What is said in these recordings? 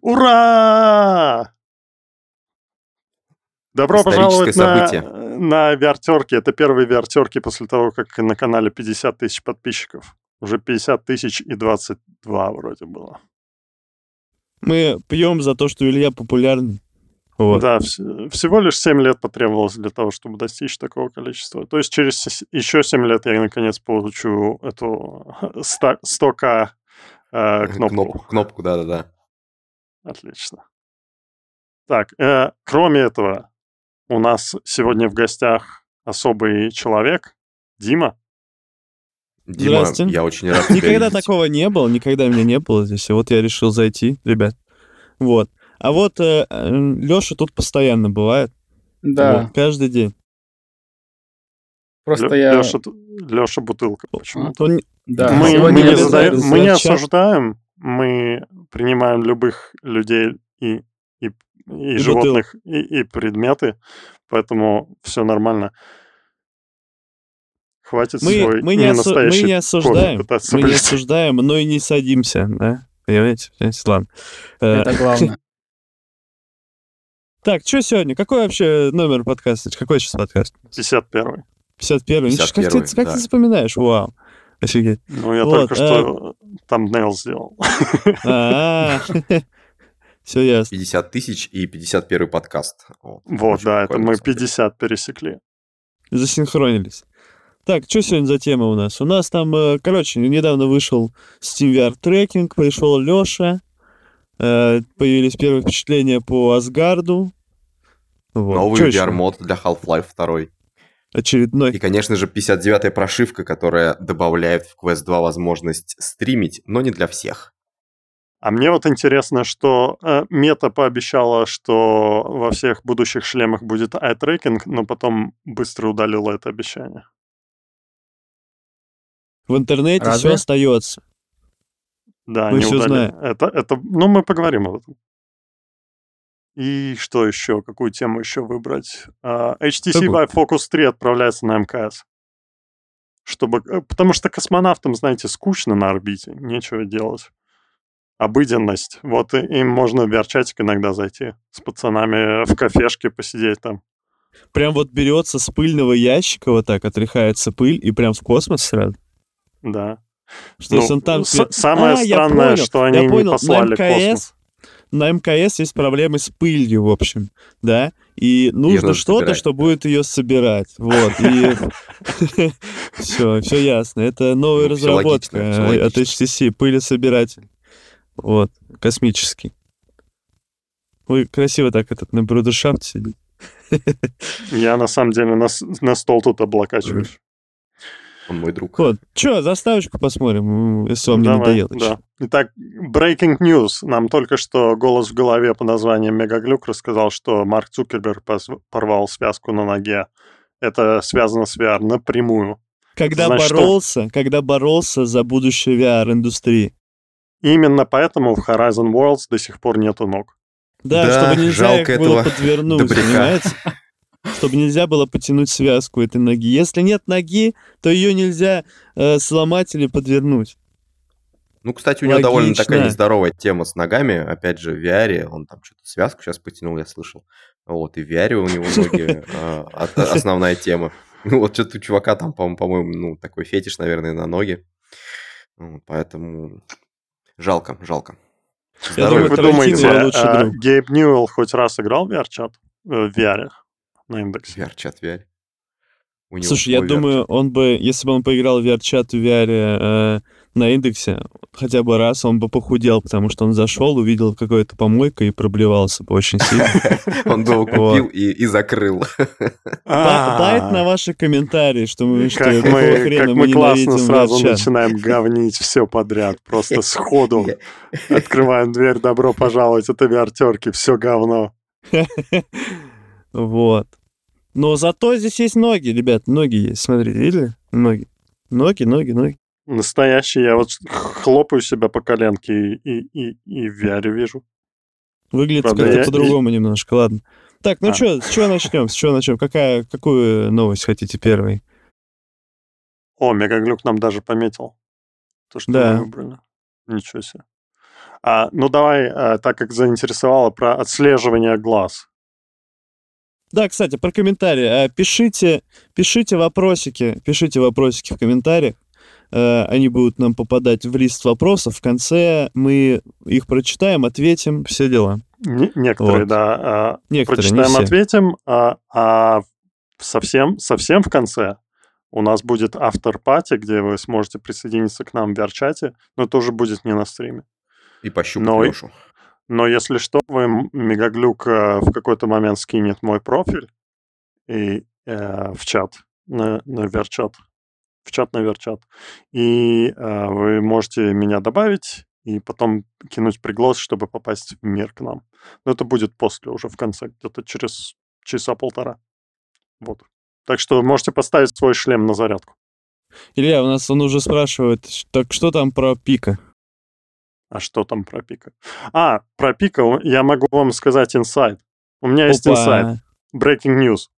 Ура! Добро пожаловать на, на VR-терки. Это первые VR-терки после того, как на канале 50 тысяч подписчиков. Уже 50 тысяч и 22 вроде было. Мы пьем за то, что Илья популярный. Вот. Да, вс- всего лишь 7 лет потребовалось для того, чтобы достичь такого количества. То есть через еще 7 лет я наконец получу эту 100к э, кнопку. Кноп, кнопку, да-да-да. Отлично. Так, э, кроме этого, у нас сегодня в гостях особый человек, Дима. Дима, я очень рад Никогда такого не было, никогда меня не было здесь. И вот я решил зайти, ребят. Вот. А вот э, э Леша тут постоянно бывает. Да. Вот, каждый день. Просто Лё, я... Леша, Леша бутылка почему-то. Он... Да. Мы, мы, не, задаем, мы не осуждаем, мы принимаем любых людей и, и, и, и животных, и, и предметы, поэтому все нормально. Хватит мы, свой мы не, осу... мы не осуждаем, мы не осуждаем, но и не садимся, да? Понимаете? Понимаете? Ладно. Э, Это главное. Так, что сегодня? Какой вообще номер подкаста? Какой сейчас подкаст? 51-й. 51-й. 51 как, ты, как да. ты запоминаешь? Вау. Офигеть. Ну, я вот, только а... что там Нейл сделал. Все ясно. 50 тысяч и 51 подкаст. Вот, вот да, это мы 50 пересекли. Засинхронились. Так, что сегодня за тема у нас? У нас там, э, короче, недавно вышел Steam VR трекинг, пришел Леша, э, появились первые впечатления по Асгарду. Вот. Новый VR-мод для Half-Life 2 очередной. И, конечно же, 59-я прошивка, которая добавляет в Quest 2 возможность стримить, но не для всех. А мне вот интересно, что э, Мета пообещала, что во всех будущих шлемах будет eye-tracking, но потом быстро удалила это обещание. В интернете Разве? все остается. Да, мы не все удалили. знаем. Это, это, ну, мы поговорим об этом. И что еще? Какую тему еще выбрать? Uh, HTC Vive Focus 3 отправляется на МКС. Чтобы... Э, потому что космонавтам, знаете, скучно на орбите, нечего делать. Обыденность. Вот им можно в VR иногда зайти с пацанами в кафешке посидеть там. Прям вот берется с пыльного ящика, вот так отряхается пыль, и прям в космос сразу? Да. Что ну, он там... Самое а, странное, что они не послали на МКС, космос на МКС есть проблемы с пылью, в общем, да, и нужно что-то, что будет ее собирать, вот, и все, все ясно, это новая ну, разработка от HTC, пылесобиратель, вот, космический. Вы красиво так этот на брудершафт сидите. Я на самом деле на, на стол тут облокачиваюсь. Он мой друг. Вот. Че, заставочку посмотрим, если вам Давай, не надоело. Да. Итак, breaking news. Нам только что голос в голове по названию Мегаглюк рассказал, что Марк Цукерберг порвал связку на ноге. Это связано с VR напрямую. Когда Значит, боролся, что... когда боролся за будущее VR-индустрии. Именно поэтому в Horizon Worlds до сих пор нету ног. Да, да чтобы нельзя их было подвернуть, добряка. понимаете? чтобы нельзя было потянуть связку этой ноги. Если нет ноги, то ее нельзя э, сломать или подвернуть. Ну, кстати, у него Логично. довольно такая нездоровая тема с ногами. Опять же, в VR он там что-то связку сейчас потянул, я слышал. Вот, и в VR у него ноги а, основная тема. Ну, вот что-то у чувака там, по-моему, ну, такой фетиш, наверное, на ноги. Поэтому жалко, жалко. Я думаю, вы думаете, а, Гейб Ньюэлл хоть раз играл в VR-чат? Э, в VR? На индексе. VR-чат VR. У него Слушай, я думаю, он бы, если бы он поиграл в VR-чат в VR э, на индексе, хотя бы раз он бы похудел, потому что он зашел, увидел какую-то помойку и проблевался бы очень сильно. Он его купил и закрыл. Байт на ваши комментарии, что мы что какого хрена мы классно сразу начинаем говнить все подряд, просто сходу открываем дверь, добро пожаловать, это VR-терки, все говно. Вот. Но зато здесь есть ноги, ребят, ноги есть. Смотрите, видели? Ноги. Ноги, ноги, ноги. Настоящий. Я вот хлопаю себя по коленке и, и, и в VR вижу. Выглядит как-то я... по-другому немножко, ладно. Так, ну а. что, с чего начнем? С чего начнем? Какая, какую новость хотите первой? О, Мегаглюк нам даже пометил. То, что да. мы выбрали. Ничего себе. А, ну давай, а, так как заинтересовало про отслеживание глаз. Да, кстати, про комментарии. А, пишите, пишите вопросики, пишите вопросики в комментариях. А, они будут нам попадать в лист вопросов. В конце мы их прочитаем, ответим, все дела. Не, некоторые, вот. да. А, некоторые, прочитаем, ответим, а, а совсем, совсем в конце у нас будет автор-пати, где вы сможете присоединиться к нам в VR-чате, но это уже будет не на стриме. И пощупать но, Лешу. Но если что, вы Мегаглюк э, в какой-то момент скинет мой профиль и э, в чат, на, на VR-чат, в чат на VR-чат, и э, вы можете меня добавить и потом кинуть приглас, чтобы попасть в мир к нам. Но это будет после, уже в конце, где-то через часа полтора. Вот. Так что можете поставить свой шлем на зарядку. Илья, у нас он уже спрашивает, так что там про пика? А что там про пика? А, про пика я могу вам сказать инсайд. У меня есть инсайд. Breaking news.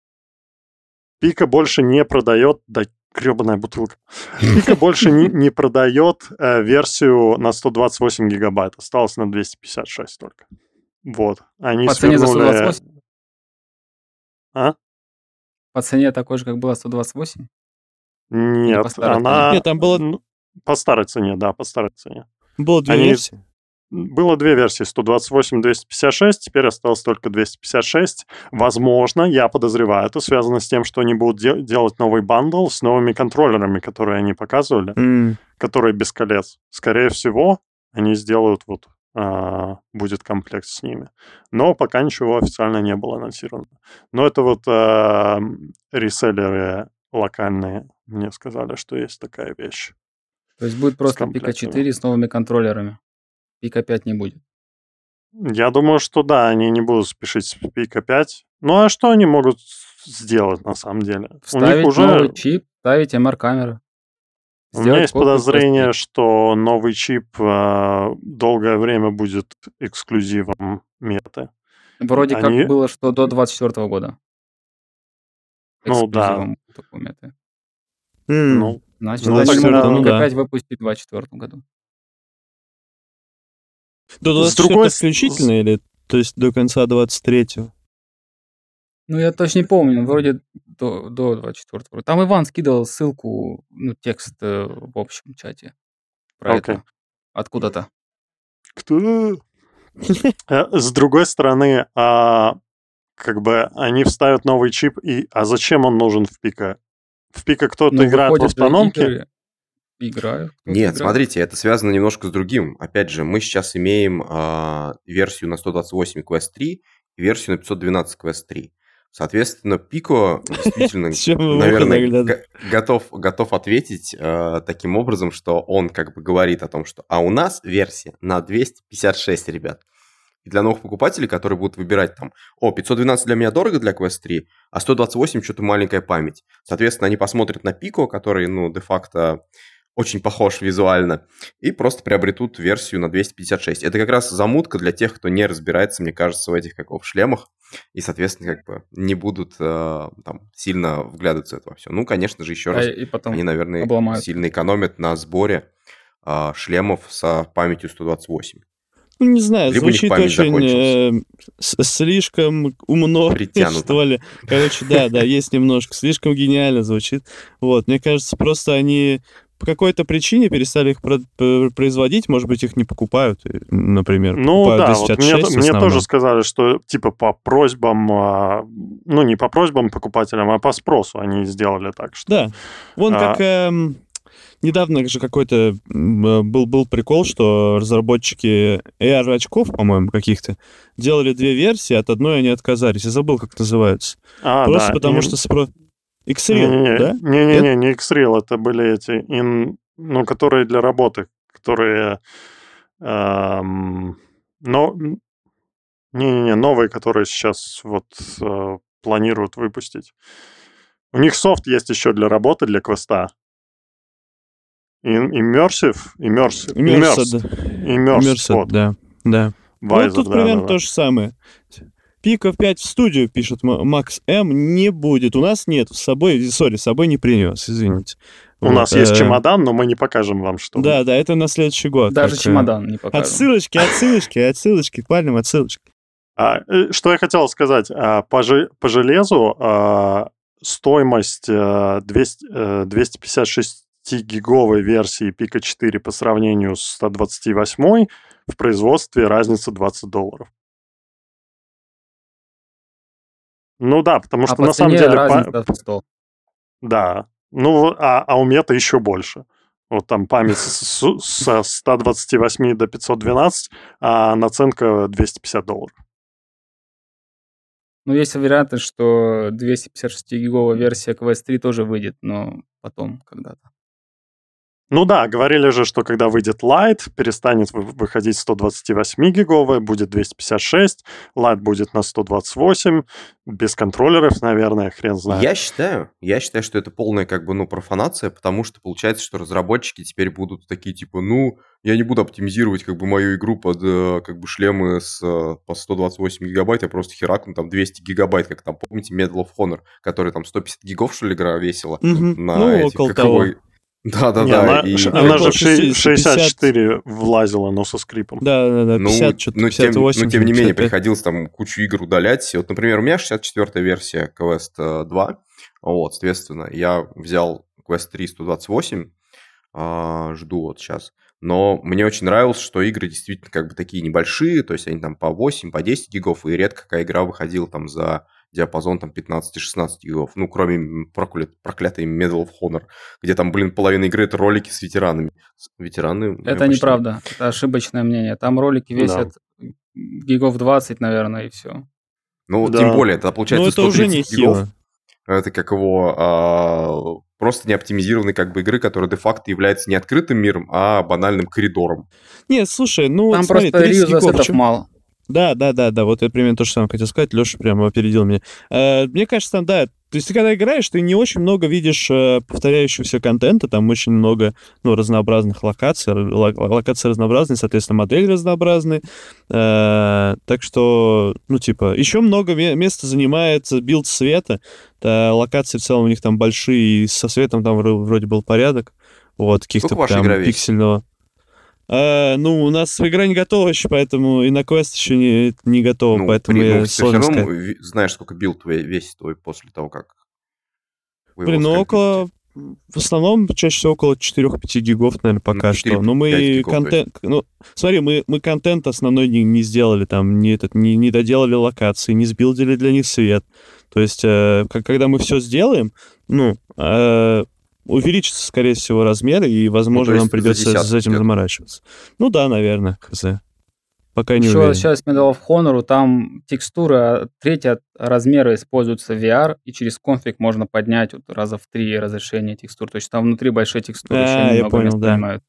Пика больше не продает, да гребаная бутылка. Пика больше не, не продает э, версию на 128 гигабайт. Осталось на 256 только. Вот. Они По цене за 128? А? По цене такой же, как была 128? Нет, она... Нет, там было... По старой цене, да, по старой цене. Было две Они... версии. Было две версии, 128 256, теперь осталось только 256. Возможно, я подозреваю, это связано с тем, что они будут де- делать новый бандл с новыми контроллерами, которые они показывали, mm. которые без колец. Скорее всего, они сделают вот а, будет комплект с ними. Но пока ничего официально не было анонсировано. Но это вот а, реселлеры локальные мне сказали, что есть такая вещь. То есть будет просто Пика 4 с новыми контроллерами. Пика 5 не будет. Я думаю, что да, они не будут спешить с Пика 5. Ну а что они могут сделать на самом деле? Вставить У них уже... новый чип, ставить MR-камеры. У меня есть подозрение, что новый чип э, долгое время будет эксклюзивом меты. Вроде Они... как было, что до 24 года. Ну да. Меты. Mm. Ну, Значит, ну, тогда, ну, да. опять выпустить в 24 году. До 24 С другой... исключительно или то есть до конца 23-го? Ну, я точно не помню, вроде до, до 24 Там Иван скидывал ссылку, ну, текст э, в общем чате про okay. это. Откуда-то. Кто? Э, с другой стороны, а, как бы они вставят новый чип, и а зачем он нужен в пика? В пика кто-то ну, играет в автономке? Играю. Нет, играет. смотрите, это связано немножко с другим. Опять же, мы сейчас имеем э, версию на 128 Quest 3 и версию на 512 Quest 3. Соответственно, Пико действительно, наверное, готов, готов ответить э, таким образом, что он как бы говорит о том, что а у нас версия на 256, ребят. И для новых покупателей, которые будут выбирать там, о, 512 для меня дорого для Quest 3, а 128 что-то маленькая память. Соответственно, они посмотрят на Пико, который, ну, де-факто очень похож визуально, и просто приобретут версию на 256. Это как раз замутка для тех, кто не разбирается, мне кажется, в этих каков шлемах, и, соответственно, как бы не будут э, там сильно вглядываться в это все. Ну, конечно же, еще раз, и потом они, наверное, обломают. сильно экономят на сборе э, шлемов с памятью 128. Ну, не знаю, Либо звучит очень э, слишком умно, Притянуто. что ли. Короче, да, да, есть немножко. Слишком гениально звучит. Вот, мне кажется, просто они по какой-то причине перестали их производить, может быть, их не покупают, э, например. Ну да, вот мне, мне тоже сказали, что типа по просьбам, а, ну не по просьбам покупателям, а по спросу они сделали так. Что, да, вон а... как... Эм, недавно же какой-то был, был прикол, что разработчики AR-очков, по-моему, каких-то, делали две версии, от одной они отказались. Я забыл, как называется. А, Просто да. потому и... что спрос... X-Rail, да? Не-не-не, не X-Rail, это были эти, ин, ну, которые для работы, которые... Эм, но... Не-не-не, новые, которые сейчас вот э, планируют выпустить. У них софт есть еще для работы, для квеста. Immersive? Immersive. Immersive. Immersive, вот. да. Да. Visor, вот тут да, примерно да, да. то же самое. Пиков 5 в студию, пишет Макс М, не будет. У нас нет с собой, сори, с собой не принес, извините. У нас есть чемодан, но мы не покажем вам, что. Да, да, это на следующий год. Даже чемодан не покажем. Отсылочки, отсылочки, отсылочки, пальным отсылочки. А, что я хотел сказать, по, железу стоимость 200, 256 гиговой версии Pika 4 по сравнению с 128 в производстве разница 20 долларов. Ну да, потому а что а на самом деле... По... 100. Да. Ну, а, а у мета еще больше. Вот там память со 128 до 512, а наценка 250 долларов. Ну, есть вероятность, что 256-гиговая версия Quest 3 тоже выйдет, но потом когда-то. Ну да, говорили же, что когда выйдет Lite, перестанет выходить 128-гиговая, будет 256, Lite будет на 128, без контроллеров, наверное, хрен знает. Я считаю, я считаю, что это полная как бы, ну, профанация, потому что получается, что разработчики теперь будут такие, типа, ну, я не буду оптимизировать как бы мою игру под э, как бы шлемы с э, по 128 гигабайт, я просто херакну там 200 гигабайт, как там, помните, Medal of Honor, который там 150 гигов, что ли, игра весила? Mm-hmm. На ну, эти, около того. Да, да, да. Она, и... она же в 64 влазила, но со скрипом. Да, да, да. 50, ну, что-то, ну, 58, тем, ну, тем не менее, приходилось там кучу игр удалять. Вот, например, у меня 64-я версия Quest 2. Вот, соответственно, я взял Quest 3 128. А, жду вот сейчас. Но мне очень нравилось, что игры действительно как бы такие небольшие, то есть они там по 8, по 10 гигов, и редко какая игра выходила там за диапазон там 15-16 гигов. Ну, кроме проклят, проклятой Medal of Honor, где там, блин, половина игры это ролики с ветеранами. Ветераны... Это неправда, это ошибочное мнение. Там ролики весят да. гигов 20, наверное, и все. Ну, да. тем более, это получается ну, это 130 уже не гигов. Хило. Это как его а, просто неоптимизированной как бы игры, которая де-факто является не открытым миром, а банальным коридором. Нет, слушай, ну... Там вот, смотри, просто реюз мало. Да, да, да, да, вот это примерно то, что сам хотел сказать. Леша прямо опередил меня. Э, мне кажется, там, да, то есть ты когда играешь, ты не очень много видишь э, повторяющегося контента, там очень много ну, разнообразных локаций, локации разнообразные, соответственно, модели разнообразные. Э, так что, ну, типа, еще много места занимает build света. Да, локации в целом у них там большие, и со светом там вроде был порядок. Вот, каких-то прям пиксельного. А, ну, у нас игра не готова еще, поэтому и на квест еще не, не готова, ну, поэтому при, я ну, сложно все равно знаешь, сколько build твой весит твой после того, как Блин, ну около... В основном, чаще всего около 4-5 гигов, наверное, пока ну, 4, что. Но мы контент... Ну, смотри, мы, мы контент основной не, не сделали, там, не, этот, не, не доделали локации, не сбилдили для них свет. То есть, э, когда мы все сделаем, ну, э, увеличится, скорее всего, размер, и, возможно, ну, нам придется с этим заморачиваться. Ну да, наверное, хз. Пока не Еще уверен. сейчас Medal of Honor, там текстура третья размера используется VR, и через конфиг можно поднять вот раза в три разрешение текстур. То есть там внутри большие текстуры а, еще я понял, да. Занимают.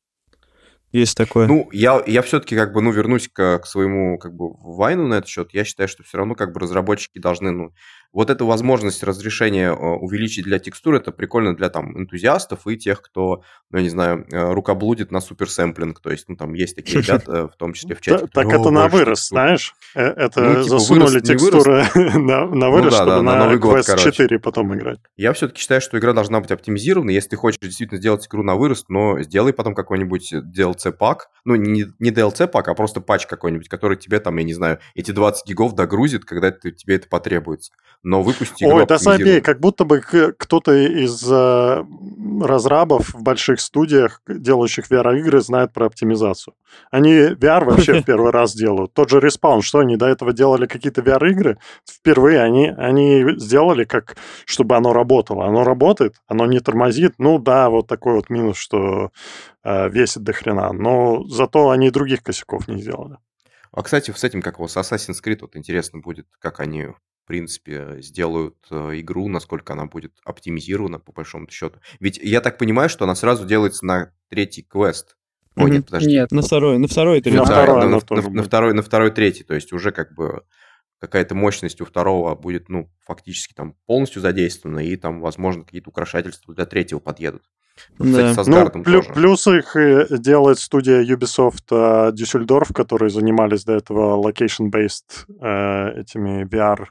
Есть такое. Ну, я, я все-таки как бы, ну, вернусь к, к своему как бы вайну на этот счет. Я считаю, что все равно как бы разработчики должны, ну, вот эту возможность разрешения э, увеличить для текстур, это прикольно для там энтузиастов и тех, кто, ну, я не знаю, э, рукоблудит на суперсэмплинг. То есть, ну, там есть такие ребята, в том числе в чате. Так это на вырос, знаешь? Э, это ну, типа, засунули текстуры на ну вырос, чтобы на Quest 4 потом играть. Я все-таки считаю, что игра должна быть оптимизирована. Если ты хочешь действительно сделать игру на вырост, но сделай потом какой-нибудь DLC-пак. Ну, не DLC-пак, а просто патч какой-нибудь, который тебе там, я не знаю, эти 20 гигов догрузит, когда тебе это потребуется но выпусти Ой, да забей, как будто бы кто-то из э, разрабов в больших студиях, делающих VR-игры, знает про оптимизацию. Они VR вообще в первый раз делают. Тот же Respawn, что они до этого делали какие-то VR-игры, впервые они, они сделали как, чтобы оно работало. Оно работает, оно не тормозит. Ну да, вот такой вот минус, что э, весит до хрена. Но зато они других косяков не сделали. А, кстати, с этим, как его, с Assassin's Creed, вот интересно будет, как они принципе, сделают э, игру, насколько она будет оптимизирована, по большому счету. Ведь я так понимаю, что она сразу делается на третий квест. О, нет, подожди. Нет, на второй, на второй, на, второй, на, на, на, второй, на второй, третий. То есть уже как бы какая-то мощность у второго будет, ну, фактически там полностью задействована, и там, возможно, какие-то украшательства для третьего подъедут. Ну, кстати, да. со ну, плюс, плюс их э, делает студия Ubisoft э, Düsseldorf, которые занимались до этого location-based э, этими VR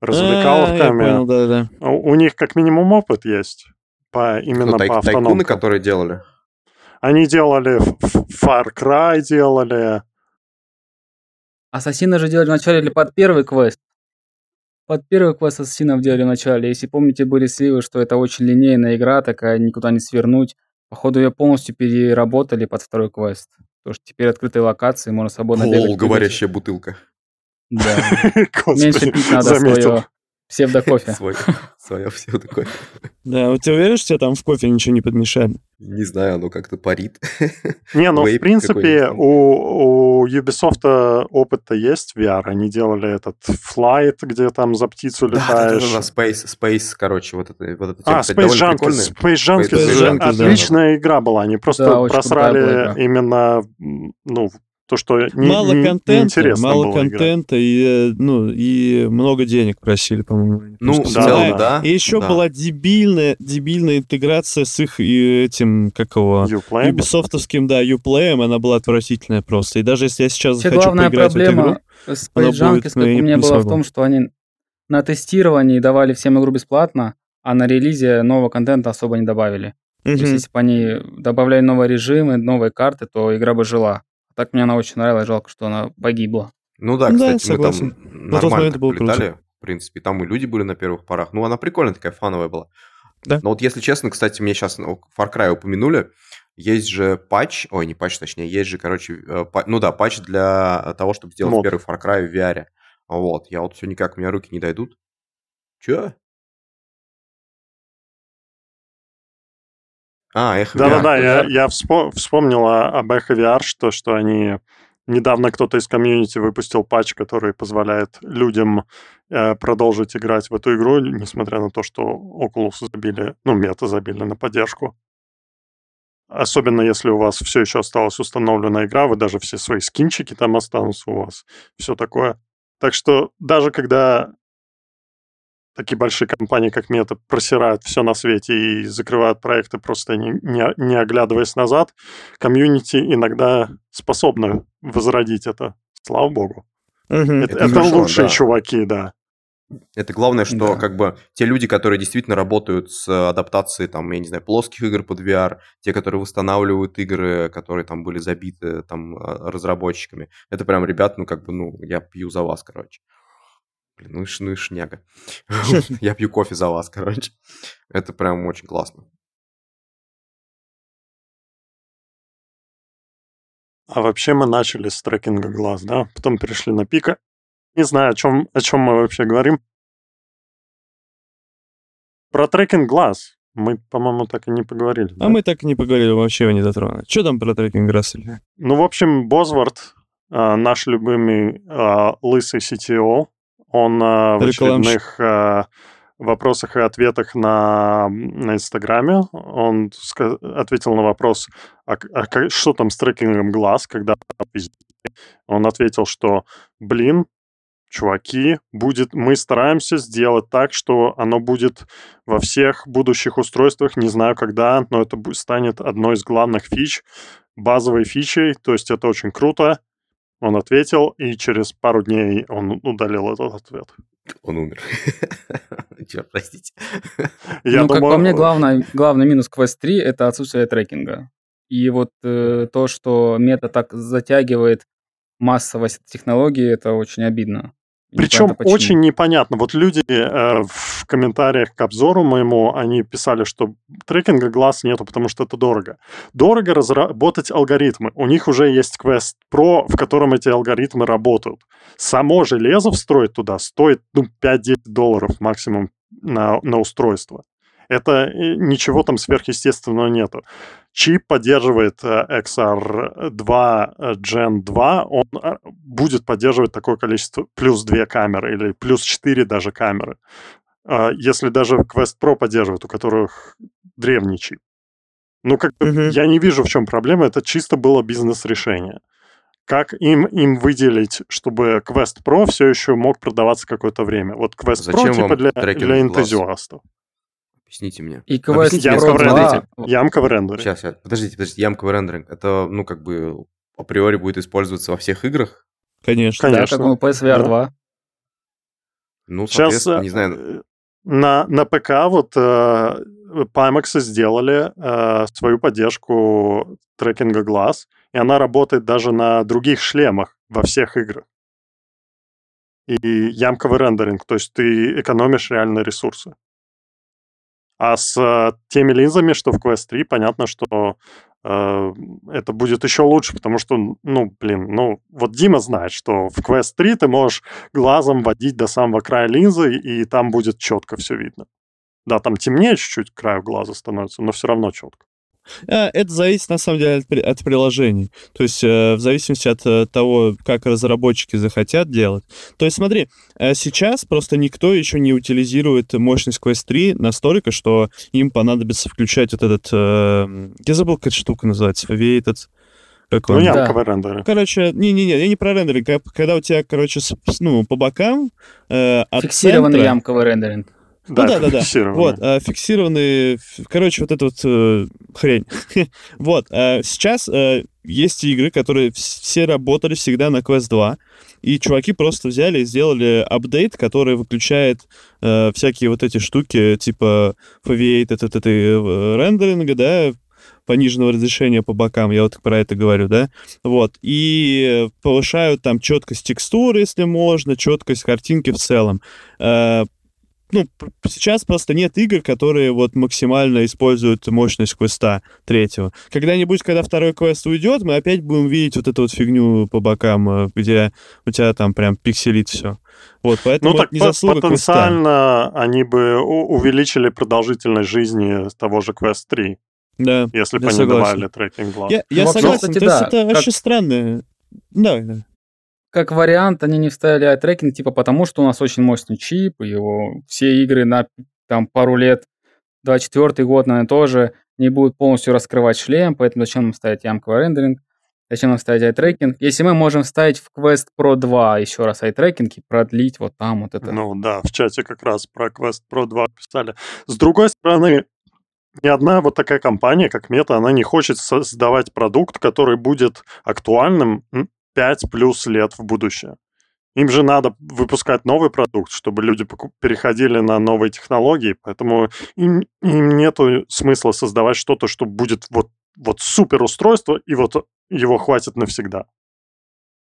развлекаловками. А, понял, да, да. У, у них как минимум опыт есть. по, именно ну, тай- по автономкам. Тайкуны, которые делали? Они делали Far Cry, делали... Ассасины же делали вначале или под первый квест? Под первый квест ассасинов делали вначале. Если помните, были сливы, что это очень линейная игра, такая никуда не свернуть. Походу, ее полностью переработали под второй квест. Потому что теперь открытые локации, можно свободно Лол, бегать. говорящая бутылка. Да. Меньше пить надо свое псевдокофе. Свое псевдокофе. Да, вот ты уверен, что тебе там в кофе ничего не подмешали? Не знаю, оно как-то парит. Не, ну, в принципе, у, у Ubisoft опыт-то есть VR. Они делали этот Flight, где там за птицу летаешь. Да, да, да, Space, Space, короче, вот это, вот это А, Space Junkies. Space Junkies. Отличная игра была. Они просто просрали именно, ну, то, что не, мало не, контента, мало контента и э, ну и много денег просили, по-моему. Ну, в целом, да. И еще да. была дебильная, дебильная интеграция с их и этим, как его, Uplay? Ubisoftовским, да, Uplay, она была отвратительная просто. И даже если я сейчас Все захочу главная поиграть проблема в эту игру, с Junkies, как у меня была в том, что они на тестировании давали всем игру бесплатно, а на релизе нового контента особо не добавили. Mm-hmm. То есть, если бы они добавляли новые режимы, новые карты, то игра бы жила. Так мне она очень нравилась, жалко, что она погибла. Ну да, кстати, да, согласен. мы там нормально было летали. Круто. В принципе, там и люди были на первых порах. Ну, она прикольная такая, фановая была. Да. Но вот если честно, кстати, мне сейчас ну, Far Cry упомянули, есть же патч, ой, не патч, точнее, есть же, короче, э, патч, ну да, патч для того, чтобы сделать Мод. первый Far Cry в VR. Вот, я вот все никак, у меня руки не дойдут. Че? А, Эхо Да-да-да, я, я вспомнила об Эхо VR, что, что они... Недавно кто-то из комьюнити выпустил патч, который позволяет людям э, продолжить играть в эту игру, несмотря на то, что Oculus забили, ну, мета забили на поддержку. Особенно если у вас все еще осталась установлена игра, вы даже все свои скинчики там останутся у вас, все такое. Так что даже когда такие большие компании, как Мета, просирают все на свете и закрывают проекты, просто не, не, не оглядываясь назад, комьюнити иногда способны возродить это. Слава богу. Угу. Это, это, это лучшие да. чуваки, да. Это главное, что да. как бы те люди, которые действительно работают с адаптацией, там, я не знаю, плоских игр под VR, те, которые восстанавливают игры, которые там были забиты там а, разработчиками, это прям, ребят, ну как бы, ну, я пью за вас, короче. Блин, ну, ну и шняга. Я пью кофе за вас, короче. Это прям очень классно. А вообще мы начали с трекинга глаз, да? Потом перешли на пика. Не знаю, о чем, о чем мы вообще говорим. Про трекинг глаз мы, по-моему, так и не поговорили. А да? мы так и не поговорили, вообще его не затронули. Что там про трекинг глаз? Ну, в общем, Бозвард, а, наш любимый а, лысый CTO, он э, в очередных э, вопросах и ответах на, на Инстаграме, он ответил на вопрос, а, а что там с трекингом глаз, когда он ответил, что, блин, чуваки, будет, мы стараемся сделать так, что оно будет во всех будущих устройствах, не знаю когда, но это станет одной из главных фич, базовой фичей, то есть это очень круто, он ответил, и через пару дней он удалил этот ответ. Он умер. Черт, простите. Я ну, думаю... как по мне, главный, главный минус Quest 3 — это отсутствие трекинга. И вот э, то, что мета так затягивает массовость технологии, это очень обидно. Причем очень непонятно. Вот люди э, в комментариях к обзору моему, они писали, что трекинга глаз нету, потому что это дорого. Дорого разработать алгоритмы. У них уже есть Quest Pro, в котором эти алгоритмы работают. Само железо встроить туда стоит ну, 5-10 долларов максимум на, на устройство. Это э, ничего там сверхъестественного нету. Чип поддерживает XR2 э, Gen 2, он э, будет поддерживать такое количество, плюс 2 камеры или плюс 4 даже камеры. А если даже Quest Pro поддерживает, у которых древний чип. Ну, как бы, uh-huh. я не вижу, в чем проблема, это чисто было бизнес-решение. Как им, им выделить, чтобы Quest Pro все еще мог продаваться какое-то время? Вот Quest Зачем Pro типа для, для энтузиастов. Объясните мне. И в рендере. Ямка в рендере. Сейчас, сейчас, подождите, подождите, ямка в рендере. Это, ну, как бы, априори будет использоваться во всех играх? Конечно. Конечно. Да, как PSVR да. 2. Ну, Сейчас, не знаю. Э, на, на ПК вот э, Pimax сделали э, свою поддержку трекинга глаз, и она работает даже на других шлемах во всех играх. И ямковый рендеринг, то есть ты экономишь реально ресурсы. А с э, теми линзами, что в Quest 3, понятно, что э, это будет еще лучше, потому что, ну, блин, ну, вот Дима знает, что в Quest 3 ты можешь глазом водить до самого края линзы, и там будет четко все видно. Да, там темнее чуть-чуть краю глаза становится, но все равно четко. А, это зависит, на самом деле, от, от приложений. То есть э, в зависимости от э, того, как разработчики захотят делать. То есть смотри, э, сейчас просто никто еще не утилизирует мощность Quest 3 настолько, что им понадобится включать вот этот... Я забыл, какая штука называется. Faviated... Как он? Ну, ямковый да. рендеринг. Короче, не-не-не, я не про рендеринг. Когда у тебя, короче, ну, по бокам э, от Фиксированный центра... ямковый рендеринг. Да, да, да, да. Вот, а, фиксированные, короче, вот эта вот э, хрень. вот, а, сейчас а, есть игры, которые все работали всегда на Quest 2, и чуваки просто взяли и сделали апдейт, который выключает э, всякие вот эти штуки, типа foveated это, это, э, рендеринга, да, пониженного разрешения по бокам, я вот про это говорю, да, вот, и повышают там четкость текстуры, если можно, четкость картинки в целом. Ну, сейчас просто нет игр, которые вот максимально используют мощность квеста третьего. Когда-нибудь, когда второй квест уйдет, мы опять будем видеть вот эту вот фигню по бокам, э, где у тебя там прям пикселит все. Вот, поэтому ну, так не заслуга потенциально квеста. они бы увеличили продолжительность жизни того же Quest 3. Да, Если бы они добавили трекинг глаз. Я, я ну, согласен, кстати, то да, есть это как... вообще странно. Да, да как вариант они не вставили eye-tracking, типа потому, что у нас очень мощный чип, и его все игры на там пару лет, 24 год, наверное, тоже не будут полностью раскрывать шлем, поэтому зачем нам ставить ямковый рендеринг, зачем нам ставить eye-tracking, если мы можем вставить в Quest Pro 2 еще раз eye-tracking и продлить вот там вот это. Ну да, в чате как раз про Quest Pro 2 писали. С другой стороны, ни одна вот такая компания, как Мета, она не хочет создавать продукт, который будет актуальным 5 плюс лет в будущее. Им же надо выпускать новый продукт, чтобы люди переходили на новые технологии, поэтому им, им нет смысла создавать что-то, что будет вот, вот супер устройство, и вот его хватит навсегда.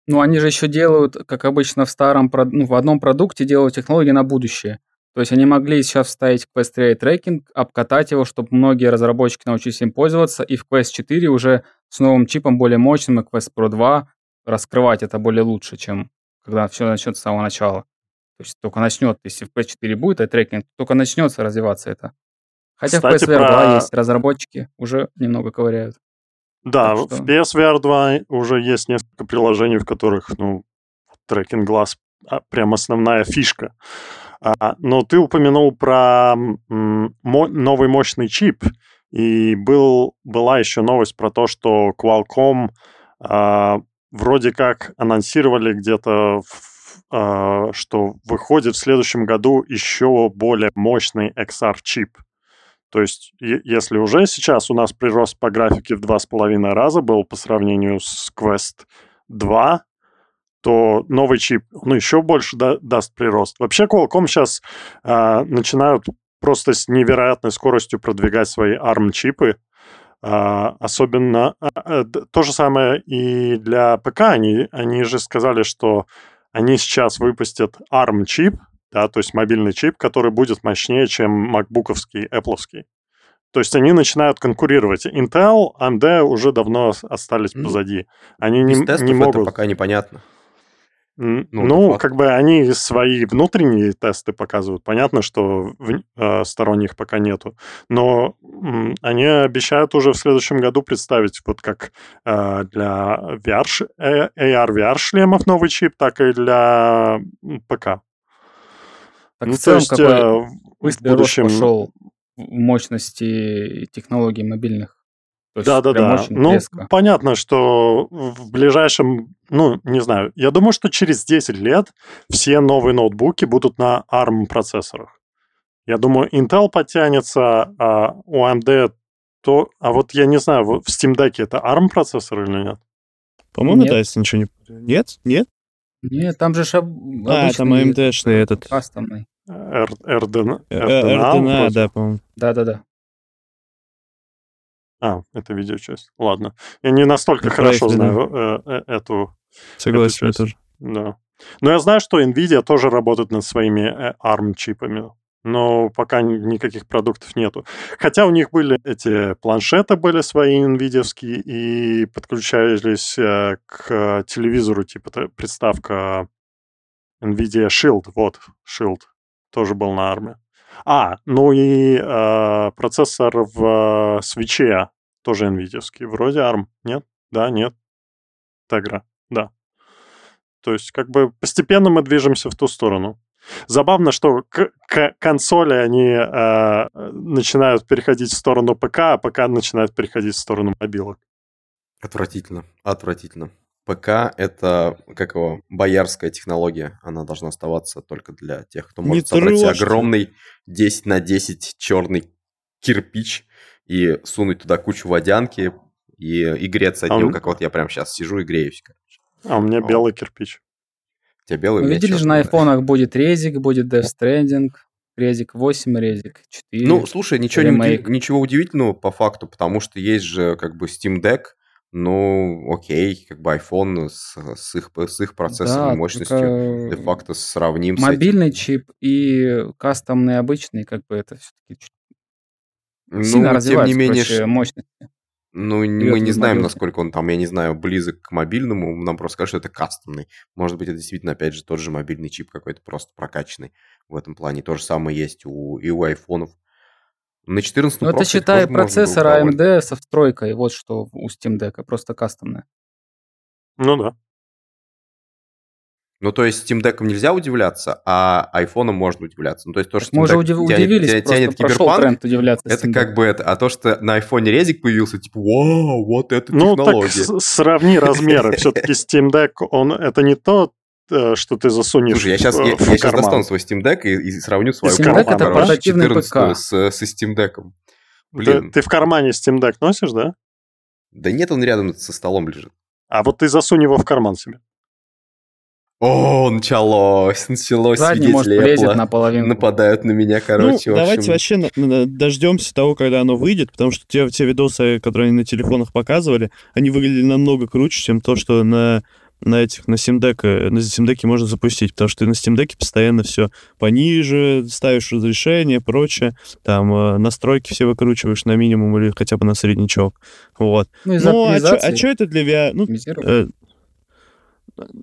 Ну, они же еще делают, как обычно в старом, ну, в одном продукте делают технологии на будущее. То есть они могли сейчас вставить Quest 3 трекинг, обкатать его, чтобы многие разработчики научились им пользоваться, и в Quest 4 уже с новым чипом более мощным, и Quest Pro 2 раскрывать это более лучше, чем когда все начнется с самого начала. То есть только начнет, если в PS4 будет а трекинг, только начнется развиваться это. Хотя Кстати, в PSVR про... 2 есть разработчики, уже немного ковыряют. Да, что... в PSVR 2 уже есть несколько приложений, в которых, ну, трекинг глаз а, прям основная фишка. А, но ты упомянул про м- новый мощный чип, и был, была еще новость про то, что Qualcomm а, вроде как анонсировали где-то, э, что выходит в следующем году еще более мощный XR-чип. То есть, если уже сейчас у нас прирост по графике в два с половиной раза был по сравнению с Quest 2, то новый чип, ну, еще больше да, даст прирост. Вообще, Qualcomm сейчас э, начинают просто с невероятной скоростью продвигать свои ARM-чипы. А, особенно а, а, то же самое и для ПК. Они, они же сказали, что они сейчас выпустят ARM-чип, да, то есть мобильный чип, который будет мощнее, чем макбуковский, Appleский. То есть они начинают конкурировать. Intel, AMD уже давно остались позади. Они Без не, не могут... это пока непонятно. Ну, ну как бы они свои внутренние тесты показывают. Понятно, что в, э, сторонних пока нету. Но э, они обещают уже в следующем году представить вот как э, для VR, э, AR VR шлемов новый чип, так и для ПК. Так ну, в целом, есть, какой э, в будущем... пошел мощности технологий мобильных да, да, да. Ну, резко. понятно, что в ближайшем, ну, не знаю, я думаю, что через 10 лет все новые ноутбуки будут на ARM процессорах. Я думаю, Intel подтянется, а у AMD то... А вот я не знаю, в Steam Deck это ARM процессор или нет? По-моему, нет. да, если ничего не... Нет? Нет? Нет, там же шаб... А, там AMD-шный этот... Кастомный. RDNA, RDNA, да, по-моему. Да-да-да. А, это видеочасть. Ладно. Я не настолько это хорошо знаю э, э, эту... Согласен, эту тоже. Да. Но я знаю, что NVIDIA тоже работает над своими э, ARM-чипами. Но пока никаких продуктов нету. Хотя у них были эти планшеты были свои NVIDIA и подключались э, к телевизору, типа приставка NVIDIA Shield. Вот, Shield. Тоже был на ARM. А, ну и э, процессор в свече тоже NVIDIA. Вроде ARM. Нет? Да, нет. Tegra, да. То есть как бы постепенно мы движемся в ту сторону. Забавно, что к, к консоли они э, начинают переходить в сторону ПК, а ПК начинает переходить в сторону мобилок. Отвратительно, отвратительно. ПК — это, как его, боярская технология. Она должна оставаться только для тех, кто может Не собрать огромный 10 на 10 черный кирпич и сунуть туда кучу водянки и, и греться от а него, как вот я прям сейчас сижу и греюсь. А у меня вот. белый кирпич. У тебя белый, видели же на айфонах будет резик, будет Death Stranding, резик 8, резик 4. Ну, слушай, ничего, не, ничего удивительного по факту, потому что есть же как бы Steam Deck, ну, окей, как бы iPhone с, с, их, с их процессорной да, мощностью де-факто сравним Мобильный чип и кастомный обычный, как бы это все-таки ну, сильно тем не менее, мощности. Ну, мы не знаем, насколько он там, я не знаю, близок к мобильному. Нам просто скажут, что это кастомный. Может быть, это действительно, опять же, тот же мобильный чип какой-то просто прокачанный в этом плане. То же самое есть у, и у айфонов. На 14 Ну, это считай процессор AMD со встройкой, вот что у Steam Deck, просто кастомная. Ну да. Ну, то есть Steam Deck нельзя удивляться, а iPhone можно удивляться. Ну, то есть то, что Мы уже удив... тянет, удивились, тянет, тянет киберпанк, тренд удивляться это как бы это. А то, что на iPhone резик появился, типа, вау, вот это ну, технология. Ну, так сравни размеры. Все-таки Steam Deck, он это не то, что ты засунешь Слушай, я сейчас, я, я сейчас достану свой Steam Deck и, и сравню свой Steam Deck это портативный ПК. С, со Steam Deck. Блин. Ты, ты в кармане Steam Deck носишь, да? Да нет, он рядом со столом лежит. А вот ты засунь его в карман себе. О, началось, началось. Задний, может, влезет наполовину. Нападают на меня, короче. Ну, давайте вообще дождемся того, когда оно выйдет, потому что те, те видосы, которые они на телефонах показывали, они выглядели намного круче, чем то, что на на этих, на Steam Deck, э, на Steam Deck можно запустить, потому что ты на Steam Deck постоянно все пониже, ставишь разрешение, прочее, там э, настройки все выкручиваешь на минимум или хотя бы на среднячок, вот. Ну, ну а что а это для VR? Ну,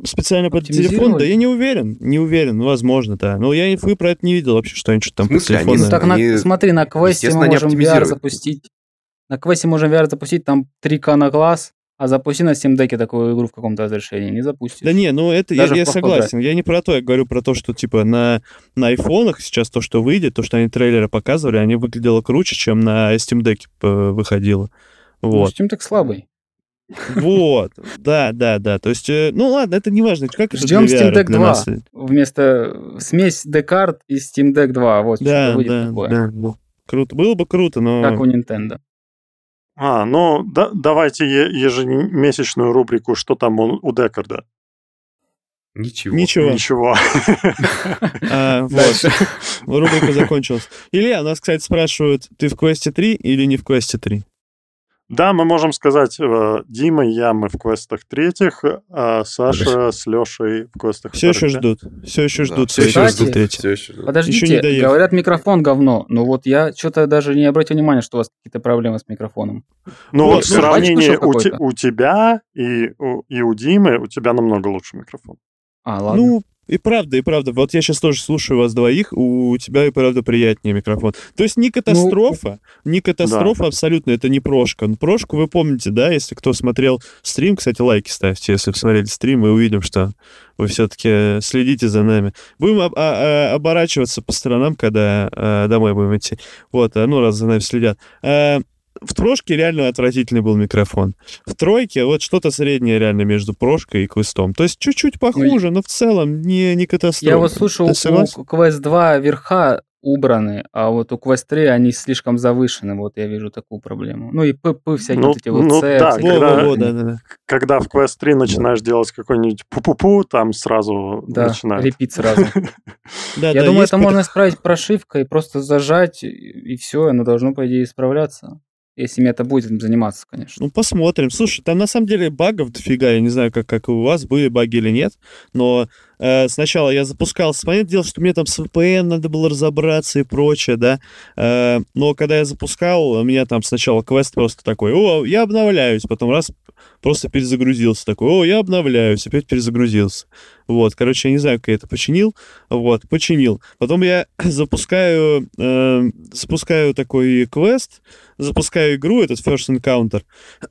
специально под телефон, да я не уверен, не уверен, ну, возможно, да. Но я инфы про это не видел вообще, что они что-то там по телефону. Они, так, они, на, смотри, на квесте мы можем VR запустить. На квесте можем VR запустить, там 3К на глаз, а запусти на Steam Deck такую игру в каком-то разрешении, не запустишь. Да не, ну это я, я согласен. Я не про то, я говорю про то, что типа на, на айфонах сейчас то, что выйдет, то, что они трейлеры показывали, они выглядело круче, чем на Steam Deck выходило. Ну, вот. Ну, Steam Deck слабый. Вот, да, да, да. То есть, э, ну ладно, это не важно. Как Ждем Steam Deck 2 нас... вместо смесь D-карт и Steam Deck 2. Вот да, да, да, да. Круто. Было бы круто, но... Как у Nintendo. А, ну да, давайте ежемесячную рубрику «Что там у, у Декарда?» Ничего. Ничего. Ничего. А, вот. Рубрика закончилась. Илья, нас, кстати, спрашивают, ты в квесте 3 или не в квесте 3? Да, мы можем сказать, э, Дима и я, мы в квестах третьих, а Саша с Лешей в квестах Все еще ждут. Все еще ждут. Все еще ждут третьих. Подождите, говорят, микрофон говно. Ну вот я что-то даже не обратил внимания, что у вас какие-то проблемы с микрофоном. Ну вот в сравнении у тебя и у Димы, у тебя намного лучше микрофон. А, ладно. Ну, и правда, и правда. Вот я сейчас тоже слушаю вас двоих, у тебя и правда приятнее микрофон. То есть не катастрофа, ну, не катастрофа да. абсолютно, это не прошка. Ну, прошку вы помните, да, если кто смотрел стрим, кстати, лайки ставьте, если посмотрели стрим, мы увидим, что вы все-таки следите за нами. Будем об, а, а, оборачиваться по сторонам, когда а, домой будем идти. Вот, ну, раз за нами следят. А, в трошке реально отвратительный был микрофон. В тройке вот что-то среднее реально между прошкой и квестом. То есть чуть-чуть похуже, но в целом не, не катастрофа. Я вот слушал, у квест 2 верха убраны, а вот у Quest 3 они слишком завышены, вот я вижу такую проблему. Ну и ПП всякие ну, вот эти вот ну, C, да, когда, во, да, да, да. когда в Quest 3 начинаешь да. делать какой-нибудь пу-пу-пу, там сразу да, начинает. репит сразу. Я думаю, это можно исправить прошивкой, просто зажать, и все, оно должно, по идее, исправляться. Если мета будет заниматься, конечно. Ну, посмотрим. Слушай, там на самом деле багов дофига. Я не знаю, как, как у вас, были баги или нет. Но сначала я запускал... Понятное дело, что мне там с VPN надо было разобраться и прочее, да. Э, но когда я запускал, у меня там сначала квест просто такой, о, я обновляюсь. Потом раз просто перезагрузился такой, о, я обновляюсь, опять перезагрузился. Вот, короче, я не знаю, как я это починил. Вот, починил. Потом я запускаю, э, запускаю такой квест, запускаю игру, этот First Encounter,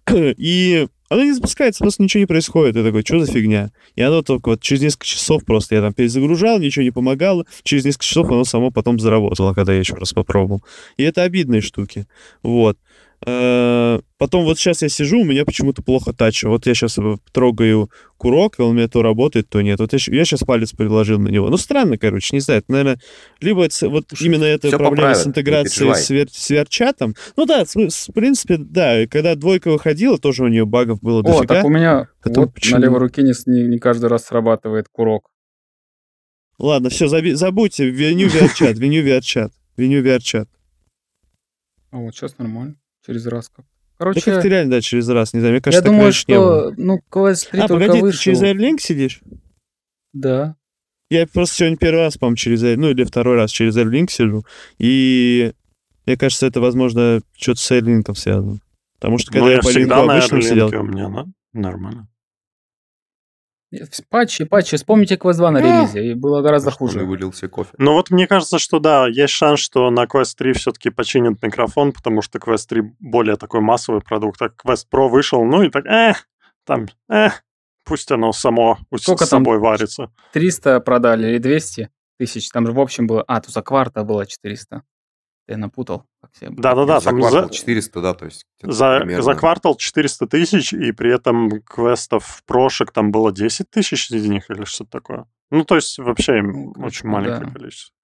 и она не запускается, просто ничего не происходит. Я такой, что за фигня? И оно только вот через несколько часов просто я там перезагружал, ничего не помогало. Через несколько часов оно само потом заработало, когда я еще раз попробовал. И это обидные штуки. Вот. Э, потом вот сейчас я сижу, у меня почему-то плохо тач. Вот я сейчас трогаю курок, и он у меня то работает, то нет. Вот я, я сейчас палец приложил на него. Ну, странно, короче, не знаю. Это, наверное, либо это, вот Слушай, именно эта проблема с интеграцией с, вер, с верчатом. Ну да, в, в принципе, да. Когда двойка выходила, тоже у нее багов было О, дофига. так у меня Потом, вот почему? на левой руке не, не, каждый раз срабатывает курок. Ладно, все, заби, забудьте. Виню верчат, виню верчат, виню верчат. А вот сейчас нормально через раз как. Короче, да как ты реально, да, через раз, не знаю, мне кажется, я думаю, что, ну, КВС-3 А, погоди, вышел. ты через AirLink сидишь? Да. Я просто сегодня первый раз, по-моему, через ну или второй раз через AirLink сижу, и мне кажется, это, возможно, что-то с AirLink связано. Потому что когда ну, я, я по линку обычно сидел... у меня, да? Нормально. Патчи, патчи. Вспомните Quest 2 на релизе, и было гораздо Может, хуже. вылился кофе. Ну вот мне кажется, что да, есть шанс, что на Quest 3 все-таки починят микрофон, потому что Quest 3 более такой массовый продукт, а Quest Pro вышел, ну и так, э, там, э, пусть оно само Сколько с собой там варится. 300 продали или 200 тысяч? Там же в общем было... А, тут за кварта было 400. Я напутал. Да-да-да. За квартал 400, да, то есть... За, примерно... за квартал 400 тысяч, и при этом квестов прошек там было 10 тысяч из них или что-то такое. Ну, то есть вообще ну, очень маленькое да. количество.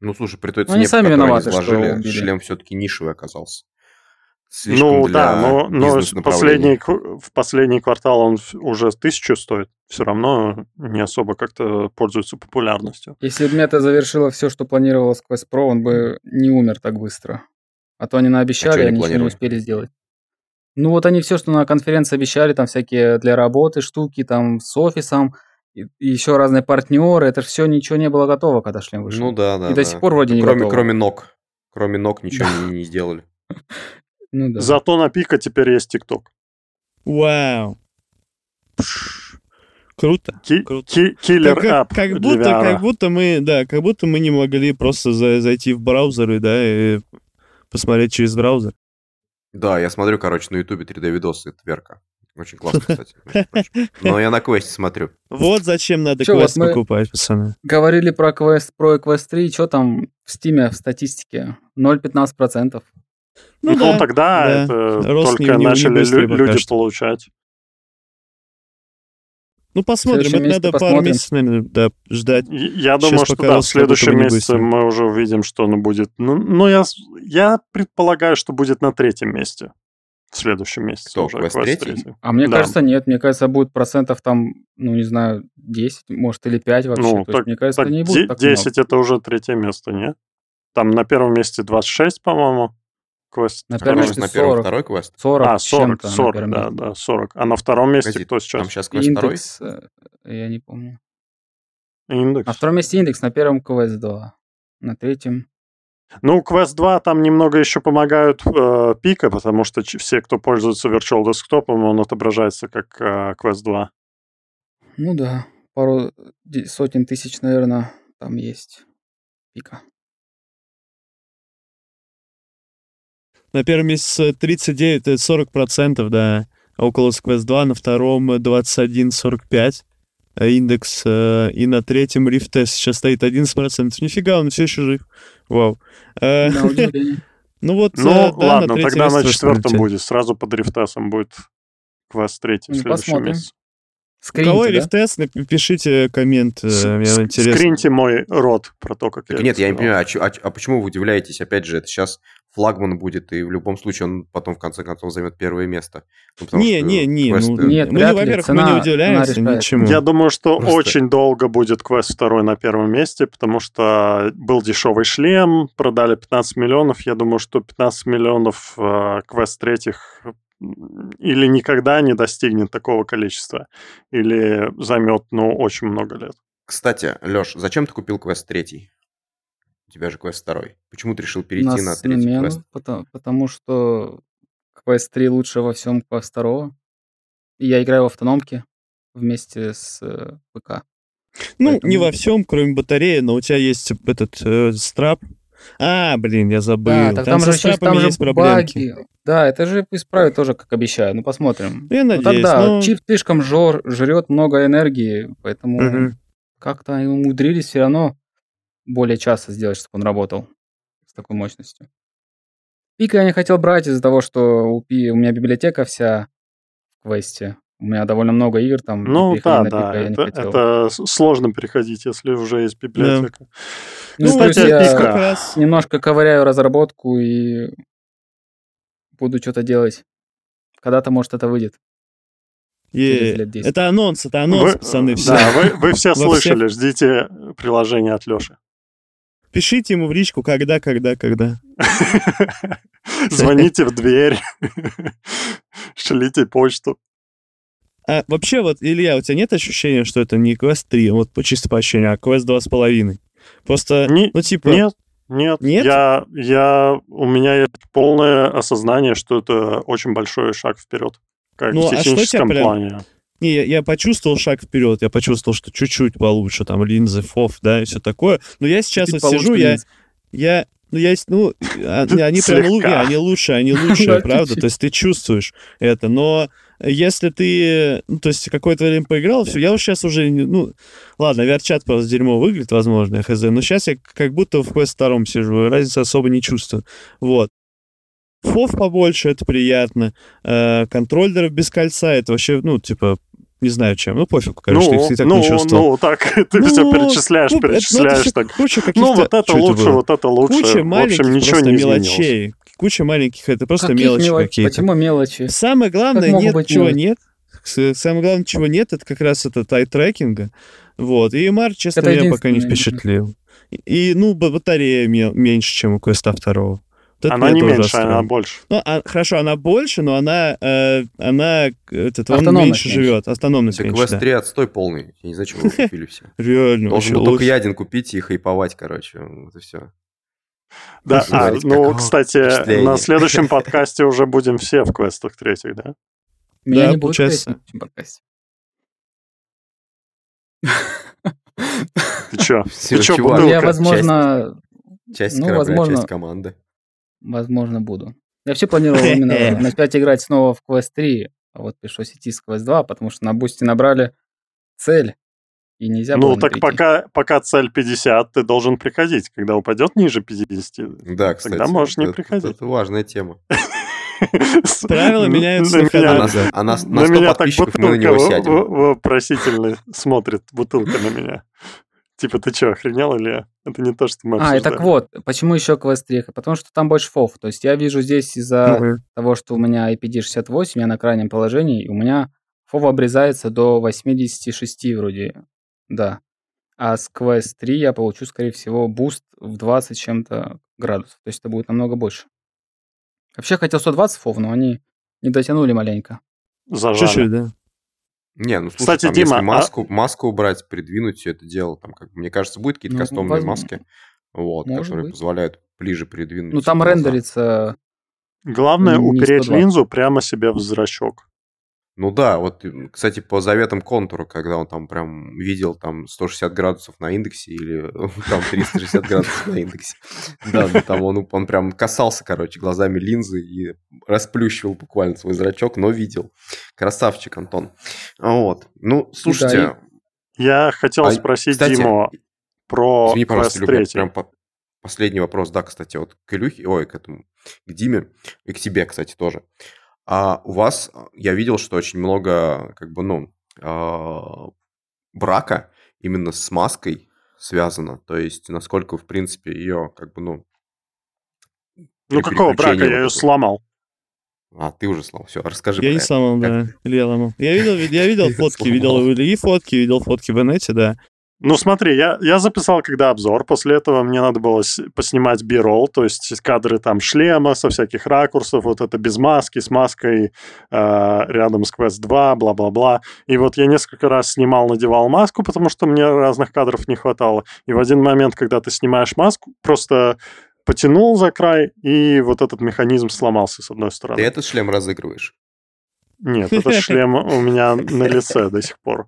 Ну, слушай, при той цене, ну, они сами виноваты, они вложили, что шлем все-таки нишевый оказался. Слишком ну да, но, но последний, в последний квартал он уже тысячу стоит. Все равно не особо как-то пользуется популярностью. Если бы мета завершила все, что планировалось с Quest Pro, он бы не умер так быстро. А то они наобещали, а они ничего не успели сделать. Ну вот они все, что на конференции обещали, там всякие для работы штуки, там с офисом, и, и еще разные партнеры, это все ничего не было готово, когда шлем вышел. Ну да, да. И да. до сих пор вроде ну, не кроме, готово. Кроме ног. Кроме ног ничего не, не сделали. Ну, да. Зато на пика теперь есть ТикТок. Вау. Круто. Ки- круто. Ки- киллер как, как, как будто, как будто мы, да, как будто мы не могли просто за, зайти в браузеры, да, и посмотреть через браузер. Да, я смотрю, короче, на Ютубе 3D-видосы Тверка. Очень классно, кстати. Но я на квесте смотрю. Вот зачем надо Чё, квест вот покупать, пацаны. Говорили про квест, про квест 3, что там в стиме, в статистике? 0,15%. Ну, ну да, тогда да. это Рост только не, начали не люди получать. Ну, посмотрим, это надо посмотрим. пару месяцев, наверное, да, ждать. Я Сейчас думаю, что да, в следующем месяце мы уже увидим, что оно будет. Ну, ну я, я предполагаю, что будет на третьем месте. В следующем месяце Кто, уже. Квест третий? А мне да. кажется, нет. Мне кажется, будет процентов там, ну, не знаю, 10, может, или 5 вообще. Ну, То так, есть, мне кажется, так, не будет 10 это уже третье место, нет? Там на первом месте 26, по-моему квест. На первом месте на первом, второй квест? 40 А, 40, 40, да, да, 40. А на втором месте Погоди, кто сейчас? Там сейчас квест индекс, второй? Э, я не помню. Индекс. На втором месте индекс, на первом квест 2. На третьем... Ну, Quest 2 там немного еще помогают э, пика, потому что все, кто пользуется Virtual Desktop, он отображается как э, Quest 2. Ну да, пару сотен тысяч, наверное, там есть пика. На первом месте 39, это 40 процентов, да. Oculus Quest 2, на втором 21,45 индекс, э, и на третьем Rift S сейчас стоит 11%. Нифига, он все еще жив. Вау. Э, ну вот, ну, э, да, ладно, на тогда на четвертом будет. Сразу под Rift будет Quest 3 в следующем месяце. Скриньте, У кого да? Рифтест, напишите коммент, э, мне интересно. Скриньте мой рот про то, как так я Нет, я не понимаю, а, а, а почему вы удивляетесь? Опять же, это сейчас флагман будет, и в любом случае он потом в конце концов займет первое место. Ну, не, не, не, квесты... ну, нет, мы, во-первых, мы не удивляемся ничему. Я думаю, что Просто... очень долго будет квест второй на первом месте, потому что был дешевый шлем, продали 15 миллионов. Я думаю, что 15 миллионов э, квест третьих или никогда не достигнет такого количества, или займет, ну, очень много лет. Кстати, Лёш, зачем ты купил квест третий? У тебя же квест второй. Почему ты решил перейти на, на третий смену, квест? Потому, потому что квест 3 лучше во всем квест второго. И я играю в автономке вместе с э, ПК. Ну, Поэтому... не во всем, кроме батареи, но у тебя есть этот э, страп. А, блин, я забыл. Да, так там, там же еще там есть проблемки. Баги. Да, это же исправят тоже, как обещаю. Ну, посмотрим. Я надеюсь. Ну, тогда но... чип слишком жор, жрет много энергии, поэтому угу. как-то они умудрились все равно более часто сделать, чтобы он работал с такой мощностью. Пика я не хотел брать из-за того, что у, Пи, у меня библиотека вся в квесте. У меня довольно много игр там. Ну да, да, это, это сложно переходить, если уже есть библиотека. Да. Ну, кстати, я как раз немножко ковыряю разработку и буду что-то делать. Когда-то, может, это выйдет. Это анонс, это анонс, вы, пацаны. Все. Да, вы, вы все слышали, ждите приложение от Леши. Пишите ему в личку, когда, когда, когда. Звоните в дверь. Шлите почту. А вообще вот, Илья, у тебя нет ощущения, что это не квест 3, вот по чисто по ощущению, а квест 2,5? Просто, не, ну типа... Нет, нет, нет? Я, я, у меня есть полное осознание, что это очень большой шаг вперед, как ну, в техническом а что плане. Прям... Не, я, я почувствовал шаг вперед, я почувствовал, что чуть-чуть получше, там, линзы, фов, да, и все такое. Но я сейчас чуть вот сижу, я, я, ну, я, ну, а, они прям лучше, они лучше, они лучше, правда, то есть ты чувствуешь это, но если ты, ну, то есть какое-то время поиграл, все, я уж сейчас уже, ну, ладно, VR-чат просто дерьмо выглядит, возможно, хз, но сейчас я как будто в Quest 2 сижу, разницы особо не чувствую, вот. Фов побольше, это приятно. Э, контроллеров без кольца, это вообще, ну, типа, не знаю чем. Ну, пофиг, конечно, ну, их так ну, не чувствовал. Ну, так, ты ну, все перечисляешь, ну, перечисляешь. Это, ну, так. Куча ну, вот это лучше, вот это лучше. Куча маленьких в общем, ничего не мелочей. Куча маленьких, это просто Каких мелочи мелочи? какие-то. Почему мелочи? Самое главное, нет, чего нет. Самое главное, чего нет, это как раз это тай-трекинга. Вот. И Мар, честно, это меня пока не впечатлил. И, ну, батарея меньше, чем у Квеста второго. Вот она не меньше, расстроен. она больше. Ну, а, хорошо, она больше, но она, э, она этот, он меньше живет. Автономность так меньше, 3 да. отстой полный. Я не знаю, чего вы купили все. Реально. Должен был только я один купить и хайповать, короче. Вот и все. Да, а, ну, кстати, на следующем подкасте уже будем все в квестах третьих, да? Меня да, не будет в следующем подкасте. Ты чё? Ты чё, Я, возможно... Часть ну, возможно, часть команды. Возможно, буду. Я вообще планировал именно начать играть снова в Quest 3, а вот пришлось идти с Quest 2, потому что на бусте набрали цель, и нельзя Ну, так пока, пока цель 50, ты должен приходить. Когда упадет ниже 50, да, кстати, тогда можешь не приходить. Это, это важная тема. Правила меняются на меня, а на, на меня так бутылка вопросительно смотрит, бутылка на меня. Типа, ты что, охренел или это не то, что мы А, и так вот, почему еще квест 3? Потому что там больше FOV. То есть я вижу здесь из-за угу. того, что у меня IPD68, я на крайнем положении, и у меня FOV обрезается до 86 вроде, да. А с Quest 3 я получу, скорее всего, буст в 20 чем-то градусов. То есть это будет намного больше. Вообще хотел 120 фов, но они не дотянули маленько. Зажали. Чуть-чуть, да. Не, ну слушай, Кстати, там, Дима, если маску, а... маску убрать, придвинуть все это дело, там, как мне кажется, будет какие-то ну, кастомные возможно. маски, вот, Может которые быть. позволяют ближе придвинуть. Ну там глаза. рендерится. Главное упереть линзу прямо себе в зрачок. Ну да, вот, кстати, по заветам контура, когда он там прям видел там 160 градусов на индексе или там 360 градусов на индексе. Да, ну, там он, он прям касался, короче, глазами линзы и расплющивал буквально свой зрачок, но видел. Красавчик, Антон. Вот. Ну, слушайте. Я хотел а, спросить кстати, Диму про извини, пожалуйста, Люба, прям по, последний вопрос, да, кстати, вот к Илюхе, ой, к этому, к Диме и к тебе, кстати, тоже. А у вас, а, я видел, что очень много, как бы, ну, а, брака именно с маской связано. То есть, насколько, в принципе, ее, как бы, ну, Ну какого брака? Я ее сломал. А, ты уже сломал. Все, расскажи. Я не сломал, да. Или я ломал. Я видел, я видел фотки, видел Ильи фотки, видел фотки в инете, да. Ну смотри, я, я записал когда обзор, после этого мне надо было поснимать бирол, то есть кадры там шлема со всяких ракурсов, вот это без маски, с маской э, рядом с Quest 2, бла-бла-бла. И вот я несколько раз снимал, надевал маску, потому что мне разных кадров не хватало. И в один момент, когда ты снимаешь маску, просто потянул за край, и вот этот механизм сломался с одной стороны. Ты этот шлем разыгрываешь? Нет, этот шлем у меня на лице до сих пор.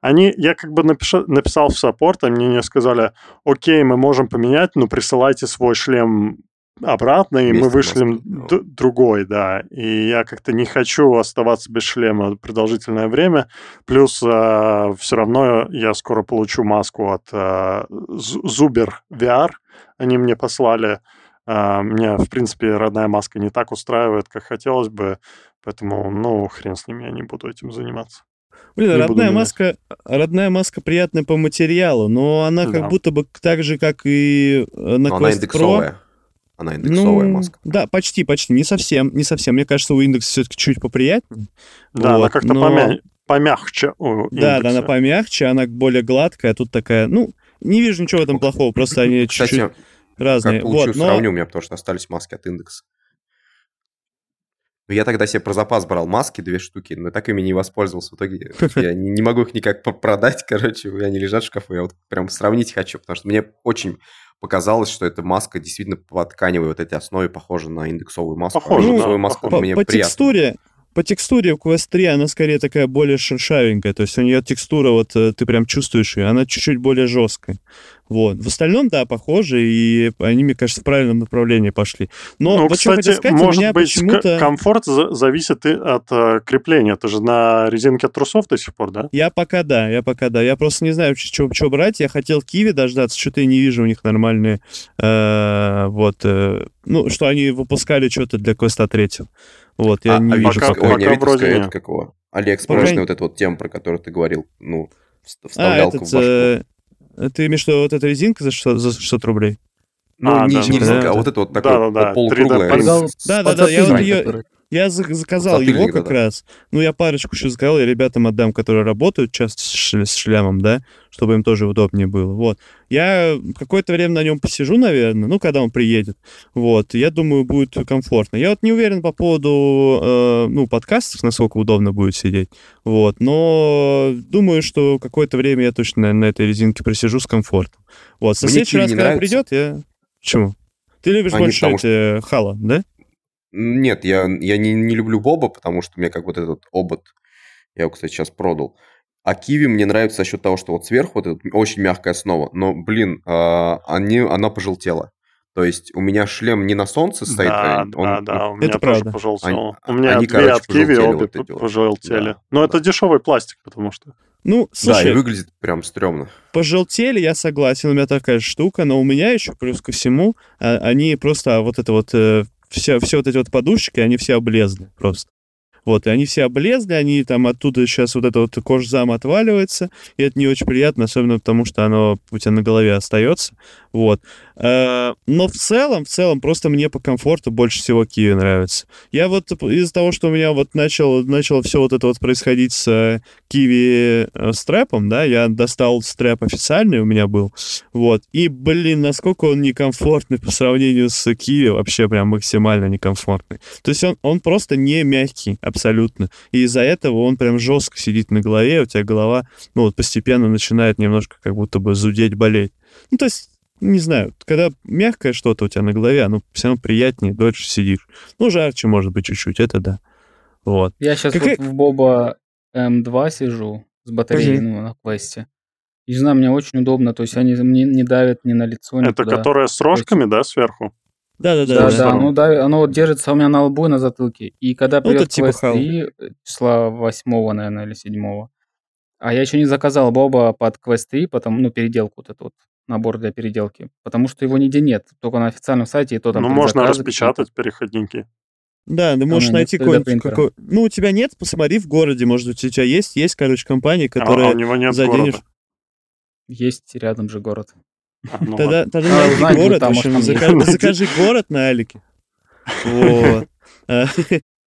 Они, я как бы напишу, написал в саппорт, они мне сказали, окей, мы можем поменять, но присылайте свой шлем обратно, и Вместе мы вышлем д- другой, да. И я как-то не хочу оставаться без шлема продолжительное время. Плюс э, все равно я скоро получу маску от э, Zuber VR. Они мне послали. Э, мне, в принципе, родная маска не так устраивает, как хотелось бы. Поэтому, ну, хрен с ними, я не буду этим заниматься. Блин, не родная маска, родная маска приятная по материалу, но она да. как будто бы так же, как и э, на но Quest она индексовая. Pro. Она индексовая ну, маска. Да, почти, почти. Не совсем, не совсем. Мне кажется, у индекса все-таки чуть поприятнее. Да, вот, она как-то но... помя... помягче у Да, да, она помягче, она более гладкая, а тут такая, ну, не вижу ничего в этом плохого, просто они чуть-чуть разные. Как получу, вот, но... сравню, у меня потому что остались маски от индекса. Но я тогда себе про запас брал маски, две штуки, но так ими не воспользовался. В итоге я не, могу их никак продать, короче, они лежат в шкафу. Я вот прям сравнить хочу, потому что мне очень показалось, что эта маска действительно по тканевой вот этой основе похожа на индексовую маску. Похоже, а индексовую да. маску по, мне по приятно. текстуре, по текстуре в Quest 3 она скорее такая более шершавенькая, то есть у нее текстура, вот э, ты прям чувствуешь ее, она чуть-чуть более жесткая. Вот. В остальном, да, похоже, и они, мне кажется, в правильном направлении пошли. Но ну, вот кстати, сказать, может быть, почему-то... комфорт от э, крепления. Это же на резинке от трусов до сих пор, да? Я пока да, я пока да. Я просто не знаю, что брать. Я хотел Киви дождаться, что-то я не вижу у них нормальные... Э, вот, э, ну, что они выпускали что-то для Квеста 3. Вот, я а, не а вижу пока. Ой, не вроде это какого? Алиэкспрессная пока... вот эта вот тема, про которую ты говорил, ну, вставлялка а, этот, в башку. Э, ты имеешь в виду вот эта резинка за 600, за 600 рублей? Ну, а, не, да, не резинка, да, а вот это вот такое да, да, да. полукруглое. Да-да-да, я вот ее... Я заказал его как да. раз. Ну, я парочку еще заказал, я ребятам отдам, которые работают часто с шлемом, да, чтобы им тоже удобнее было. Вот. Я какое-то время на нем посижу, наверное, ну, когда он приедет. Вот. Я думаю, будет комфортно. Я вот не уверен по поводу, э, ну, подкастов, насколько удобно будет сидеть. Вот. Но думаю, что какое-то время я точно на, на этой резинке просижу с комфортом. Вот. В следующий раз, когда нравится. придет, я... Почему? Ты любишь Они больше что... Хала, да? Нет, я, я не, не люблю Боба, потому что мне как вот этот обод, я его, кстати, сейчас продал. А киви мне нравится за счет того, что вот сверху вот эта очень мягкая основа, но, блин, э, они, она пожелтела. То есть у меня шлем не на солнце стоит, да, а он... Да, да, у меня это тоже правда. пожелтел. Они, у меня они, две короче, от киви обе вот вот. пожелтели. Да, но да. это дешевый пластик, потому что... Ну, слушай, да, и выглядит прям стрёмно. Пожелтели, я согласен, у меня такая штука, но у меня еще, плюс ко всему, а, они просто вот это вот э, все, все вот эти вот подушечки, они все облезли просто. Вот, и они все облезли, они там оттуда сейчас вот это вот кожзам отваливается, и это не очень приятно, особенно потому, что оно у тебя на голове остается. Вот. Э, но в целом, в целом, просто мне по комфорту больше всего Киви нравится. Я вот из-за того, что у меня вот начал, начало все вот это вот происходить с Киви э, стрэпом, да, я достал стрэп официальный у меня был, вот, и, блин, насколько он некомфортный по сравнению с Киви, вообще прям максимально некомфортный. То есть он, он просто не мягкий абсолютно, и из-за этого он прям жестко сидит на голове, у тебя голова, ну, вот постепенно начинает немножко как будто бы зудеть, болеть. Ну, то есть не знаю, когда мягкое что-то у тебя на голове, оно все равно приятнее, дольше сидишь. Ну, жарче, может быть, чуть-чуть, это да. Вот. Я сейчас как... вот в Боба М2 сижу с батареей угу. ну, на квесте. И не знаю, мне очень удобно, то есть они мне не давят ни на лицо, ни Это которая с рожками, есть... да, сверху? Да, да, да. Да, да, ну да, оно вот держится у меня на лбу и на затылке. И когда придет вот квест типа 3, числа 8, наверное, или 7, а я еще не заказал Боба под квест 3, потом, ну, переделку вот эту вот набор для переделки, потому что его нигде нет, только на официальном сайте, и то там... Ну, можно распечатать переходники. Да, ты можешь а, найти какой-нибудь... Какой... Ну, у тебя нет, посмотри в городе, может быть, у тебя есть, есть, короче, компании, которые а, а у него нет заденешь... Города. Есть рядом же город. А, ну тогда тогда а, найди город, в общем, закажи, закажи город на Алике. Вот.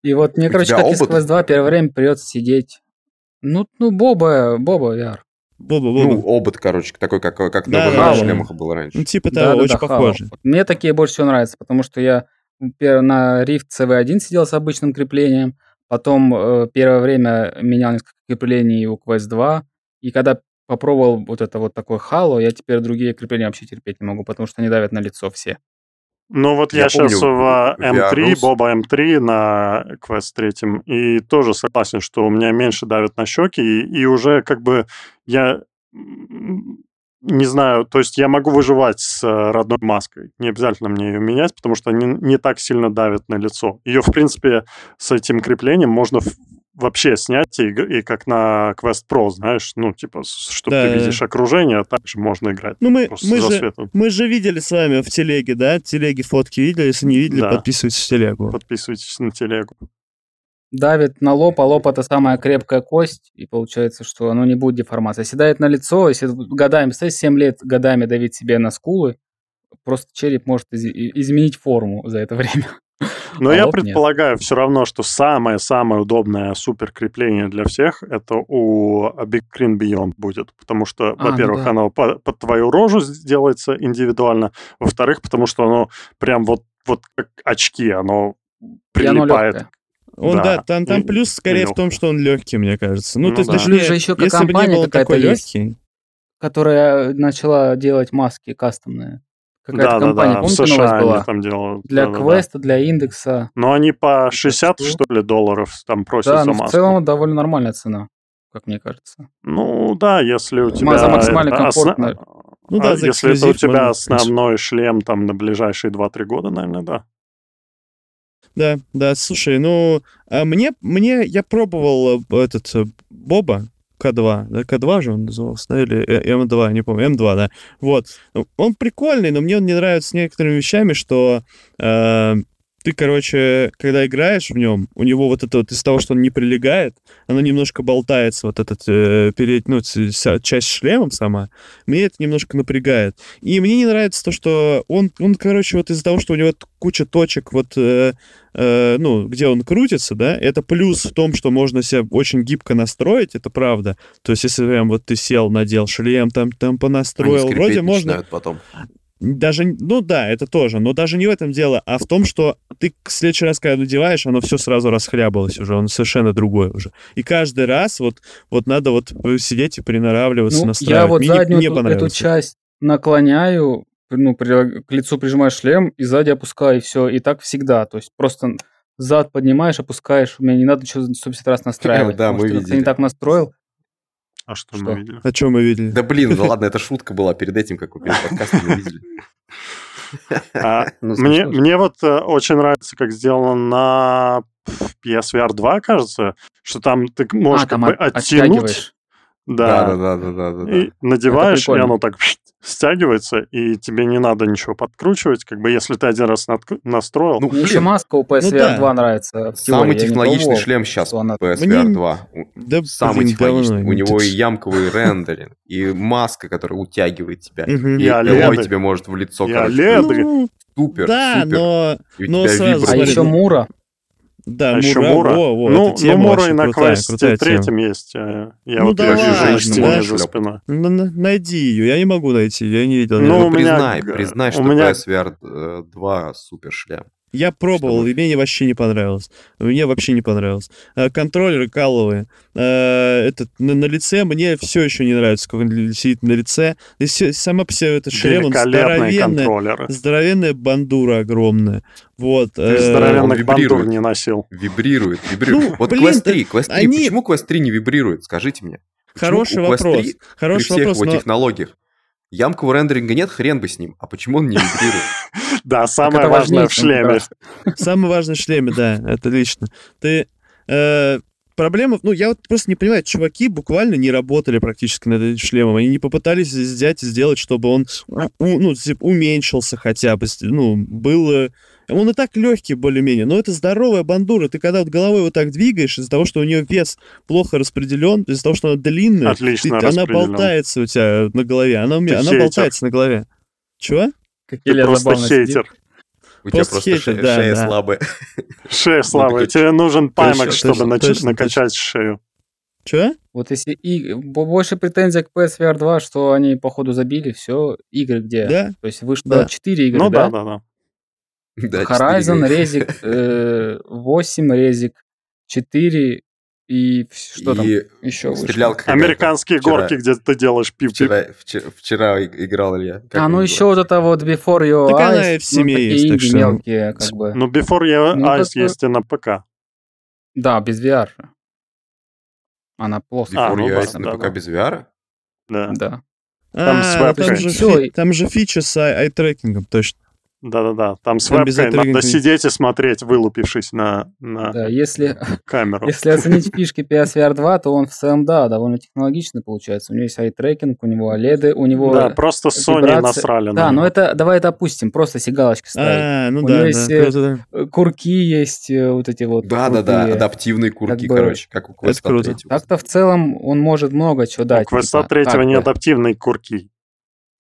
И вот мне, короче, как из Quest 2 первое время придется сидеть. Ну, ну, Боба, Боба VR. Боба, Боба. Ну, обод, короче, такой, как, как да, на да, шлемах да. был раньше. Ну, типа того, да, очень да, похоже. Хава. Мне такие больше всего нравятся, потому что я на Rift CV1 сидел с обычным креплением, потом э, первое время менял несколько креплений у Quest 2, и когда попробовал вот это вот такое Halo, я теперь другие крепления вообще терпеть не могу, потому что они давят на лицо все. Ну вот я, я сейчас в М3, Боба М3 на Quest 3, и тоже согласен, что у меня меньше давят на щеки, и, и уже как бы я не знаю, то есть я могу выживать с родной маской. Не обязательно мне ее менять, потому что они не так сильно давят на лицо. Ее, в принципе, с этим креплением можно вообще снять и, и как на Quest Pro, знаешь, ну, типа, что да. ты видишь окружение, а также можно играть. Ну, мы, мы, же, мы же видели с вами в телеге, да? Телеги фотки видели, если не видели, да. подписывайтесь в телегу. Подписывайтесь на телегу. Давит на лоб, а лоб это самая крепкая кость, и получается, что оно не будет деформации. Если давит на лицо, если годами, кстати, 7 лет годами давить себе на скулы, просто череп может из- изменить форму за это время. Но а я предполагаю нет. все равно, что самое-самое удобное суперкрепление для всех это у Big Green Beyond будет. Потому что, а, ну во-первых, ну да. оно под, под твою рожу сделается индивидуально. Во-вторых, потому что оно прям вот, вот как очки, оно прилипает. Он, да, да там, там плюс скорее в том, что он легкий, мне кажется. Ну, ну то есть, да. точнее, же еще как если бы не был такой легкий, которая начала делать маски кастомные. Какая-то да, компания, да, да. помните, в США была? там делают. Для да, квеста, да. для индекса. Но они по 60, что ли, долларов там просят да, за маску. в целом довольно нормальная цена, как мне кажется. Ну, да, если у тебя... За максимально это, комфортно. Осна... Ну, да, а, если это у тебя основной шлем там на ближайшие 2-3 года, наверное, да. Да, да, слушай, ну, а мне, мне, я пробовал э, этот э, Боба, к2, да, К2 же он назывался, да, или э, М2, не помню, М2, да. Вот. Он прикольный, но мне он не нравится некоторыми вещами, что э, ты, короче, когда играешь в нем, у него вот это вот из того, что он не прилегает, оно немножко болтается, вот этот э, перед, ну, часть шлемом сама, мне это немножко напрягает. И мне не нравится то, что он, он короче, вот из-за того, что у него куча точек, вот, э, э, ну, где он крутится, да, это плюс в том, что можно себя очень гибко настроить, это правда. То есть, если прям вот ты сел, надел шлем, там, там понастроил, вроде можно... потом. Даже, ну да, это тоже, но даже не в этом дело, а в том, что ты в следующий раз, когда надеваешь, оно все сразу расхлябалось уже, он совершенно другой уже. И каждый раз вот, вот надо вот сидеть и принаравливаться, ну, настраивать. Я вот Мне заднюю не, не эту часть наклоняю, ну, при, к лицу прижимаешь шлем и сзади опускаю, и все, и так всегда. То есть просто зад поднимаешь, опускаешь, у меня не надо ничего 150 раз настраивать. Да, мы видели. Ты не так настроил, а что, что? мы видели? А что мы видели? Да блин, ну ладно, это шутка была перед этим, как вы перед подкастом мы видели. А, ну, мне, мне вот э, очень нравится, как сделано на PSVR 2, кажется, что там ты можешь а, как бы оттянуть. Да. Да, да, да, да, да, И надеваешь, и оно так стягивается, и тебе не надо ничего подкручивать, как бы если ты один раз настроил. Ну, Мне еще маска у PSVR ну, да. 2 нравится. Самый технологичный шлем сейчас она... PSVR 2. Да, Самый блин, технологичный. Давно. У него и ямковый рендеринг, и маска, которая утягивает тебя. И и тебе может в лицо. И ну, Супер, да, супер. но, но сразу, а еще Мура. Да, а Мура, еще Мура. Во, во, ну, ну Мура и на квесте третьем есть. Я ну, вот да ладно, вижу да? за спиной. Ну, найди ее. Я не могу найти, я не видел. Ну, признай, меня... признай, что меня... PSVR 2 супер шлем. Я пробовал, Чтобы... и мне вообще не понравилось. Мне вообще не понравилось. Э, контроллеры каловые. Э, этот, на, на лице мне все еще не нравится, как он сидит на лице. И все, сама по себе этот шлем, он здоровенная, здоровенная бандура огромная. Вот. Ты э, здоровенных бандур не носил. Вибрирует, вибрирует. Ну, вот блин, Quest 3, Quest 3, они... почему Quest 3 не вибрирует, скажите мне? Почему Хороший вопрос. Хороший при всех вопрос, его но... технологиях Ямкового рендеринга нет, хрен бы с ним. А почему он не вибрирует? Да, самое важное в шлеме. Самое важное в шлеме, да, это лично. Ты э, проблема, ну, я вот просто не понимаю, чуваки буквально не работали практически над этим шлемом. Они не попытались взять и сделать, чтобы он, ну, типа, уменьшился хотя бы, ну, был он и так легкий более-менее, но это здоровая бандура. Ты когда вот головой вот так двигаешь, из-за того, что у нее вес плохо распределен, из-за того, что она длинная, Отлично ты, она болтается у тебя на голове. Она, она болтается на голове. Чего? Как ты просто хейтер. У тебя просто шея слабая. Шея ну, слабая. Тебе нужен паймакс, чтобы накачать шею. Че? Вот если и больше претензий к PSVR 2, что они походу забили все игры где. Да. То есть вышло да. 4 игры, ну, да? да, да, да. Horizon, Резик, 8, э, Резик, 4 и что там еще стрелял Американские вчера, горки, где ты делаешь пип вчера, вчера, вчера играл Илья. Как а, ну еще вот это вот Before Your так Eyes. она и в семье ну, есть, так что... мелкие, как бы. Ну, Before Your ну, Eyes есть и на ПК. Да, без VR. Она плоская. Before а, ну, Your Eyes на ПК да. без VR? Да. Да. Там, а, там, же, там же фича с ай-трекингом, точно. Да-да-да, там с там вебкой надо сидеть и смотреть, вылупившись на, на да, если, камеру. Если оценить фишки PSVR 2, то он в целом, да, довольно технологичный получается. У него есть ай-трекинг, у него OLED, у него Да, просто Sony вибрации. насрали Да, но это, давай это опустим, просто сигалочки ставить. А, ну у да, него да, есть да. Э, курки, есть э, вот эти вот Да-да-да, адаптивные курки, как короче, как у Quest 3. Так-то в целом он может много чего дать. У Quest 3 типа, не адаптивные курки.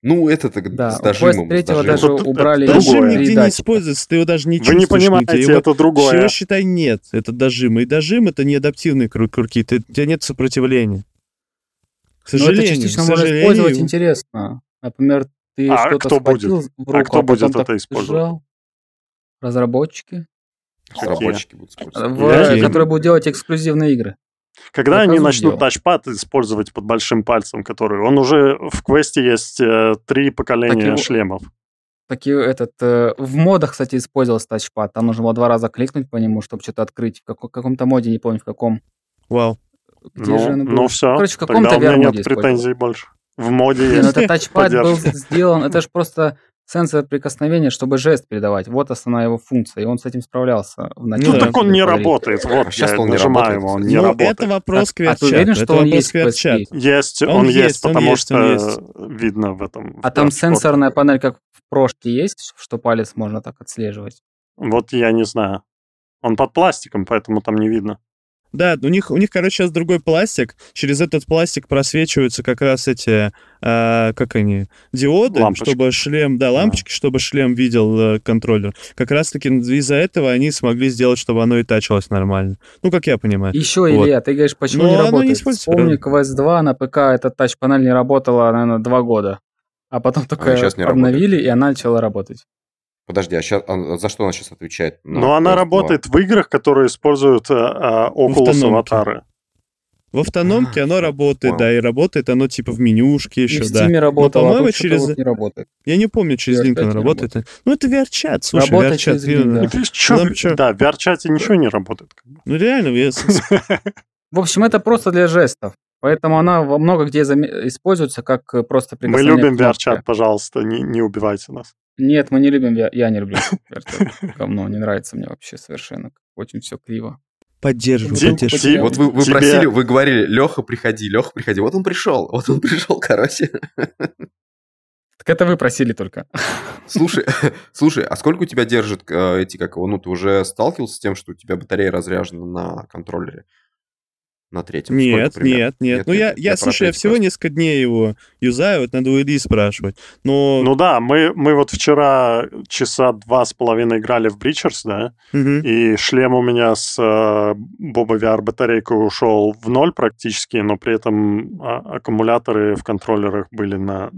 Ну, это так да, с дожимом. третьего даже это, убрали это Дожим нигде не используется, ты его даже не Вы не понимаете, его, это другое. Его, считай, нет, это дожим. И дожим — это не адаптивные курки, ты, у тебя нет сопротивления. К сожалению, Но это частично можно использовать интересно. Например, ты а что-то кто схватил будет? в руку, а кто а будет это использовать? Сжал. Разработчики. Разработчики будут использовать. В, которые будут делать эксклюзивные игры. Когда они начнут тачпад использовать под большим пальцем, который... Он уже в квесте есть э, три поколения шлемов. Так и этот... Э, в модах, кстати, использовался тачпад. Там нужно было два раза кликнуть по нему, чтобы что-то открыть. В как- каком-то моде, не помню в каком. Вау. Где ну, же ну все, Короче, в каком-то Тогда у меня нет претензий больше. В моде есть. Но этот тачпад был сделан... Это же просто сенсор прикосновения, чтобы жест передавать. Вот основная его функция, и он с этим справлялся. В ну так он не работает. Вот, сейчас он не работает. Его, он не ну, работает. это вопрос а, а ты уверен, что он есть в Есть, он, он есть, потому есть, что есть. видно в этом. А там сенсорная панель, как в прошке, есть, что палец можно так отслеживать? Вот я не знаю. Он под пластиком, поэтому там не видно. Да, у них, у них, короче, сейчас другой пластик. Через этот пластик просвечиваются как раз эти, э, как они, диоды, лампочки. чтобы шлем, да, лампочки, да. чтобы шлем видел э, контроллер. Как раз-таки из-за этого они смогли сделать, чтобы оно и тачилось нормально. Ну, как я понимаю. Еще, вот. Илья, ты говоришь, почему Но не работает? Не Вспомни, Quest 2 на ПК эта тач-панель не работала, наверное, два года. А потом только а обновили, и она начала работать. Подожди, а, сейчас, а за что она сейчас отвечает? Ну, она работает в играх, которые используют а, Oculus аватары. В автономке а, оно работает, понял. да, и работает оно типа в менюшке еще, и в да. Но, работало, по-моему, а через... Вот не работает. Я не помню, через link она работает. работает. Ну, это VR-чат, слушай, работает VR-чат. Через link, да. да, в VR-чате ничего не работает. Ну, реально, я... В общем, это просто для жестов. Поэтому она во много где используется как просто Мы любим VR-чат, пожалуйста, не, не убивайте нас. Нет, мы не любим, я, я не люблю VR-чат. Говно, не нравится мне вообще совершенно. Очень все криво. Поддерживаю, Ди- поддерживаю. Вот вы, вы Тебе... просили, вы говорили, Леха, приходи, Леха, приходи. Вот он пришел, вот он пришел, короче. Так это вы просили только. Слушай, слушай, а сколько у тебя держит э, эти, как его, ну, ты уже сталкивался с тем, что у тебя батарея разряжена на контроллере? На третьем? Нет, Сколько, нет, нет, нет. Ну, я, я, я слушай, я всего несколько дней его юзаю, вот надо у Ильи спрашивать. Но... Ну да, мы, мы вот вчера часа два с половиной играли в Бричерс, да, угу. и шлем у меня с э, Боба VR батарейкой ушел в ноль практически, но при этом а, аккумуляторы в контроллерах были на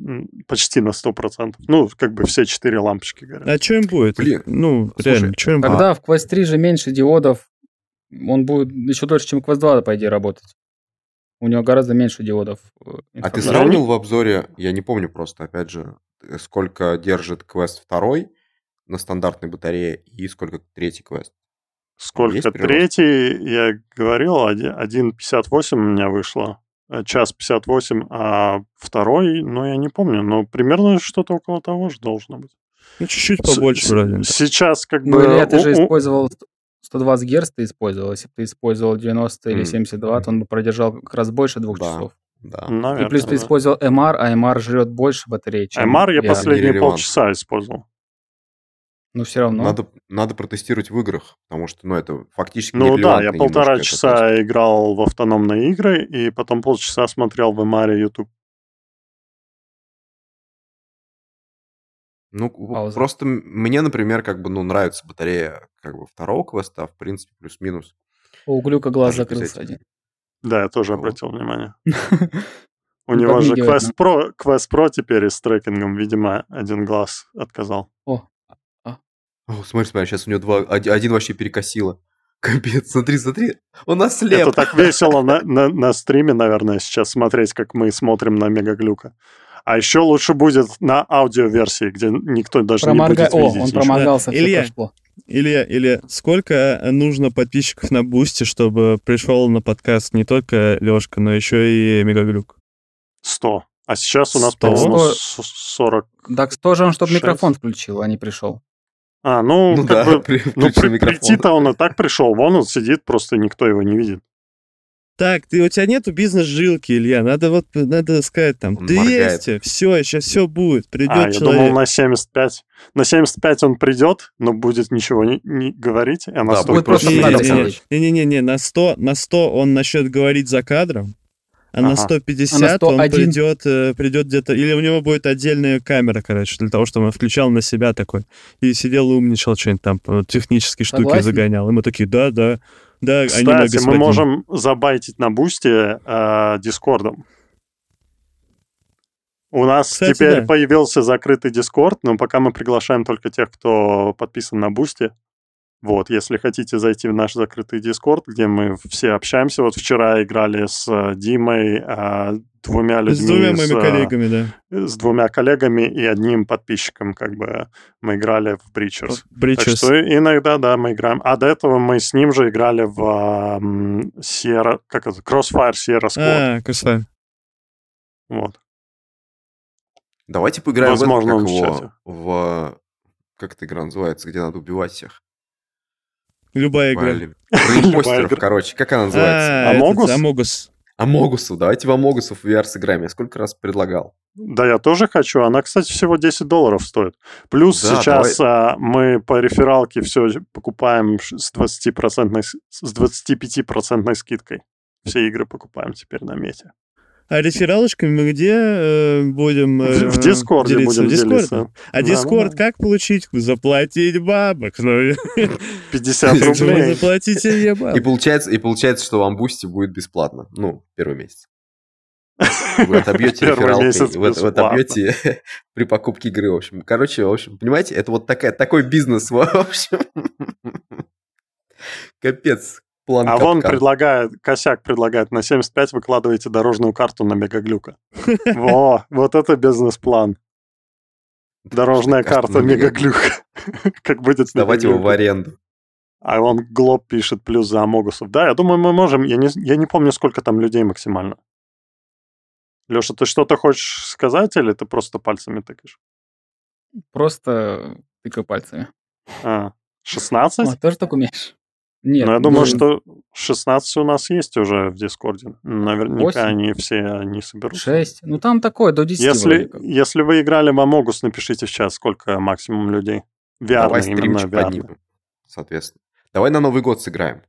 почти на 100%. Ну, как бы все четыре лампочки горят. А что им будет? Блин, ну, Слушай, реально, что им будет? Когда в Quest 3 же меньше диодов он будет еще дольше, чем Quest 2, по идее, работать. У него гораздо меньше диодов. Э, а ты сравнил в обзоре, я не помню просто, опять же, э, сколько держит Quest 2 на стандартной батарее и сколько третий Quest? Сколько третий, я говорил, 1.58 у меня вышло, э, час 58, а второй, ну, я не помню, но примерно что-то около того же должно быть. Ну, чуть-чуть побольше, вроде. Сейчас как ну, бы... Ну, или ты же использовал 120 Гц ты использовал. Если бы ты использовал 90 mm. или 72, то он бы продержал как раз больше двух да. часов. Да. Наверное, и плюс да. ты использовал MR, а MR жрет больше батареи, чем MR я VR. последние полчаса использовал. Но все равно. Надо, надо протестировать в играх, потому что, ну, это фактически Ну да, я полтора часа играл в автономные игры, и потом полчаса смотрел в MR YouTube. Ну, Пауза. просто мне, например, как бы, ну, нравится батарея как бы второго квеста, а в принципе, плюс-минус. У Глюка глаз закрылся один. Да, я тоже обратил внимание. У него же Quest Pro, Quest Pro теперь с трекингом, видимо, один глаз отказал. О, а. О смотри, смотри, сейчас у него два, один вообще перекосило. Капец, смотри, смотри, он ослеп. Это так весело на, на, на стриме, наверное, сейчас смотреть, как мы смотрим на Мегаглюка. А еще лучше будет на аудиоверсии, где никто даже Проморга... не будет видеть. О, он проморгался, да. Илья, Илья, Илья, сколько нужно подписчиков на Boosty, чтобы пришел на подкаст не только Лешка, но еще и Мегаглюк? 100. А сейчас у нас, по-моему, 40. Так тоже он, чтобы микрофон включил, а не пришел. А, ну, ну как да, бы, при, ну, при, прийти-то он и так пришел. Вон он сидит, просто никто его не видит. Так, ты, у тебя нету бизнес-жилки, Илья. Надо вот, надо сказать там, он 200, все, сейчас все будет, придет а, человек. я думал на 75. На 75 он придет, но будет ничего не, не говорить, а на да, 100 будет просто Не-не-не, на 100, на 100 он начнет говорить за кадром, а ага. на 150 а на 101... он придет, э, придет где-то... Или у него будет отдельная камера, короче, для того, чтобы он включал на себя такой. И сидел и умничал, что-нибудь там, технические штуки Согласен? загонял. И мы такие, да, да, Кстати, мы можем забайтить на Boosty э, Discord ом. У нас Кстати, теперь да. появился закрытый Discord, но пока мы приглашаем только тех, кто подписан на Boosty. Вот, если хотите зайти в наш закрытый Discord, где мы все общаемся. Вот вчера играли с э, Димой, а, двумя людьми. С двумя моими с, коллегами, да. С двумя коллегами и одним подписчиком, как бы мы играли в Breachers. Breachers. Так что иногда, да, мы играем. А до этого мы с ним же играли в um, Sierra, как это, Crossfire Sierra Squad. А, Crossfire. Вот. Давайте поиграем Возможно, в, это, как его, в... Как эта игра называется, где надо убивать всех? Любая игра. Про импостеров, короче. Как она называется? Амогус? Амогус. Амогусу. Давайте в Амогусу в VR сыграем. Я сколько раз предлагал. Да, я тоже хочу. Она, кстати, всего 10 долларов стоит. Плюс да, сейчас давай. а, мы по рефералке все покупаем с 20% с 25% скидкой. Все игры покупаем теперь на мете. А рефералочками мы где э, будем э, В Discord е делиться? будем Discord? делиться. А Discord да, как получить? Заплатить бабок. Ну, 50 рублей. Заплатите мне бабок. И получается, и получается, что вам Boosty будет бесплатно. Ну, первый месяц. Вы отобьете рефералкой, вы, вы отобьете при покупке игры, в общем. Короче, в общем, понимаете, это вот такая, такой бизнес, в общем. Капец, План а вон предлагает, косяк предлагает, на 75 выкладываете дорожную карту на Мегаглюка. Во, вот это бизнес-план. Дорожная карта Мегаглюка. Как будет Сдавать его в аренду. А он Глоб пишет плюс за Амогусов. Да, я думаю, мы можем. Я не, я не помню, сколько там людей максимально. Леша, ты что-то хочешь сказать или ты просто пальцами тыкаешь? Просто тыкаю пальцами. А, 16? О, тоже так умеешь? Нет. Ну, я думаю, что 16 у нас есть уже в Дискорде. Наверняка 8? они все не соберутся. 6. Ну, там такое, до 10. Если, если вы играли в Амогус, напишите чат, сколько максимум людей. VR Давай именно VR. соответственно. Давай на Новый год сыграем.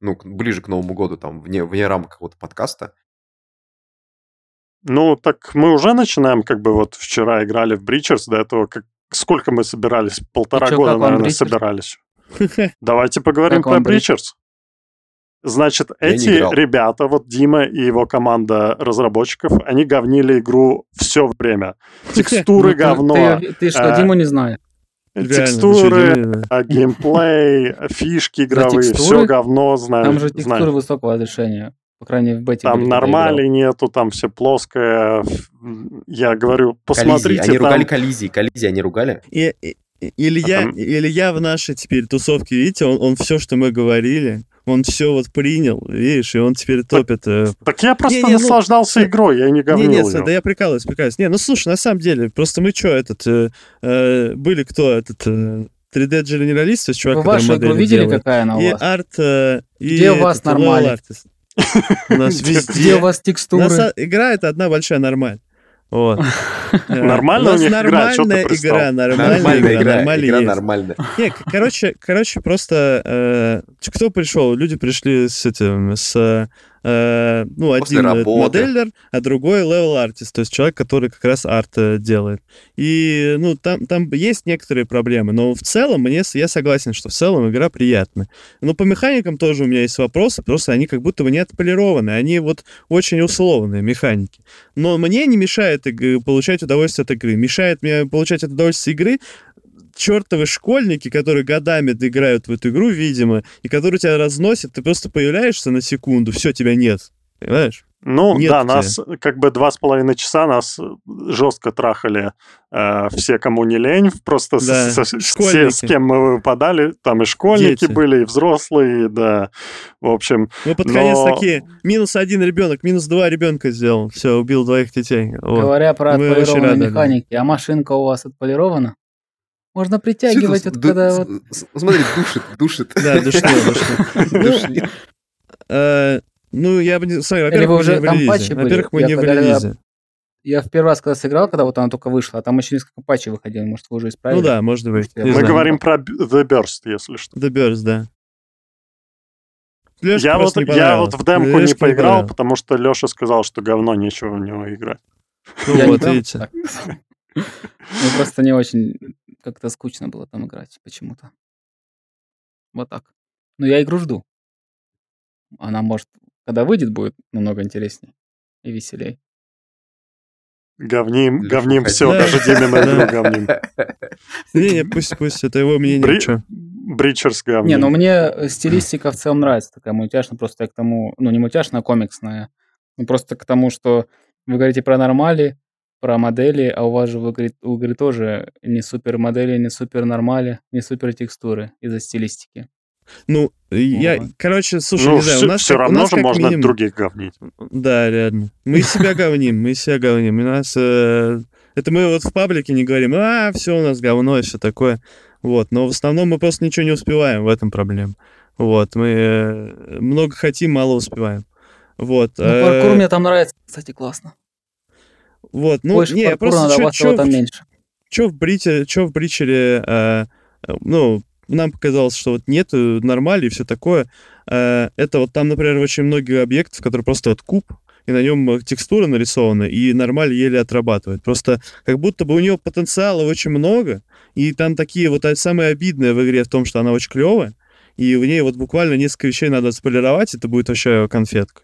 Ну, ближе к Новому году, там, вне, вне рамок какого-то подкаста. Ну, так мы уже начинаем, как бы вот вчера играли в Бричерс, до этого как, сколько мы собирались? Полтора года, наверное, собирались. Давайте поговорим про Бричерс. Значит, Я эти ребята, вот Дима и его команда разработчиков, они говнили игру все время. Текстуры ну, говно. Ты что, э, Диму не знаешь? Текстуры, а, геймплей, фишки игровые, все говно, знаю. Там же текстуры высокого разрешения. По крайней мере, в бете. Там нормали нету, там все плоское. Я говорю, посмотрите. Они ругали коллизии, коллизии они ругали. И, Илья, а Илья в нашей теперь тусовке, видите, он, он все, что мы говорили, он все вот принял, видишь, и он теперь топит. Так, э... так я просто не, не, ну, наслаждался ну, игрой, я не говнил Не, нет, ее. да я прикалываюсь, прикалываюсь. Не, ну слушай, на самом деле, просто мы что, этот, э, э, были кто, этот... Э, 3D генералист, чувак, Вы вашу игру видели, делает. какая она у вас? И арт, э, и Где у вас нормально? Нас везде. Где у вас текстуры? Игра это одна большая нормаль. Вот. Нормально у них нормальная игра, нормальная игра, нормальная игра нормальная. Не, короче, короче, просто э, кто пришел? Люди пришли с этим, с э, ну, один модельер, а другой level артист, то есть человек, который как раз арт э, делает. И, ну, там, там есть некоторые проблемы, но в целом мне, я согласен, что в целом игра приятная. Но по механикам тоже у меня есть вопросы, просто они как будто бы не отполированы, они вот очень условные механики. Но мне не мешает получать удовольствие от игры. Мешает мне получать удовольствие игры чертовы школьники, которые годами играют в эту игру, видимо, и которые тебя разносят, ты просто появляешься на секунду, все, тебя нет. Понимаешь? Ну Нет да, нас как бы два с половиной часа нас жестко трахали э, все, кому не лень, просто да. с, с, все, с кем мы выпадали, там и школьники Дети. были, и взрослые, да, в общем. Мы под конец но... такие, минус один ребенок, минус два ребенка сделал, все, убил двоих детей. Говоря про отполированные механики, а машинка у вас отполирована? Можно притягивать, вот когда вот... Смотри, душит, душит. Да, душнет, душнет. Ну, я бы... Смотри, во-первых, мы уже там патчи были. Во-первых, мы не в релизе. Я в первый раз, когда сыграл, когда вот она только вышла, а там еще несколько патчей выходило, может, вы уже исправили? Ну да, может быть. Мы знаю. говорим про The Burst, если что. The Burst, да. Лёшка я вот, я вот в демку Лёшка не поиграл, не потому что Леша сказал, что говно, нечего в него играть. Ну я вот, видите. Ну, просто не очень как-то скучно было там играть почему-то. Вот так. Но я игру жду. Она, может, когда выйдет, будет намного интереснее и веселей. Говним, говним все, даже Диме на игру говним. Не, не, пусть, пусть, это его мнение. Бри... Бричерс говним. Не, ну мне стилистика в целом нравится, такая мультяшная, просто я к тому, ну не мультяшная, а комиксная. Ну просто к тому, что вы говорите про нормали, про модели, а у вас же в игре, в игре тоже не супер модели, не супер нормали, не супер текстуры из-за стилистики. Ну, я, короче, слушай, ну, не знаю, все, у нас все как, равно у нас же можно минимум... других говнить. Да, реально. Мы себя говним, мы себя говним. У нас... Э... Это мы вот в паблике не говорим, а, все у нас говно и все такое. Вот, но в основном мы просто ничего не успеваем, в этом проблема. Вот, мы э, много хотим, мало успеваем. Вот. Ну, паркур мне там нравится, кстати, классно. Вот, ну, Больше не, просто чё, чё, там меньше. Чё в, Брите, чё в Бричере, э, ну, нам показалось, что вот нет нормали и все такое. Э, это вот там, например, очень много объектов, которые просто вот куб, и на нем текстура нарисована, и нормаль еле отрабатывает. Просто как будто бы у него потенциала очень много, и там такие вот а, самые обидные в игре в том, что она очень клевая, и в ней вот буквально несколько вещей надо сполировать, это будет вообще конфетка.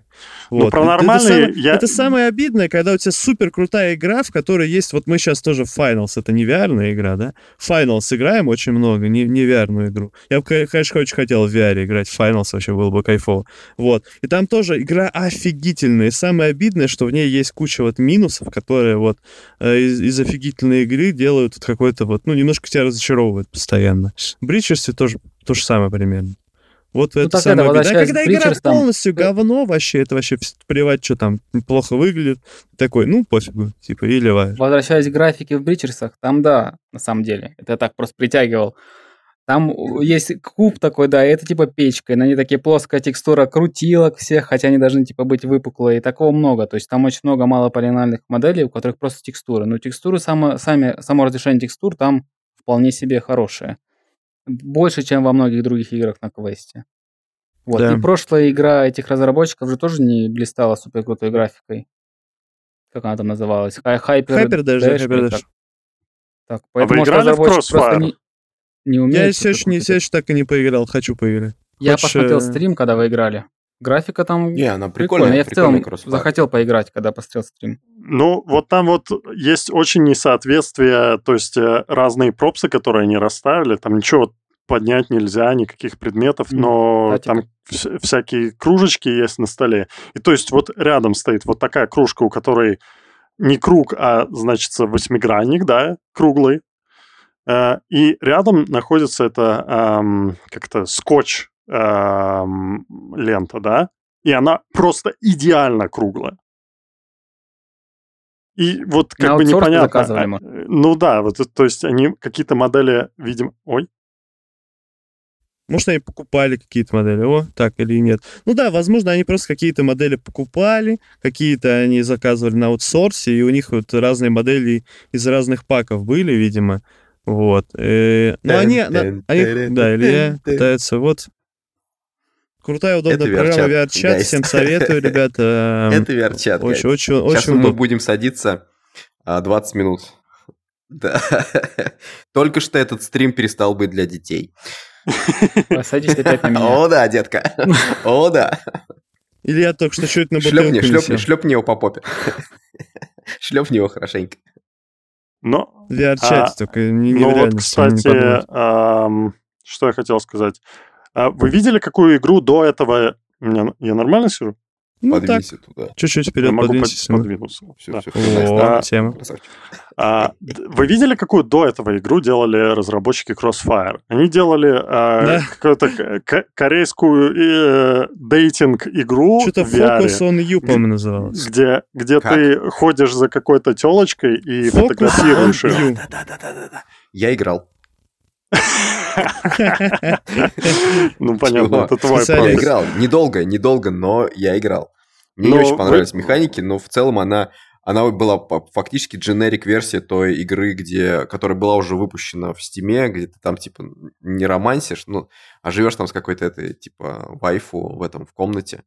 Ну, вот. Ну, про нормальные... Это, это, я... это самое обидное, когда у тебя супер крутая игра, в которой есть... Вот мы сейчас тоже в Finals, это не vr игра, да? Finals играем очень много, не, не vr игру. Я бы, конечно, очень хотел в VR играть. В Finals вообще было бы кайфово. Вот. И там тоже игра офигительная. И самое обидное, что в ней есть куча вот минусов, которые вот э, из, из офигительной игры делают вот какой-то вот... Ну, немножко тебя разочаровывают постоянно. В Бричерсе тоже то же самое примерно. Вот ну, это самое это, а когда игра там... полностью говно вообще, это вообще плевать, что там плохо выглядит. Такой, ну, пофигу, типа, и ливаешь. Возвращаясь к графике в Бричерсах, там, да, на самом деле, это я так просто притягивал. Там есть куб такой, да, и это типа печка, и на ней такие плоская текстура крутилок всех, хотя они должны типа быть выпуклые, и такого много. То есть там очень много малополинальных моделей, у которых просто текстуры. Но текстуры, само, сами, само разрешение текстур там вполне себе хорошее. Больше, чем во многих других играх на квесте. Вот. Да. И прошлая игра этих разработчиков же тоже не блистала супер крутой графикой. Как она там называлась? Hyper, Hyper Dash. Hyper Dash. Так, поэтому, а вы играли в Crossfire? Не, не умеете, я все еще, не, все еще так и не поиграл, хочу поиграть. Я Хочешь... посмотрел стрим, когда вы играли. Графика там не, она прикольная. прикольная. Я в целом Crossfire. захотел поиграть, когда посмотрел стрим. Ну, вот там вот есть очень несоответствие, то есть э, разные пропсы, которые они расставили, там ничего поднять нельзя, никаких предметов, но mm, там вс- всякие кружечки есть на столе. И то есть вот рядом стоит вот такая кружка, у которой не круг, а, значит, восьмигранник, да, круглый. Э, и рядом находится это эм, как-то скотч лента, да, и она просто идеально круглая. И вот как На бы непонятно. А, ну да, вот то есть они какие-то модели, видимо, ой, может, они покупали какие-то модели, о, так или нет. Ну да, возможно, они просто какие-то модели покупали, какие-то они заказывали на аутсорсе, и у них вот разные модели из разных паков были, видимо. Вот. Э, но они, они, да, Илья пытается, вот. Крутая, удобная это программа VR-чат. Всем советую, ребята. Это VR-чат. Очень, очень, Сейчас мы будем садиться 20 а, минут. Да. Только что этот стрим перестал быть для детей. Садись опять на меня. О, да, детка. О, да. Или я только что чуть на бутылку Шлепни, шлепни, шлепни его по попе. Шлепни его хорошенько. Но... VR-чате а, только не Ну вот, кстати, что я хотел сказать. А вы видели, какую игру до этого... Я нормально сижу? Ну, Подвинься так, туда. Чуть-чуть вперед я подвинься. Могу подвинуться. Все, да. все, все. О, тема. А, вы видели, какую до этого игру делали разработчики Crossfire? Они делали а, да. какую-то корейскую э, дейтинг-игру Что-то Focus on You, по-моему, называлось. Где, где ты ходишь за какой-то телочкой и Focus фотографируешь ее. Да-да-да. Я играл. Ну, понятно, это твой Я играл. Недолго, недолго, но я играл. Мне не очень понравились механики, но в целом она она была фактически дженерик-версия той игры, где, которая была уже выпущена в Стиме, где ты там, типа, не романсишь, ну, а живешь там с какой-то этой, типа, вайфу в этом, в комнате.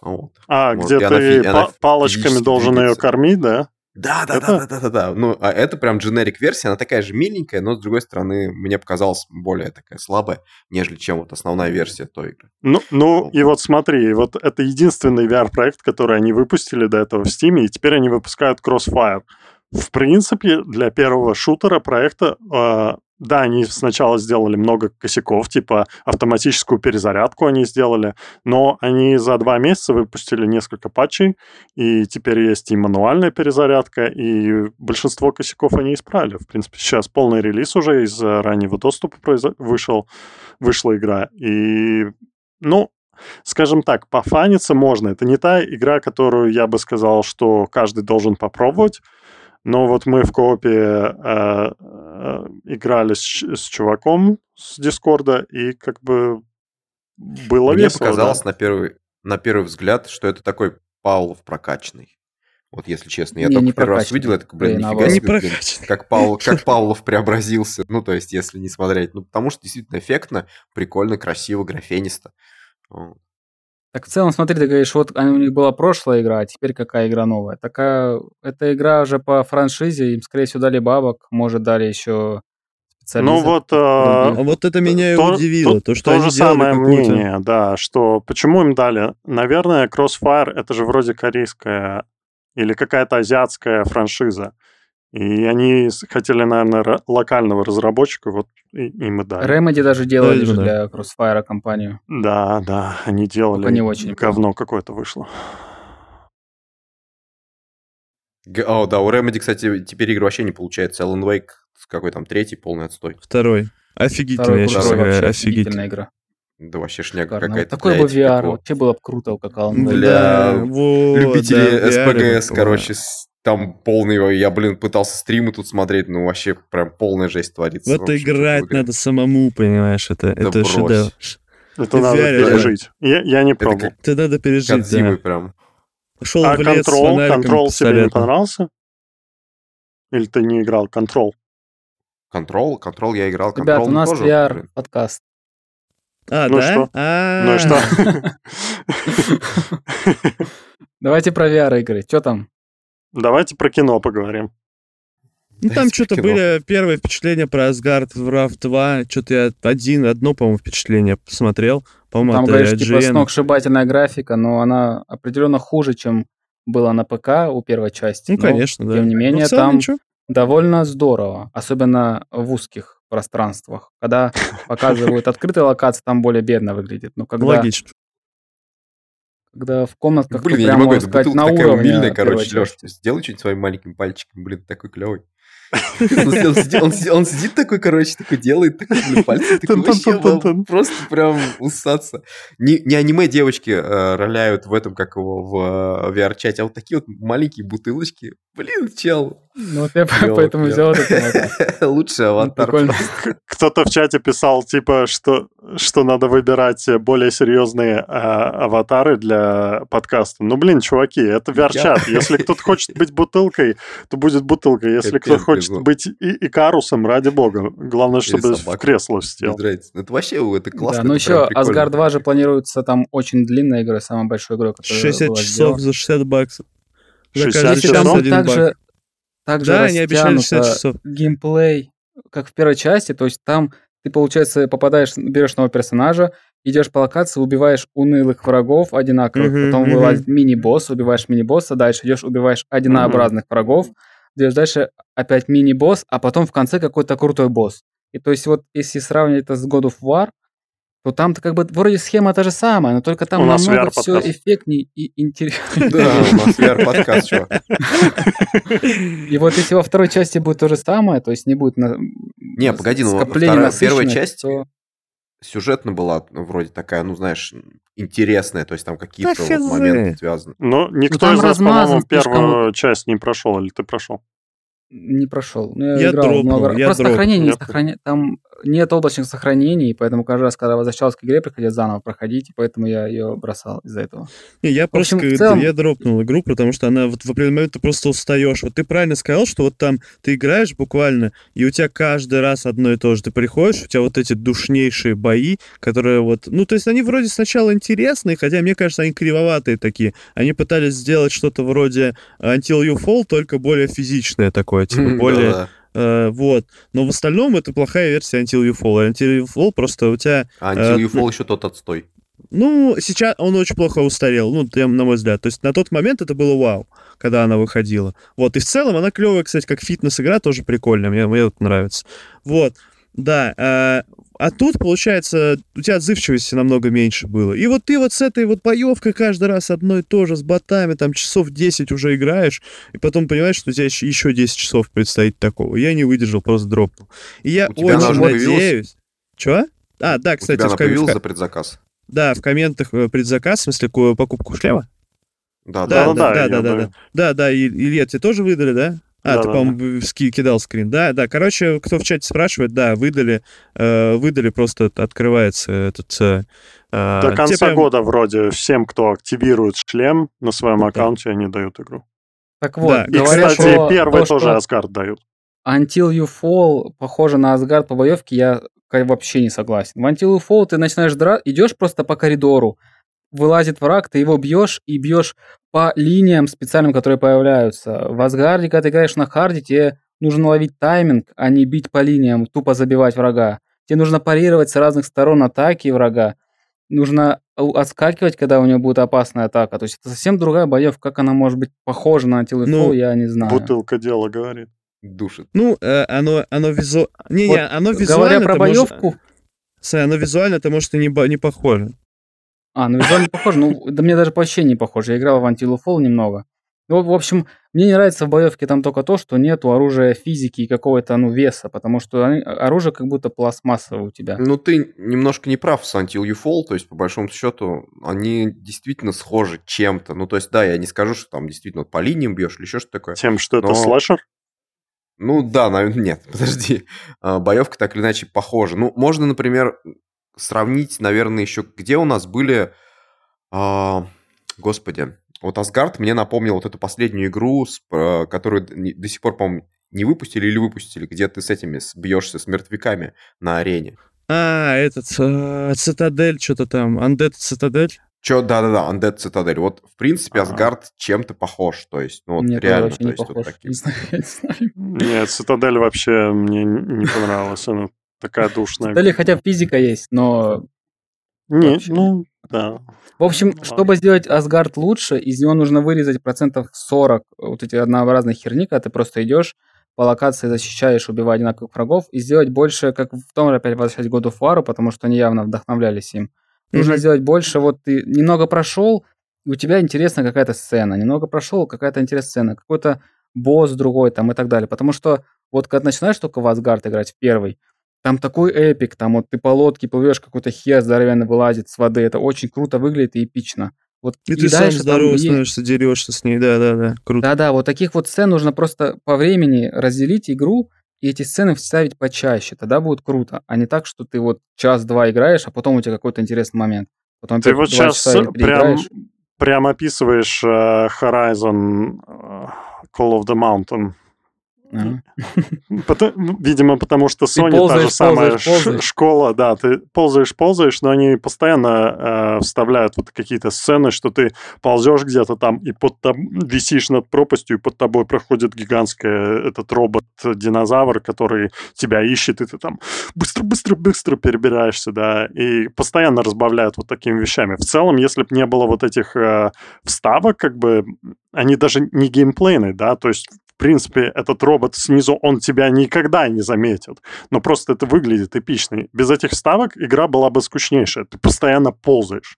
Вот. А, вот. где ты она, палочками должен двигается. ее кормить, да? Да, да, да, да, да, да, да. Ну, а это прям дженерик версия, она такая же миленькая, но с другой стороны, мне показалась более такая слабая, нежели чем вот основная версия той игры. Ну, ну и вот смотри, вот это единственный VR-проект, который они выпустили до этого в Steam, и теперь они выпускают Crossfire. В принципе, для первого шутера проекта э, да, они сначала сделали много косяков, типа автоматическую перезарядку они сделали, но они за два месяца выпустили несколько патчей, и теперь есть и мануальная перезарядка, и большинство косяков они исправили. В принципе, сейчас полный релиз уже из раннего доступа вышел, вышла игра. И, ну, скажем так, пофаниться можно. Это не та игра, которую я бы сказал, что каждый должен попробовать, но вот мы в коопе э, э, играли с, с чуваком с Дискорда, и как бы было Мне весело. Мне показалось да. на, первый, на первый взгляд, что это такой Павлов прокачанный. Вот если честно, я не, только не первый раз увидел, это, блин, блин нифига себе, блин, как, Павел, как Павлов преобразился. Ну, то есть, если не смотреть. Ну, потому что действительно эффектно, прикольно, красиво, графенисто. Так в целом, смотри, ты говоришь, вот у них была прошлая игра, а теперь какая игра новая. Такая, эта игра уже по франшизе, им, скорее всего, дали бабок, может, дали еще ну вот, а, вот это меня то, удивило, то, то что то же самое мнение, да, что почему им дали? Наверное, Crossfire это же вроде корейская или какая-то азиатская франшиза. И они хотели, наверное, локального разработчика, вот им и дали. Remedy даже делали же для Crossfire компанию. Да, да, они делали. Только не очень. Говно какое-то вышло. О, да, у Remedy, кстати, теперь игры вообще не получается. Alan Wake какой там третий полный отстой. Второй. Офигительная, Второй, я вообще офигительная игра. Да вообще шняга какая-то. Такой бы VR, такого. вообще было бы круто, как Alan. Для вот, любителей да, SPGS, короче, там полный, я, блин, пытался стримы тут смотреть, ну вообще прям полная жесть творится. В это играть в надо самому, понимаешь, это, да это шедевр. Это надо пережить. Я, я не пробовал. Это надо пережить, да. прям. Пошел а в лес контрол, контрол тебе не понравился? Или ты не играл контрол? Контрол, контрол я играл. Ребят, у нас тоже, VR подкаст. А, ну да? Что? А. Ну и что? Давайте про VR игры. Что там? Давайте про кино поговорим. Ну, там что-то были первые впечатления про Асгард в RAF 2. Что-то я один, одно, по-моему, впечатление посмотрел. По-моему, там, говоришь, типа сногсшибательная графика, но она определенно хуже, чем была на ПК у первой части. Ну, но, конечно, да. Тем не менее, там ничего. довольно здорово. Особенно в узких пространствах. Когда показывают открытые локации, там более бедно выглядит. Но когда Логично когда в комнатках Блин, я не могу, эта бутылка на такая уровне, умильная, короче, Леш, сделай что-нибудь своим маленьким пальчиком, блин, такой клевый. Он сидит такой, короче, такой делает, такой, пальцы такой, вообще просто прям усаться. Не аниме девочки э, роляют в этом, как его, в VR-чате, а вот такие вот маленькие бутылочки. Блин, чел, Ну, вот я поэтому взял это. Лучший аватар. Кто-то в чате писал, типа, что, что надо выбирать более серьезные а, аватары для подкаста. Ну, блин, чуваки, это VR-чат. Если кто-то хочет быть бутылкой, то будет бутылкой. Если кто-то хочет быть и Икарусом, ради бога. Главное, чтобы в кресло сел. Это вообще это классно. Да, ну еще Asgard 2 же планируется там очень длинная игра, самая большая игра, которая 60 часов за 60 баксов. 60 часов? Также, также да, они обещали 60 часов. геймплей, как в первой части, то есть там ты, получается, попадаешь, берешь нового персонажа, идешь по локации, убиваешь унылых врагов одинаковых, uh-huh, потом uh-huh. вылазит мини-босс, убиваешь мини-босса, дальше идешь, убиваешь одинообразных uh-huh. врагов, идешь дальше опять мини-босс, а потом в конце какой-то крутой босс. И то есть вот если сравнивать это с God of War, то там-то как бы вроде схема та же самая, но только там у намного все эффектней и интереснее. Да, у нас VR-подкаст, чувак. И вот если во второй части будет то же самое, то есть не будет Не, погоди, ну вторая, первая часть сюжетно была вроде такая, ну, знаешь, интересная, то есть там какие-то вот моменты связаны. Но ну, никто ну, из нас, по-моему, первую часть не прошел, или ты прошел? Не прошел. Ну, я, я играл дропнул, много я Просто дроп. сохранение, сохраня... там нет облачных сохранений, поэтому каждый раз, когда возвращался к игре, приходилось заново проходить, и поэтому я ее бросал из-за этого. Не, я в просто общем, целом... я дропнул игру, потому что она вот в определенный момент ты просто устаешь. Вот ты правильно сказал, что вот там ты играешь буквально, и у тебя каждый раз одно и то же. Ты приходишь, у тебя вот эти душнейшие бои, которые вот... Ну, то есть они вроде сначала интересные, хотя мне кажется, они кривоватые такие. Они пытались сделать что-то вроде Until You Fall, только более физичное такое, типа более... Э, вот. Но в остальном это плохая версия Until You Fall. Until You Fall просто у тебя... А Until You Fall еще тот отстой. Ну, сейчас он очень плохо устарел, ну, на мой взгляд. То есть на тот момент это было вау, когда она выходила. Вот, и в целом она клевая, кстати, как фитнес-игра, тоже прикольная, мне, мне это нравится. Вот, да, э, а тут, получается, у тебя отзывчивости намного меньше было. И вот ты вот с этой вот боевкой каждый раз одно и то же, с ботами, там часов 10 уже играешь, и потом понимаешь, что у тебя еще, еще 10 часов предстоит такого. Я не выдержал, просто дропнул. И я очень надеюсь... Чего? А, да, кстати... У тебя она появилась за предзаказ? Да, в комментах э, предзаказ, в смысле, покупку шлема. Да, да, да, да, да, да, да, да, да, Илья, тебе тоже выдали, да? А, да, ты, да, по-моему, да. кидал скрин. Да, да. Короче, кто в чате спрашивает, да, выдали, э, выдали, просто открывается этот... Э, До конца прям... года вроде всем, кто активирует шлем на своем да. аккаунте, они дают игру. Так вот, да. И, кстати, что, первый то, тоже что... Асгард дают. Until You Fall похоже на Асгард по боевке, я вообще не согласен. В Until You Fall ты начинаешь драться, идешь просто по коридору, вылазит враг, ты его бьешь и бьешь по линиям специальным, которые появляются. В Асгарде, когда ты играешь на харде, тебе нужно ловить тайминг, а не бить по линиям, тупо забивать врага. Тебе нужно парировать с разных сторон атаки врага. Нужно отскакивать, когда у него будет опасная атака. То есть это совсем другая боевка. Как она может быть похожа на Антил ну, я не знаю. Бутылка дело говорит. Душит. Ну, э, оно, оно, визу... не, вот, не, оно визуально... Говоря про боевку... Может... Оно визуально это может и не, не похоже. А, ну визуально похоже. Ну, да мне даже вообще не похоже. Я играл в Until Fall немного. Ну, в общем, мне не нравится в боевке там только то, что нету оружия физики и какого-то, ну, веса, потому что они, оружие как будто пластмассовое у тебя. Ну, ты немножко не прав с Until You Fall, то есть, по большому счету, они действительно схожи чем-то. Ну, то есть, да, я не скажу, что там действительно по линиям бьешь или еще что-то такое. Тем, что но... это слэшер? Ну, да, наверное, нет, подожди. А, боевка так или иначе похожа. Ну, можно, например, сравнить, наверное, еще где у нас были... Э, господи, вот Асгард мне напомнил вот эту последнюю игру, э, которую до сих пор, по-моему, не выпустили или выпустили, где ты с этими бьешься с мертвяками на арене. А, этот, э, Цитадель, что-то там, Undead Цитадель? Чё, да-да-да, Undead Цитадель. Вот, в принципе, Асгард чем-то похож, то есть, ну, вот Нет, реально, то есть, похож. вот таким. Нет, Цитадель вообще мне не понравилась, она такая душная. Или хотя физика есть, но... Нет, ну, да. В общем, ну, чтобы сделать Асгард лучше, из него нужно вырезать процентов 40 вот эти однообразные херни, когда ты просто идешь по локации защищаешь, убивая одинаковых врагов, и сделать больше, как в том же опять возвращать of War, потому что они явно вдохновлялись им. Нужно mm-hmm. сделать больше, вот ты немного прошел, и у тебя интересна какая-то сцена, немного прошел, какая-то интересная сцена, какой-то босс другой там и так далее. Потому что вот когда начинаешь только в Асгард играть в первый, там такой эпик, там вот ты по лодке плывешь, какой-то хер здоровенный вылазит с воды. Это очень круто выглядит и эпично. Вот и, и ты дальше сам здорово становишься, дерешься с ней, да-да-да, круто. Да-да, вот таких вот сцен нужно просто по времени разделить игру и эти сцены вставить почаще, тогда будет круто, а не так, что ты вот час-два играешь, а потом у тебя какой-то интересный момент. Потом ты вот сейчас прям, прям описываешь uh, Horizon uh, Call of the Mountain. Потому, видимо, потому что Sony ползаешь, та же самая ползаешь, ползаешь. школа, да, ты ползаешь, ползаешь, но они постоянно э, вставляют вот какие-то сцены, что ты ползешь где-то там и под там висишь над пропастью, и под тобой проходит гигантский этот робот-динозавр, который тебя ищет, и ты там быстро-быстро-быстро перебираешься, да, и постоянно разбавляют вот такими вещами. В целом, если бы не было вот этих э, вставок, как бы, они даже не геймплейные, да, то есть принципе, этот робот снизу, он тебя никогда не заметит. Но просто это выглядит эпично. Без этих ставок игра была бы скучнейшая. Ты постоянно ползаешь.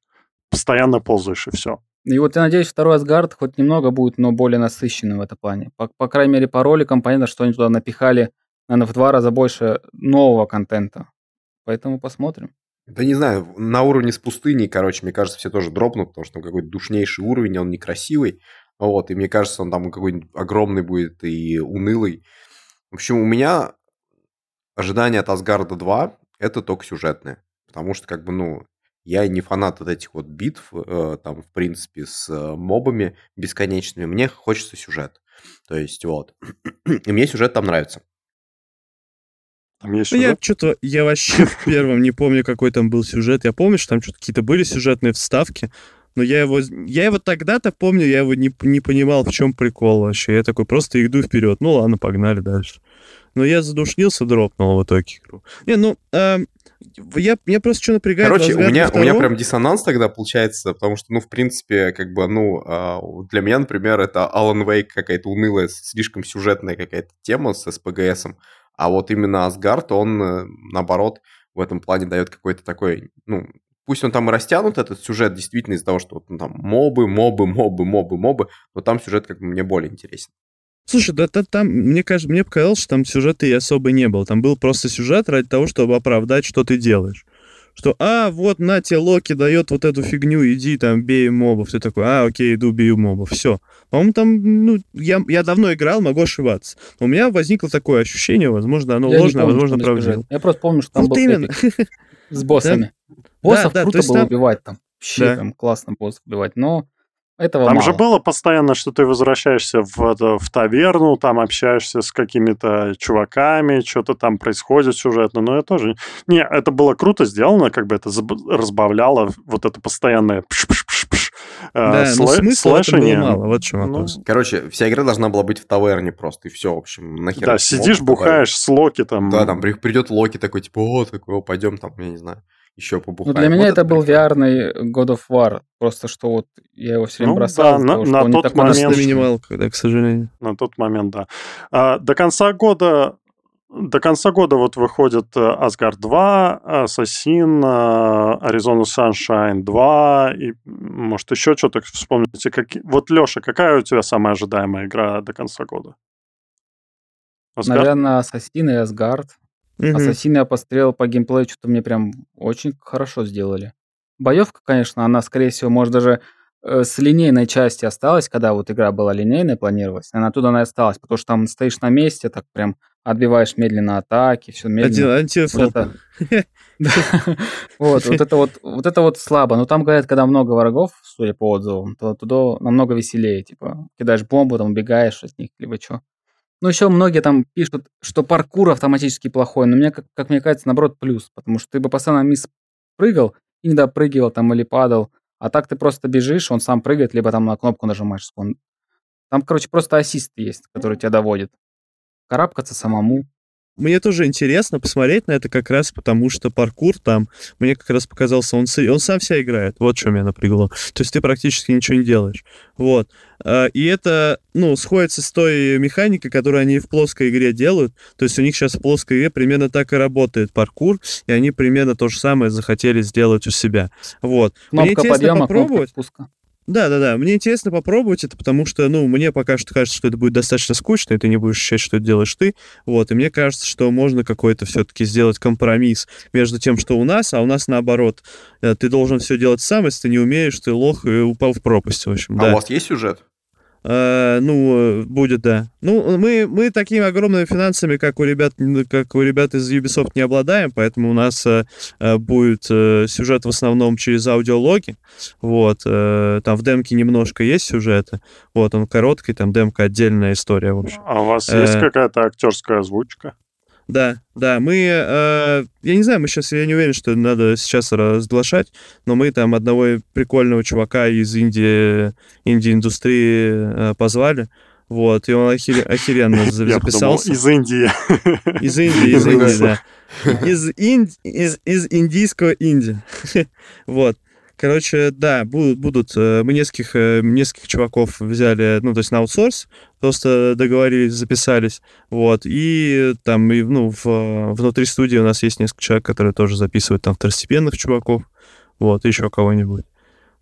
Постоянно ползаешь, и все. И вот я надеюсь, второй Асгард хоть немного будет, но более насыщенным в этом плане. По, по крайней мере, по роликам понятно, что они туда напихали, наверное, в два раза больше нового контента. Поэтому посмотрим. Да не знаю, на уровне с пустыней, короче, мне кажется, все тоже дропнут, потому что там какой-то душнейший уровень, он некрасивый. Вот, и мне кажется, он там какой-нибудь огромный будет и унылый. В общем, у меня ожидание от Асгарда 2 это только сюжетное. Потому что, как бы, ну, я не фанат от этих вот битв, э, там, в принципе, с э, мобами бесконечными. Мне хочется сюжет. То есть, вот. И мне сюжет там нравится. Там есть сюжет? Я что-то, я вообще в первом не помню, какой там был сюжет. Я помню, что там что-то какие-то были сюжетные вставки, но я его, я его тогда-то помню, я его не, не понимал, в чем прикол вообще. Я такой, просто иду вперед. Ну ладно, погнали дальше. Но я задушнился, дропнул в итоге игру. Не, ну, э, я, меня просто что напрягает... Короче, у меня, у меня прям диссонанс тогда получается, потому что, ну, в принципе, как бы, ну, э, для меня, например, это Alan Wake какая-то унылая, слишком сюжетная какая-то тема с СПГСом, а вот именно Асгард, он, э, наоборот, в этом плане дает какой-то такой, ну, пусть он там и растянут, этот сюжет, действительно из-за того, что вот, ну, там мобы, мобы, мобы, мобы, мобы, но там сюжет как бы мне более интересен. Слушай, да, да там, мне кажется, мне показалось, что там сюжета и особо не было. Там был просто сюжет ради того, чтобы оправдать, что ты делаешь. Что, а, вот, на тебе Локи дает вот эту фигню, иди там, бей мобов. Ты такой, а, окей, иду, бью мобов. Все. По-моему, там, ну, я, я давно играл, могу ошибаться. Но у меня возникло такое ощущение, возможно, оно я ложное, помню, возможно, правдивое. Я просто помню, что там вот был именно. с боссами. Боссов да, да, круто было там... убивать там. Вообще да. там классно босс убивать, но этого Там мало. же было постоянно, что ты возвращаешься в, в таверну, там общаешься с какими-то чуваками, что-то там происходит сюжетно, но я тоже... Не, это было круто сделано, как бы это разбавляло вот это постоянное пш -пш -пш -пш, э, да, слэ- но слэшение. было мало, вот что ну, Короче, вся игра должна была быть в таверне просто, и все, в общем, нахер. Да, сидишь, бухаешь с Локи там. Да, там придет Локи такой, типа, о, такой, о, пойдем там, я не знаю еще побухаем. Ну, для меня вот это, это был VR God of War. Просто что вот я его все время ну, бросал. Да, на, на тот момент... минималка, да, к сожалению. На тот момент, да. А, до конца года до конца года вот выходит Asgard 2, Assassin, Arizona Sunshine 2, и, может, еще что-то вспомните. Как... Вот, Леша, какая у тебя самая ожидаемая игра до конца года? Asgard? Наверное, Assassin и Asgard. Угу. Ассасины посмотрел по геймплею, что-то мне прям очень хорошо сделали. Боевка, конечно, она, скорее всего, может даже э, с линейной части осталась, когда вот игра была линейной, планировалась, она оттуда она и осталась, потому что там стоишь на месте, так прям отбиваешь медленно атаки, все медленно. Антифоп. Вот, вот это вот, вот это вот слабо. Но там, говорят, когда много врагов, судя по отзывам, то туда намного веселее. Типа, кидаешь бомбу, там убегаешь от них, либо что. Ну, еще многие там пишут, что паркур автоматически плохой, но мне, как, как мне кажется, наоборот, плюс, потому что ты бы постоянно мисс прыгал и не допрыгивал там или падал, а так ты просто бежишь, он сам прыгает, либо там на кнопку нажимаешь. Он... Там, короче, просто ассист есть, который тебя доводит. Карабкаться самому. Мне тоже интересно посмотреть на это как раз потому, что паркур там, мне как раз показался, он, он сам себя играет. Вот что меня напрягло. То есть ты практически ничего не делаешь. Вот. А, и это, ну, сходится с той механикой, которую они в плоской игре делают. То есть у них сейчас в плоской игре примерно так и работает паркур, и они примерно то же самое захотели сделать у себя. Вот. Кнопка мне интересно подъема, попробовать. Кнопка Да, да, да. Мне интересно попробовать это, потому что, ну, мне пока что кажется, что это будет достаточно скучно, и ты не будешь ощущать, что это делаешь ты. Вот. И мне кажется, что можно какой-то все-таки сделать компромисс между тем, что у нас, а у нас наоборот. Э, ты должен все делать сам, если ты не умеешь, ты лох и упал в пропасть, в общем. А да. у вас есть сюжет? Uh, ну, будет, да. Ну, мы, мы такими огромными финансами, как у ребят, как у ребят из Ubisoft, не обладаем, поэтому у нас uh, будет uh, сюжет в основном через аудиологи. Вот. Там в демке немножко есть сюжета. Вот, он короткий, там демка отдельная история, в общем. А у вас есть какая-то актерская озвучка? Да, да, мы, э, я не знаю, мы сейчас, я не уверен, что надо сейчас разглашать, но мы там одного прикольного чувака из Индии, инди-индустрии э, позвали, вот, и он охер... охеренно записался. из Индии. Из Индии, из Индии, да. Из, инди... из, из индийского Индии. вот. Короче, да, будут, будут. Э, мы нескольких, э, нескольких чуваков взяли, ну, то есть на аутсорс, просто договорились, записались, вот, и там, и, ну, в, внутри студии у нас есть несколько человек, которые тоже записывают там второстепенных чуваков, вот, еще кого-нибудь,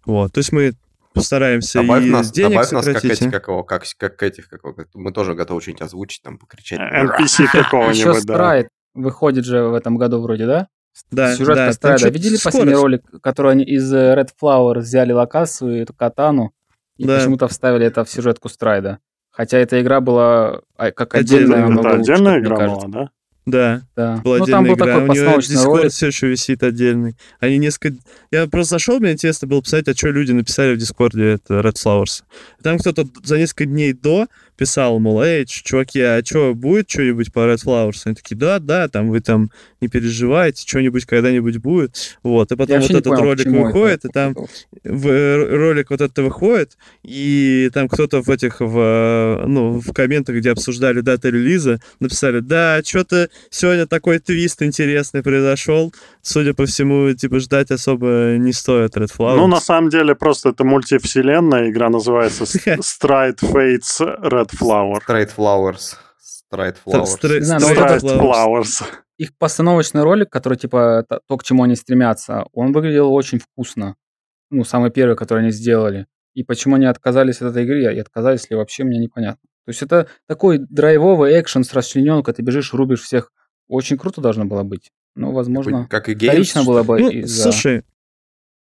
вот, то есть мы постараемся добавь и нас, денег добавь нас как, сократить. эти, как, его, как, как этих, как, мы тоже готовы что-нибудь озвучить, там, покричать. NPC какого-нибудь, Еще да. Спрайт выходит же в этом году вроде, да? Да, Сюжетка да, Страйда. там Видели что-то последний скорость. ролик, который они из э, Red Flower взяли локацию, эту катану, и Да. почему-то вставили это в сюжетку Страйда? Хотя эта игра была а, как Отдельная, отдельная, Это лучше, отдельная мне игра кажется. была, да? Да, Да. была ну, там был игра. такой У Discord ролик. все еще висит отдельный. Они несколько... Я просто зашел, мне интересно было посмотреть, а что люди написали в Дискорде это Red Flowers. Там кто-то за несколько дней до писал, мол, эй, чуваки, а что, будет что-нибудь по Red Flowers? Они такие, да, да, там вы там не переживайте, что-нибудь когда-нибудь будет. Вот, и Я потом вот вообще не этот понял, ролик почему это выходит, и там в, э, ролик вот это выходит, и там кто-то в этих, в, э, ну, в комментах, где обсуждали даты релиза, написали, да, что-то сегодня такой твист интересный произошел, судя по всему, типа, ждать особо не стоит Red Flowers. Ну, на самом деле, просто это мультивселенная. Игра называется Stride Fates Red Flower. Straight Flowers. Stride Flowers. Их постановочный ролик, который, типа, то, к чему они стремятся, он выглядел очень вкусно. Ну, самый первый, который они сделали. И почему они отказались от этой игры, и отказались ли вообще, мне непонятно. То есть это такой драйвовый экшен с расчлененкой, ты бежишь, рубишь всех. Очень круто должно было быть. Ну, возможно, Как и Games. вторично было бы Ну, из-за... слушай,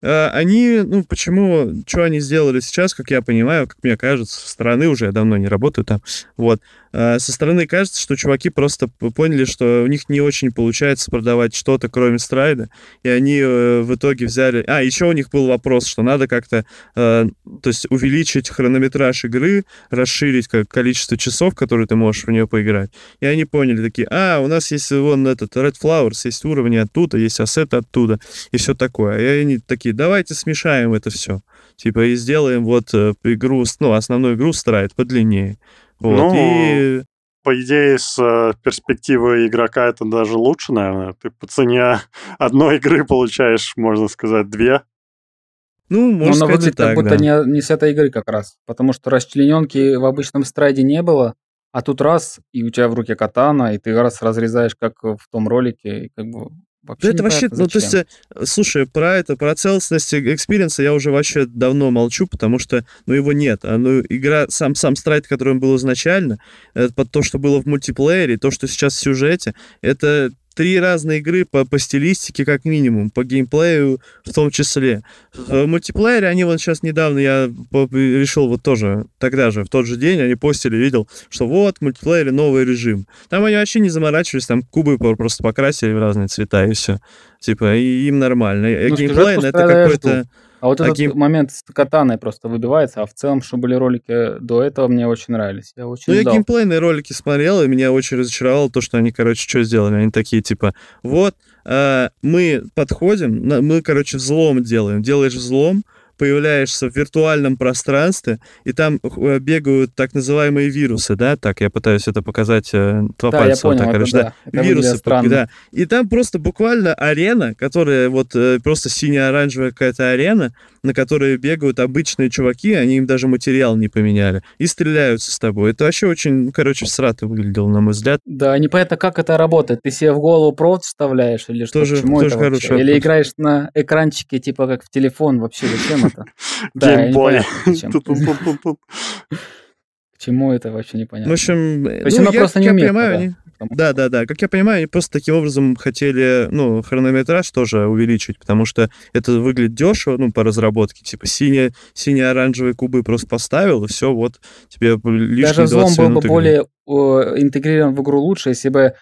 э, они, ну, почему, что они сделали сейчас, как я понимаю, как мне кажется, со стороны уже, я давно не работаю там, вот, со стороны кажется, что чуваки просто поняли, что у них не очень получается продавать что-то, кроме страйда, и они э, в итоге взяли... А, еще у них был вопрос, что надо как-то, э, то есть увеличить хронометраж игры, расширить количество часов, которые ты можешь в нее поиграть. И они поняли такие, а, у нас есть вон этот Red Flowers, есть уровни оттуда, есть ассеты оттуда, и все такое. И они такие, давайте смешаем это все. Типа, и сделаем вот э, игру, ну, основную игру страйт подлиннее. Вот, Ну, и... По идее, с э, перспективы игрока это даже лучше, наверное. Ты по цене одной игры получаешь, можно сказать, две. Ну, Но можно она сказать, и выглядит как так, будто да. не, не с этой игры как раз. Потому что расчлененки в обычном страйде не было, а тут раз, и у тебя в руке катана, и ты раз разрезаешь, как в том ролике, и как бы вообще Да это вообще, непонятно ну, то есть, э, слушай, про это, про целостность experience а я уже вообще давно молчу, потому что, ну, его нет. А, ну, игра, сам, сам Stride, который он был изначально, это под то, что было в мультиплеере, то, что сейчас в сюжете, это три разные игры по, по стилистике, как минимум, по геймплею в том числе. В мультиплеере они вот сейчас недавно, я решил вот тоже, тогда же, в тот же день, они постили, видел, что вот, в мультиплеере новый режим. Там они вообще не заморачивались, там кубы просто покрасили в разные цвета, и все. Типа, и им нормально. И Ну, геймплей, это какой-то... жду. А вот а этот момент с катаной просто выбивается, а в целом, что были ролики до этого, мне очень нравились. Я очень Ну, я ждал. геймплейные ролики смотрел, и меня очень разочаровало то, что они, короче, что сделали? Они такие, типа, вот, э, мы подходим, мы, короче, взлом делаем. Делаешь взлом, появляешься в виртуальном пространстве, и там э, бегают так называемые вирусы, да? Так, я пытаюсь это показать э, два Да, пальца. вот понял, так, это короче, да. да. Вирусы, да. И там просто буквально арена, которая вот э, просто сине-оранжевая какая-то арена, на которой бегают обычные чуваки, они им даже материал не поменяли, и стреляются с тобой. Это вообще очень, короче, всрато выглядело, на мой взгляд. Да, непонятно, как это работает. Ты себе в голову провод вставляешь или что? Тоже- К чему тоже это вообще? Или играешь на экранчике, типа как в телефон вообще? Зачем это? Геймбой. К чему это вообще непонятно? В общем, То есть ну, я, просто не умеет, понимаю, они, да, да, да. Как я понимаю, они просто таким образом хотели, ну, хронометраж тоже увеличить, потому что это выглядит дешево, ну, по разработке. Типа синие, синие оранжевые кубы просто поставил, и все, вот тебе лишние Даже взлом был бы более интегрирован в игру лучше, если бы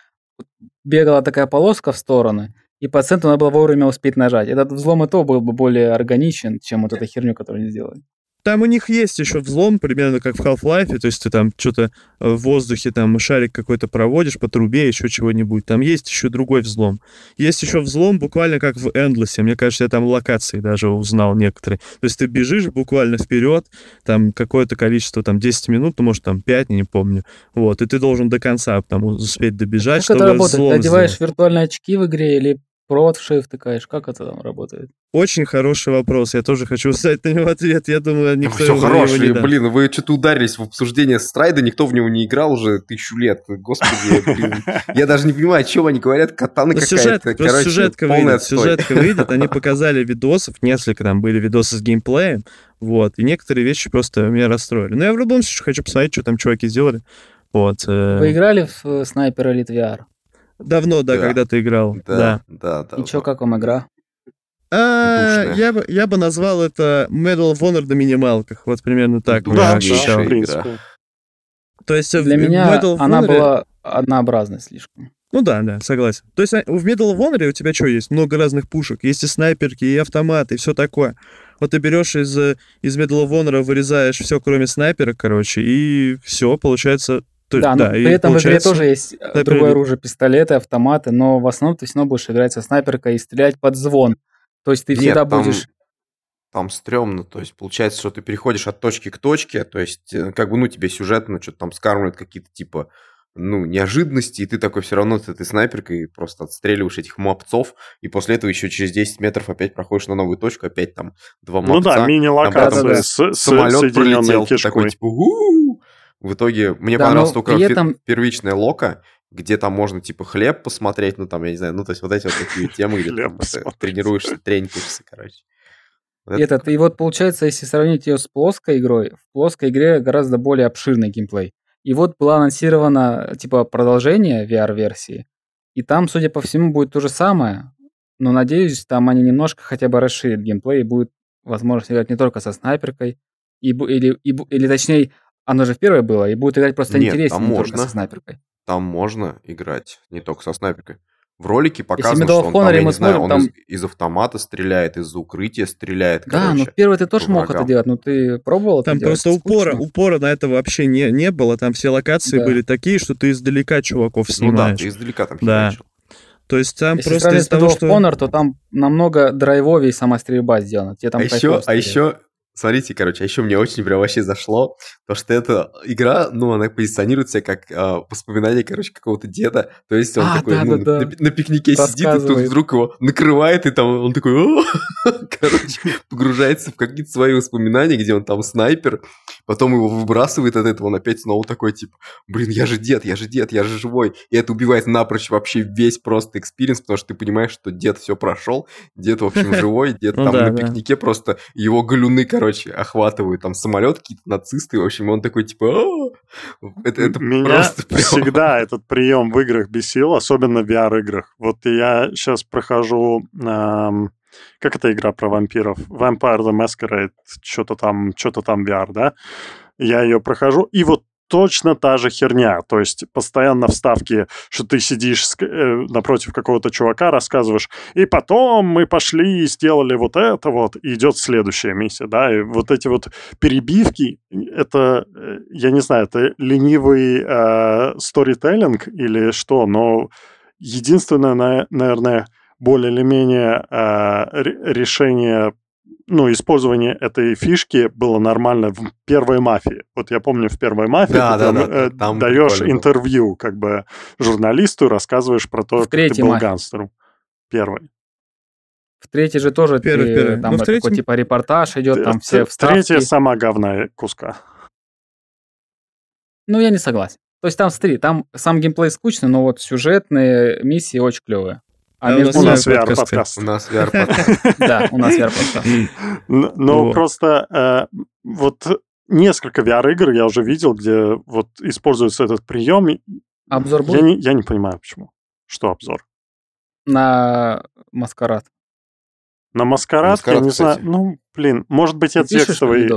бегала такая полоска в стороны, и по центру надо было вовремя успеть нажать. Этот взлом и то был бы более органичен, чем вот эта херню, которую они сделали. Там у них есть еще взлом, примерно как в Half-Life, то есть ты там что-то э, в воздухе, там шарик какой-то проводишь по трубе, еще чего-нибудь. Там есть еще другой взлом. Есть еще взлом буквально как в Endless. Мне кажется, я там локации даже узнал некоторые. То есть ты бежишь буквально вперед, там какое-то количество, там 10 минут, ну, может, там 5, не помню. Вот, и ты должен до конца там успеть добежать, как чтобы это работает? Ты одеваешь сделать. виртуальные очки в игре или провод в шею втыкаешь? Как это там работает? Очень хороший вопрос. Я тоже хочу узнать на него ответ. Я думаю, никто Все хороший. Не блин, вы что-то ударились в обсуждение страйда, никто в него не играл уже тысячу лет. Господи, блин. Я даже не понимаю, о чем они говорят. Катана какая-то. Сюжетка, Короче, сюжетка выйдет. Сюжетка выйдет. Они показали видосов, несколько там были видосы с геймплеем. Вот. И некоторые вещи просто меня расстроили. Но я в любом случае хочу посмотреть, что там чуваки сделали. Вот. Э. Вы играли в Снайпер Elite VR? Давно, да, да, когда ты играл. Да, да. да И что, как вам игра? А, я, бы, я бы назвал это Medal of Honor на минималках. Вот примерно так. Да, да, в принципе. То есть Для меня она Honor... была однообразной слишком. Ну да, да, согласен. То есть а, в Medal of Honor у тебя что есть? Много разных пушек. Есть и снайперки, и автоматы, и все такое. Вот ты берешь из, из Medal of Honor, вырезаешь все, кроме снайперок, короче, и все, получается то, да, да, но при этом получается... в игре тоже есть да, другое оружие, пистолеты, автоматы, но в основном ты все равно будешь играть со снайперкой и стрелять под звон. То есть ты Нет, всегда там, будешь... Там стрёмно, то есть получается, что ты переходишь от точки к точке, то есть э, как бы, ну, тебе сюжетно что-то там скармливают какие-то типа ну, неожиданности, и ты такой все равно с этой снайперкой просто отстреливаешь этих мопцов, и после этого еще через 10 метров опять проходишь на новую точку, опять там два мопца. Ну да, мини-локация с, самолет пролетел, кишкой. такой типа, у в итоге мне да, понравилась только этом... первичная лока, где там можно типа хлеб посмотреть, ну там, я не знаю, ну то есть вот эти вот такие темы, где ты тренируешься, тренькаешься, короче. Вот Этот, и вот получается, если сравнить ее с плоской игрой, в плоской игре гораздо более обширный геймплей. И вот было анонсировано типа продолжение VR-версии, и там, судя по всему, будет то же самое, но надеюсь, там они немножко хотя бы расширят геймплей, и будет возможность играть не только со снайперкой, и, или, и, или точнее, оно же в первое было, и будет играть просто Нет, интереснее, там не можно, только со снайперкой. Там можно играть не только со снайперкой. В ролике показано, что он, там, я не знаю, он там... из, из автомата стреляет, из укрытия стреляет. Да, короче, но первый ты тоже мог это делать, но ты пробовал Там это просто делать? упора, Скучно. упора на это вообще не, не было. Там все локации да. были такие, что ты издалека чуваков снимаешь. Ну да, ты издалека там да. То есть там Если просто из того, что... Honor, то там намного драйвовее сама стрельба сделана. Тебе там а еще, а еще Смотрите, короче, а еще мне очень прям вообще зашло, то что эта игра, ну, она позиционирует себя как э, воспоминание, короче, какого-то деда. То есть он а, такой, да, ну, да, на, да. на пикнике сидит, и тут вдруг его накрывает, и там он такой, короче, погружается в какие-то свои воспоминания, где он там снайпер, потом его выбрасывает от этого, он опять снова такой, типа, блин, я же дед, я же дед, я же живой. И это убивает напрочь вообще весь просто experience, потому что ты понимаешь, что дед все прошел, дед, в общем, живой, дед ну там на пикнике просто, его галюны, короче, короче, охватывают там самолет, какие-то нацисты, в общем, он такой, типа, это, это Меня просто прям... всегда этот прием в играх бесил, особенно в VR-играх. Вот я сейчас прохожу... Эм, как эта игра про вампиров? Vampire the Masquerade, что-то там, что-то там VR, да? Я ее прохожу, и вот точно та же херня. То есть постоянно вставки, что ты сидишь э, напротив какого-то чувака, рассказываешь, и потом мы пошли и сделали вот это вот, и идет следующая миссия, да, и вот эти вот перебивки, это, э, я не знаю, это ленивый э, или что, но единственное, наверное, более или менее э, решение ну, использование этой фишки было нормально в первой мафии. Вот я помню, в первой мафии да, ты да, там, да, э, там даешь интервью как бы журналисту, рассказываешь про то, в как ты был мафии. гангстером. Первый. В третьей же тоже первый, ты, первый. там ну, третьем... такой типа репортаж идет, Т- там все вставки. Третья сама говна куска. Ну, я не согласен. То есть там, смотри, там сам геймплей скучный, но вот сюжетные миссии очень клевые. А, у нас VR-подкаст. У нас VR-подкаст. Да, у нас VR-подкаст. Но просто э, вот несколько VR-игр я уже видел, где вот используется этот прием. Обзор будет? Я не, я не понимаю, почему. Что обзор? На маскарад. На маскарад, маскарад я не кстати. знаю. Ну, блин, может быть, я текстовый...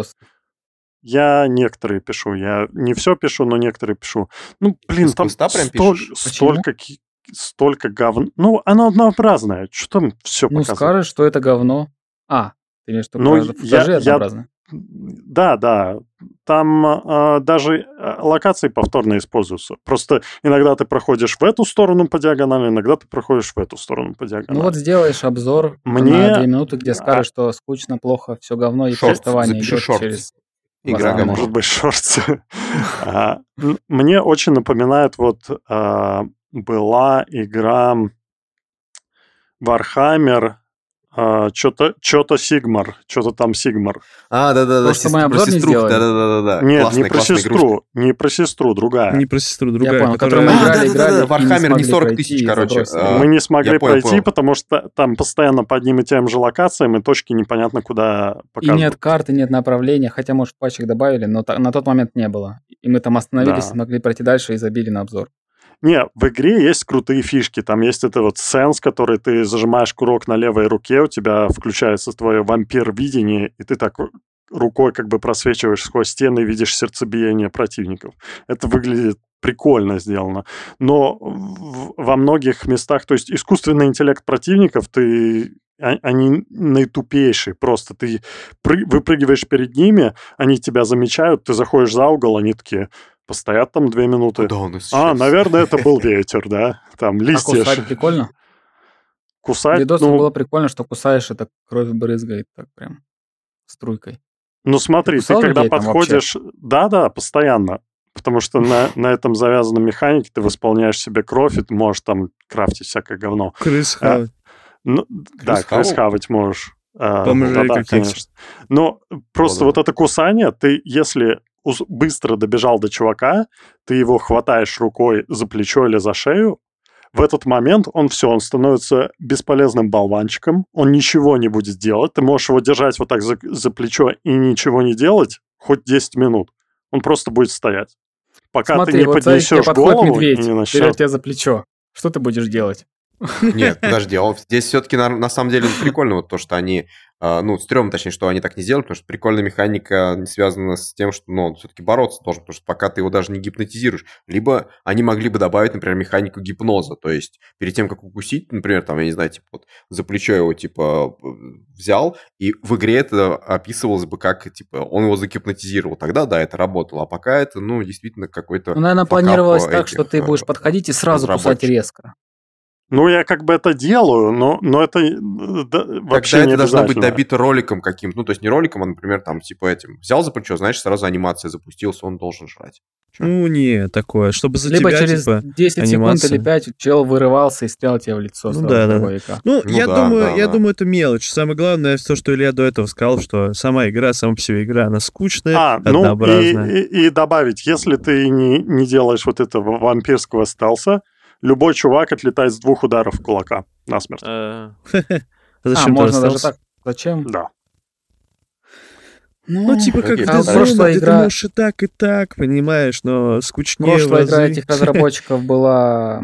Я некоторые пишу. Я не все пишу, но некоторые пишу. Ну, блин, там столь, столько, столько говна. Ну, оно однообразное. Что там все Ну, скажешь, что это говно. А, ты имеешь в виду, ну, я, однообразное? Да, да. Там э, даже а, локации повторно используются. Просто иногда ты проходишь в эту сторону по диагонали, иногда ты проходишь в эту сторону по диагонали. Ну вот сделаешь обзор Мне... на две минуты, где скажешь, что скучно, плохо, все говно, и шорт, тестование идет шорт. через... Игра а, может быть, shorts. Мне очень напоминает вот была игра Warhammer а, что-то что-то Sigmar, что-то там Sigmar. А, да-да-да, сестр, мы про сестру, да-да-да. Нет, классная, не про сестру, игрушка. не про сестру, другая. Не про сестру, другая. Я понял, которая... мы играли, играли, Warhammer не 40 тысяч, короче. А, мы не смогли пройти, понял. потому что там постоянно по одним и тем же локациям, и точки непонятно куда показывают. И нет карты, нет направления, хотя, может, патчик добавили, но на тот момент не было. И мы там остановились, да. смогли пройти дальше и забили на обзор. Не, в игре есть крутые фишки. Там есть это вот сенс, который ты зажимаешь курок на левой руке, у тебя включается твое вампир-видение, и ты так рукой как бы просвечиваешь сквозь стены и видишь сердцебиение противников. Это выглядит прикольно сделано. Но во многих местах, то есть искусственный интеллект противников, ты а, они наитупейшие. Просто ты выпрыгиваешь перед ними, они тебя замечают, ты заходишь за угол, они такие, Постоят там две минуты. Куда он а, наверное, это был ветер, да? Там листья. А кусать прикольно? Кусать? Видос ну... было прикольно, что кусаешь, это кровь брызгает так прям струйкой. Ну смотри, ты, ты когда подходишь... Да-да, постоянно. Потому что на, на этом завязана механика, ты восполняешь себе кровь, и ты можешь там крафтить всякое говно. Крыс а, хавать. ну, крыс да, крыс хавать можешь. А, ну, да, да, конечно. Но просто О, вот это кусание, ты, если быстро добежал до чувака, ты его хватаешь рукой за плечо или за шею, в этот момент он все, он становится бесполезным болванчиком, он ничего не будет делать, ты можешь его держать вот так за, за плечо и ничего не делать хоть 10 минут, он просто будет стоять. Пока Смотри, ты не вот поднесешь голову медведь, и не начнешь... берет тебя за плечо. Что ты будешь делать? Нет, подожди, а здесь все-таки на, на самом деле прикольно вот то, что они, ну, стрёмно, точнее, что они так не сделали, потому что прикольная механика связана с тем, что, ну, все-таки бороться должен, потому что пока ты его даже не гипнотизируешь. Либо они могли бы добавить, например, механику гипноза, то есть перед тем, как укусить, например, там, я не знаю, типа, вот за плечо его, типа, взял, и в игре это описывалось бы как, типа, он его загипнотизировал. Тогда, да, это работало, а пока это, ну, действительно какой-то... Ну, наверное, планировалось так, что ты будешь подходить и сразу кусать резко. Ну, я как бы это делаю, но, но это э, да, вообще Тогда это должно быть добито роликом каким-то. Ну, то есть не роликом, а, например, там, типа этим. Взял за плечо, знаешь, сразу анимация запустился, он должен жрать. Ну, не, такое, чтобы за Либо тебя, через типа, 10 анимация. секунд или 5 чел вырывался и стрелял тебе в лицо. Ну, да, да. Ну, ну, я, да, думаю, да, я да. думаю, это мелочь. Самое главное, то, что Илья до этого сказал, что сама игра, сама по себе игра, она скучная, а, однообразная. Ну, и, и, и добавить, если ты не, не делаешь вот этого вампирского стелса, любой чувак отлетает с двух ударов кулака насмерть. Э. А, можно даже так? Зачем? Да. Ну, ну типа как а прошлая игра... ты можешь и так, и так, понимаешь, но скучнее Прошлая игра этих разработчиков была...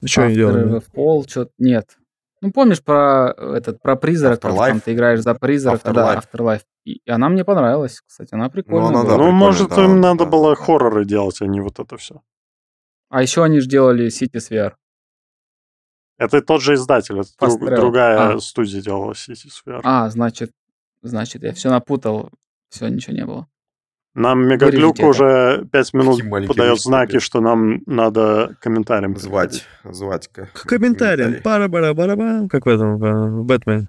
Ну, что они делали? Fall, что нет. Ну, помнишь про этот, про призрак, там ты играешь за призрака, да, Afterlife. И она мне понравилась, кстати, она прикольная. Ну, она, да, ну может, им надо было хорроры делать, а не вот это все. А еще они же делали Cities VR. Это тот же издатель, это друг, другая а. студия делала Cities VR. А, значит, значит, я все напутал, все, ничего не было. Нам Мегаглюк уже пять минут подает знаки, ребят. что нам надо комментарием звать, звать к комментариям. Пара бара бара как в этом в Бэтмен.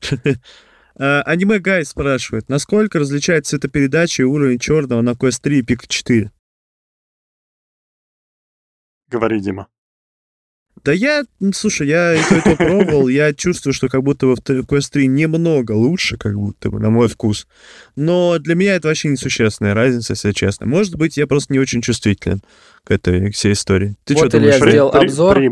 Аниме Гай спрашивает, насколько различается цветопередача и уровень черного на Quest 3 и Pik 4? Говори, Дима. Да я, слушай, я и то, и то пробовал, я чувствую, что как будто в Quest 3 немного лучше, как будто бы, на мой вкус. Но для меня это вообще несущественная разница, если честно. Может быть, я просто не очень чувствителен к этой к всей истории. Ты вот что думаешь? Я сделал обзор. При,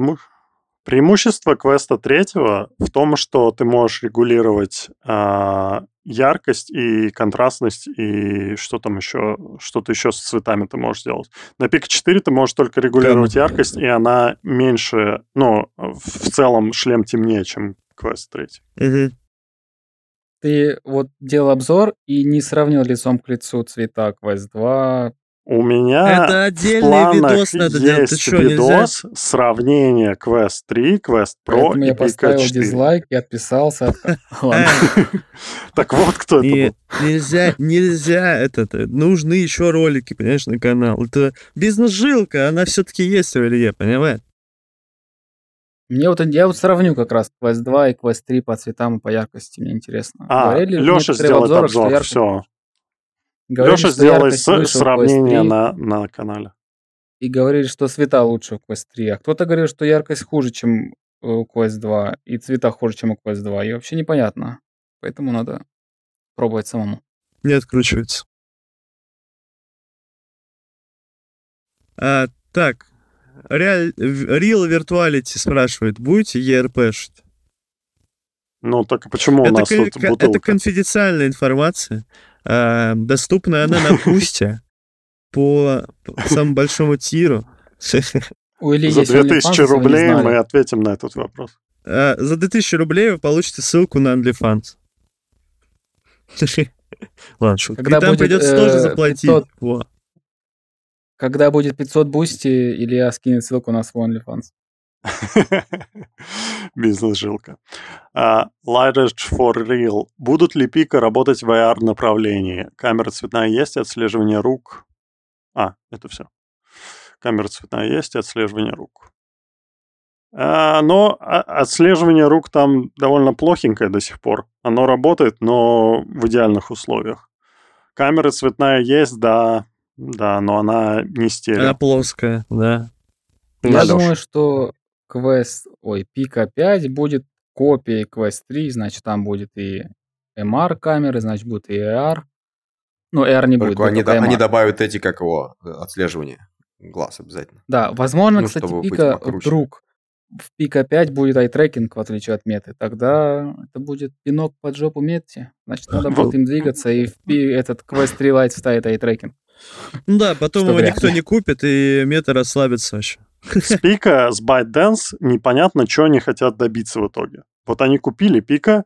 Преимущество квеста третьего в том, что ты можешь регулировать э, яркость и контрастность, и что там еще, что-то еще с цветами ты можешь сделать. На пик 4 ты можешь только регулировать да. яркость, и она меньше, ну, в целом шлем темнее, чем квест третий. Угу. Ты вот делал обзор и не сравнил лицом к лицу цвета квест 2, у меня Это отдельный в видос надо делать. Ты что, видос нельзя? сравнение Quest 3, Quest Pro Поэтому и я поставил дизлайк и отписался. Так вот кто это был. Нельзя, нельзя это. Нужны еще ролики, понимаешь, на канал. Это бизнес-жилка, она все-таки есть в Илье, понимаешь? Мне вот я вот сравню как раз Quest 2 и Quest 3 по цветам и по яркости, мне интересно. А, Леша сделает обзор, все. Говорили, Леша сделай с, сравнение на, на канале. И говорили, что цвета лучше у Quest 3. А кто-то говорил, что яркость хуже, чем у Quest 2, и цвета хуже, чем у Quest 2. И вообще непонятно. Поэтому надо пробовать самому. Не откручивается. А, так, Real, Real Virtuality спрашивает, будете ERP-шить? Ну, так почему это у нас тут бутылка? Это конфиденциальная информация. Э, доступна она на Boosty по самому большому тиру. У Ильи За 2000 рублей мы ответим на этот вопрос. Э, за 2000 рублей вы получите ссылку на OnlyFans. Ладно, шутка. Когда там будет, придется э, тоже заплатить. 500... Во. Когда будет 500 Boosty, Илья скинет ссылку на свой OnlyFans. Бизнес-жилка. Uh, Lightedge for Real. Будут ли пика работать в AR направлении? Камера цветная есть, отслеживание рук. А, это все. Камера цветная есть, отслеживание рук. Uh, но отслеживание рук там довольно плохенькое до сих пор. Оно работает, но в идеальных условиях. Камера цветная есть, да, да, но она не стерео. Она плоская, да. Я думаю, что Quest, ой, Pico 5 будет копией Quest 3, значит, там будет и MR камеры, значит, будет и AR. Ну, AR не Только будет. Они, до, они добавят эти, как его, э, отслеживание глаз обязательно. Да, возможно, ну, кстати, Pico вдруг в Pico 5 будет eye tracking, в отличие от меты. Тогда это будет пинок под жопу мете. Значит, надо будет им двигаться, и в Пи этот Quest 3 Lite вставит eye tracking. Ну да, потом его никто не купит, и мета расслабится вообще. С пика, с ByteDance непонятно, что они хотят добиться в итоге. Вот они купили пика,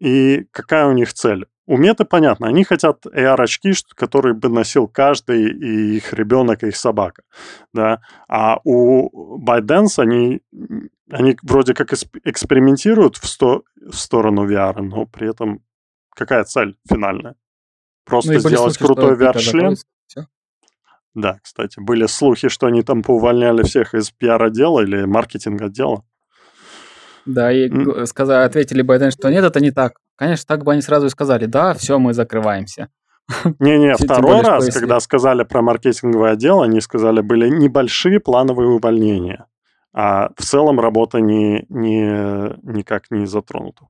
и какая у них цель? У Меты понятно, они хотят AR-очки, которые бы носил каждый, и их ребенок, и их собака. Да? А у ByteDance они, они вроде как экспериментируют в, сто, в сторону VR, но при этом какая цель финальная? Просто ну, сделать крутой VR-шлем? Да, кстати, были слухи, что они там поувольняли всех из пиар-отдела или маркетинг-отдела. Да, и mm. сказали, ответили Байден, что нет, это не так. Конечно, так бы они сразу и сказали, да, все, мы закрываемся. Не-не, второй раз, когда сказали про маркетинговое отдел, они сказали, были небольшие плановые увольнения, а в целом работа не, не, никак не затронута.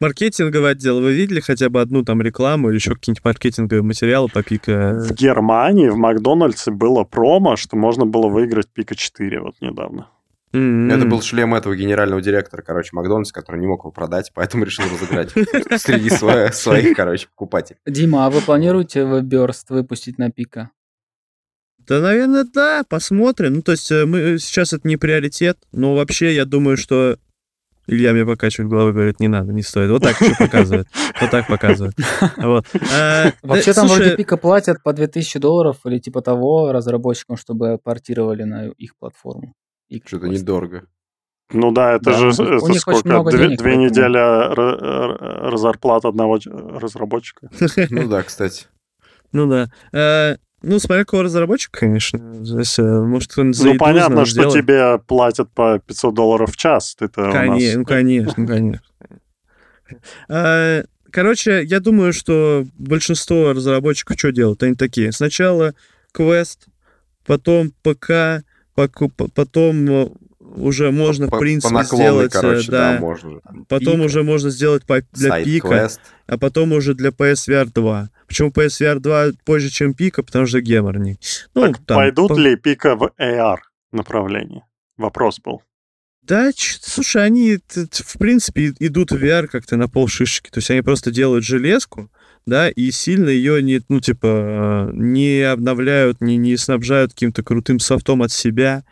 Маркетинговый отдел, вы видели хотя бы одну там рекламу или еще какие-нибудь маркетинговые материалы по Пика? В Германии, в Макдональдсе было промо, что можно было выиграть Пика 4 вот недавно. Mm-hmm. Это был шлем этого генерального директора, короче, Макдональдс, который не мог его продать, поэтому решил разыграть среди своих, короче, покупателей. Дима, а вы планируете веб-берст выпустить на Пика? Да, наверное, да, посмотрим. Ну, то есть э, мы сейчас это не приоритет, но вообще я думаю, что Илья мне покачивает головой, говорит, не надо, не стоит. Вот так еще показывает. Вот так показывает. Вот. А, Вообще там вроде пика платят по 2000 долларов или типа того разработчикам, чтобы портировали на их платформу. Что-то недорого. Ну да, это же это сколько? Две, две недели разарплат одного разработчика. Ну да, кстати. Ну да. Ну, смотря какого разработчика, конечно. Здесь, э, может, кто-нибудь Ну, понятно, что сделать. тебе платят по 500 долларов в час. Ты-то конечно, нас... ну, конечно, конечно. А, короче, я думаю, что большинство разработчиков что делают? Они такие. Сначала квест, потом ПК, потом э, уже можно, по, в принципе, по сделать... Э, короче, да, да, можно. Потом Пик, уже можно сделать по, для пика, а потом уже для PSVR 2. Почему PSVR 2 позже, чем пика? Потому что геморный. Ну, так там, пойдут по... ли пика в AR направлении? Вопрос был. Да, слушай, они, в принципе, идут в VR как-то на пол шишки. То есть они просто делают железку, да, и сильно ее не, ну, типа, не обновляют, не, не снабжают каким-то крутым софтом от себя.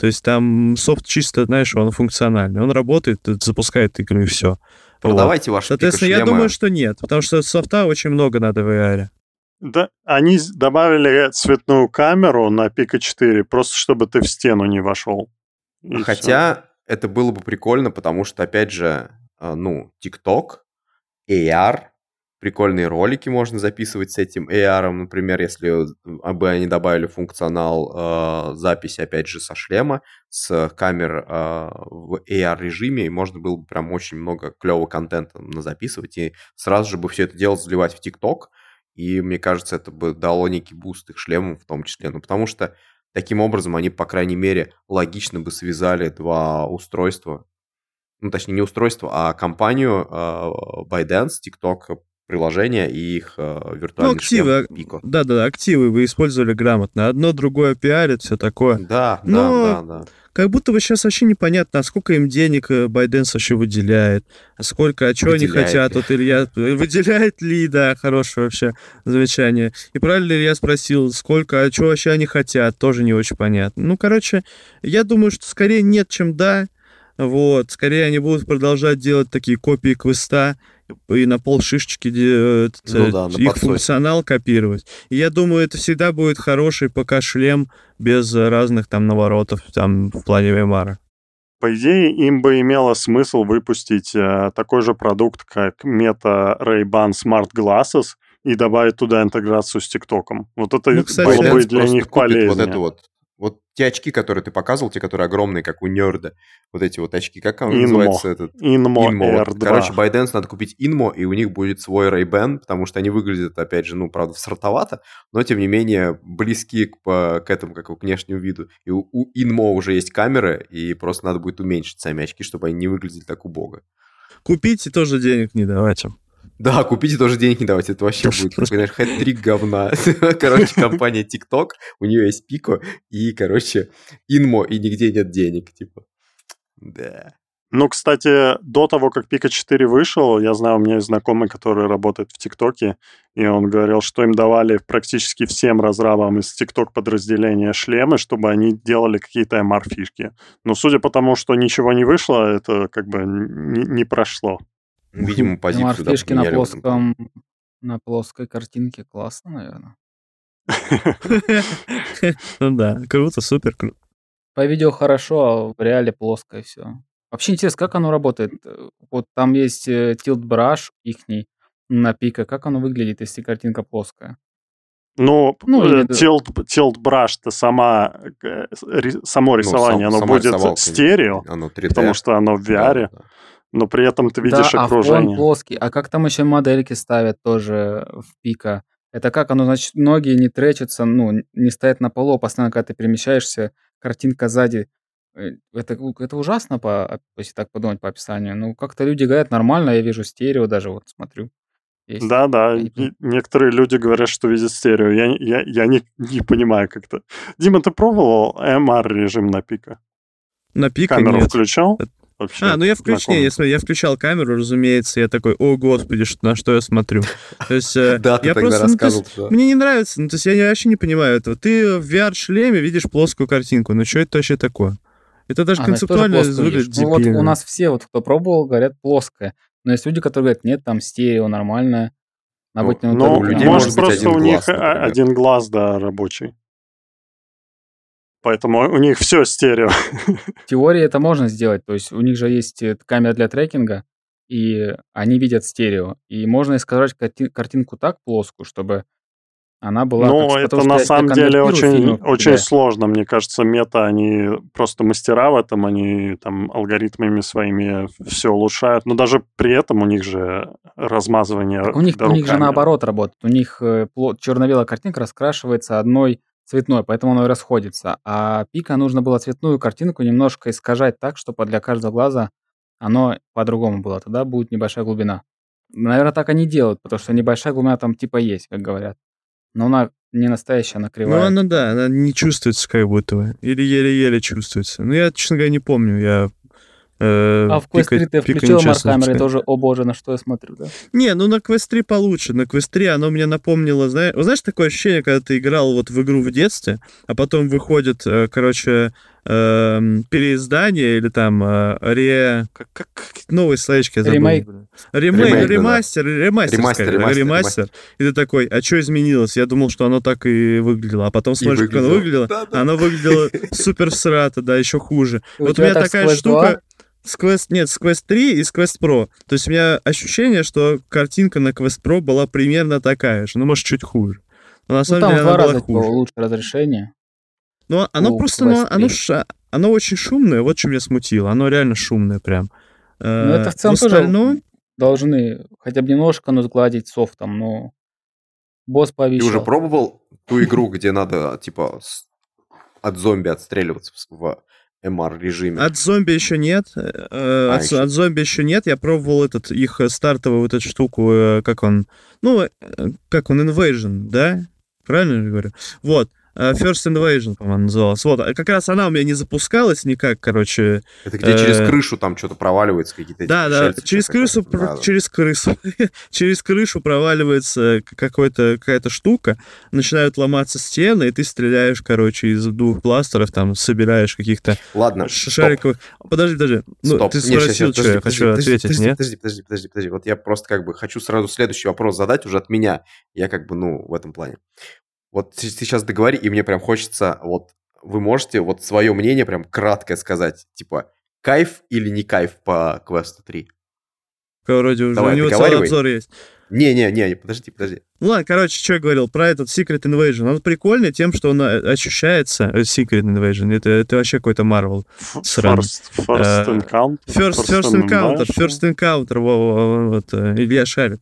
То есть там софт чисто, знаешь, он функциональный. Он работает, запускает игры и все. Продавайте вот. ваши Соответственно, я думаю, что нет, потому что софта очень много надо в VR. Да, они добавили цветную камеру на Pico 4, просто чтобы ты в стену не вошел. Хотя все. это было бы прикольно, потому что, опять же, а, ну, TikTok, AR, прикольные ролики можно записывать с этим AR, например, если бы они добавили функционал э, записи, опять же, со шлема, с камер э, в AR-режиме, и можно было бы прям очень много клевого контента записывать, и сразу же бы все это дело заливать в TikTok, и мне кажется, это бы дало некий буст их шлемам в том числе, ну, потому что таким образом они, по крайней мере, логично бы связали два устройства, ну, точнее, не устройство, а компанию э, ByteDance, TikTok приложения и их э, виртуальный ну, активы, шлем Pico. Да-да, активы вы использовали грамотно. Одно другое пиарит, все такое. Да, Но да, да, да. Как будто бы сейчас вообще непонятно, а сколько им денег ByteDance вообще выделяет, а сколько, а что они хотят. Вот Илья, выделяет ли, да, хорошее вообще замечание. И правильно Илья спросил, сколько, а что вообще они хотят, тоже не очень понятно. Ну, короче, я думаю, что скорее нет, чем да. Вот, скорее они будут продолжать делать такие копии квеста и на пол шишечки э, ну, да, их функционал копировать. И я думаю, это всегда будет хороший ПК-шлем без разных там наворотов там в плане VMR. По идее, им бы имело смысл выпустить э, такой же продукт, как Meta Ray-Ban Smart Glasses, и добавить туда интеграцию с ТикТоком. Вот это ну, кстати, было бы для них полезнее. Вот эту вот вот те очки, которые ты показывал, те, которые огромные, как у нерда, вот эти вот очки, как он называется этот? Инмо, Inmo. R2. Короче, Байденс надо купить Инмо, и у них будет свой Ray-Ban, потому что они выглядят, опять же, ну, правда, сортовато, но, тем не менее, близки к, по, к этому, как к внешнему виду. И у, у Inmo уже есть камеры, и просто надо будет уменьшить сами очки, чтобы они не выглядели так убого. Купите тоже денег не давать им. Да, купите тоже денег не давайте, это вообще будет, знаешь, хэт-трик говна. Короче, компания TikTok, у нее есть Пико, и, короче, Инмо, и нигде нет денег, типа. Да. Ну, кстати, до того, как Пика 4 вышел, я знаю, у меня есть знакомый, который работает в ТикТоке, и он говорил, что им давали практически всем разрабам из ТикТок подразделения шлемы, чтобы они делали какие-то MR-фишки. Но судя по тому, что ничего не вышло, это как бы не, не прошло. Видимо, позицию да, фишки на плоском, на плоской картинке классно, наверное. Ну да, круто, супер круто. По видео хорошо, а в реале плоское все. Вообще интересно, как оно работает? Вот там есть э, tilt brush ихний на пика. Как оно выглядит, если картинка плоская? Ну, ну tilt, tilt brush, то сама, э, само рисование, ну, сам, оно будет стерео, оно 3D. потому что оно в VR. Да, да но при этом ты видишь да, окружение. А фон плоский. А как там еще модельки ставят тоже в пика? Это как оно, значит, ноги не тречатся, ну, не стоят на полу, а постоянно, когда ты перемещаешься, картинка сзади. Э, это, это ужасно, по, если так подумать по описанию. Ну, как-то люди говорят, нормально, я вижу стерео даже, вот смотрю. Есть. Да, да. И, некоторые люди говорят, что видят стерео. Я, я, я не, не понимаю как-то. Дима, ты пробовал MR режим на пика? На пика Камеру нет. включал? Вообще. А, ну я включил, если я включал камеру, разумеется, я такой, о господи, на что я смотрю. То есть э, да, ты я тогда просто, рассказывал, ну, есть, Мне не нравится, ну то есть я вообще не понимаю этого. Ты в VR-шлеме видишь плоскую картинку, ну что это вообще такое? Это даже а, концептуально выглядит ну, вот у нас все, вот кто пробовал, говорят плоское. Но есть люди, которые говорят, нет, там стерео нормальное. Ну, ну, у людей может, может просто у них например. один глаз, да, рабочий. Поэтому у них все стерео. В теории это можно сделать. То есть у них же есть э, камера для трекинга, и они видят стерео. И можно искажать картинку так плоскую, чтобы она была... Ну, это на самом деле очень, очень сложно. Мне кажется, мета, они просто мастера в этом, они там алгоритмами своими все улучшают. Но даже при этом у них же размазывание так у них, у них же наоборот работает. У них э, черно-белая картинка раскрашивается одной цветной, поэтому оно и расходится. А пика нужно было цветную картинку немножко искажать так, чтобы для каждого глаза оно по-другому было. Тогда будет небольшая глубина. Наверное, так они делают, потому что небольшая глубина там типа есть, как говорят. Но она не настоящая, она кривая. Ну, она, да, она не чувствуется как будто бы. Или еле-еле чувствуется. Ну, я, честно говоря, не помню. Я а в Quest 3 ты включил Мархаммер и тоже, о боже, на что я смотрю, да? Не, ну на Quest 3 получше. На Quest 3 оно мне напомнило, знаешь, знаешь, такое ощущение, когда ты играл вот в игру в детстве, а потом выходит, э, короче, э, переиздание или там э, ре... Как, как, как новые словечки я забыл. Ремейк. Ремейк, Ремейк ремастер, да. ремастер, ремастер, скорее, ремастер, ремастер. И ты такой, а что изменилось? Я думал, что оно так и выглядело. А потом смотришь, как оно выглядело. Да, да. Оно выглядело супер всрато, да, еще хуже. Вот у меня такая штука... С Quest, нет, с Quest 3 и с Quest Pro. То есть у меня ощущение, что картинка на Quest Pro была примерно такая же, ну, может, чуть хуже. Но на ну, самом там деле она была хуже. лучше разрешение. Ну, оно просто, ну, оно, ша, оно очень шумное, вот что меня смутило. Оно реально шумное прям. Ну, это в целом в остальном... тоже должны хотя бы немножко, ну, сгладить софтом, но босс пообещал. Ты уже пробовал ту игру, где надо, типа, от зомби отстреливаться в MR-режиме? От зомби еще нет. Э, а, от, еще. от зомби еще нет. Я пробовал этот, их стартовую вот эту штуку, э, как он... Ну, э, как он, Invasion, да? Правильно я говорю? Вот. Э, First Invasion, по-моему, называлась. Вот, а как раз она у меня не запускалась никак, короче. Это где через э, крышу там что-то проваливается, какие-то Да, да, через крысу, да, через крысу, через крышу проваливается какой-то, какая-то штука, начинают ломаться стены, и ты стреляешь, короче, из двух пластеров, там, собираешь каких-то Ладно, шариковых... Подожди, подожди. Ну, стоп. ты спросил, что я хочу ответить, нет? Подожди, подожди, подожди, подожди. Вот я просто как бы хочу сразу следующий вопрос задать уже от меня. Я как бы, ну, в этом плане. Вот ты сейчас договори, и мне прям хочется, вот вы можете вот свое мнение прям краткое сказать, типа, кайф или не кайф по квесту 3? Вроде уже Давай, у него целый обзор есть. Не-не-не, подожди, подожди. Ну ладно, короче, что я говорил про этот Secret Invasion. Он прикольный тем, что он э, ощущается... Э, Secret Invasion, это, это вообще какой-то Marvel. First, first Encounter. First, first Encounter, First Encounter, вот, Илья шарит.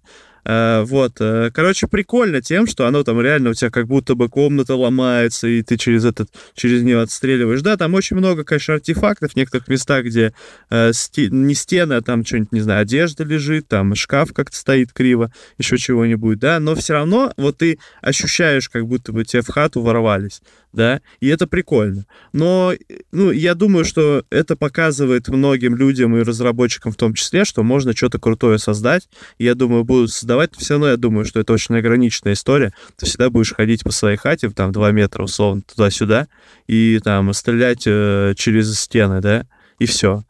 Э, вот, э, короче, прикольно тем, что оно там реально у тебя как будто бы комната ломается, и ты через этот, через нее отстреливаешь. Да, там очень много, конечно, артефактов в некоторых местах, где э, не стены, а там что-нибудь, не знаю, одежда лежит, там шкаф как-то стоит криво, еще чего-нибудь, да, но все равно вот ты ощущаешь, как будто бы тебе в хату ворвались да, и это прикольно. Но, ну, я думаю, что это показывает многим людям и разработчикам в том числе, что можно что-то крутое создать, я думаю, будут создавать, все равно я думаю, что это очень ограниченная история, ты всегда будешь ходить по своей хате, там, два метра, условно, туда-сюда, и там стрелять э, через стены, да, и все.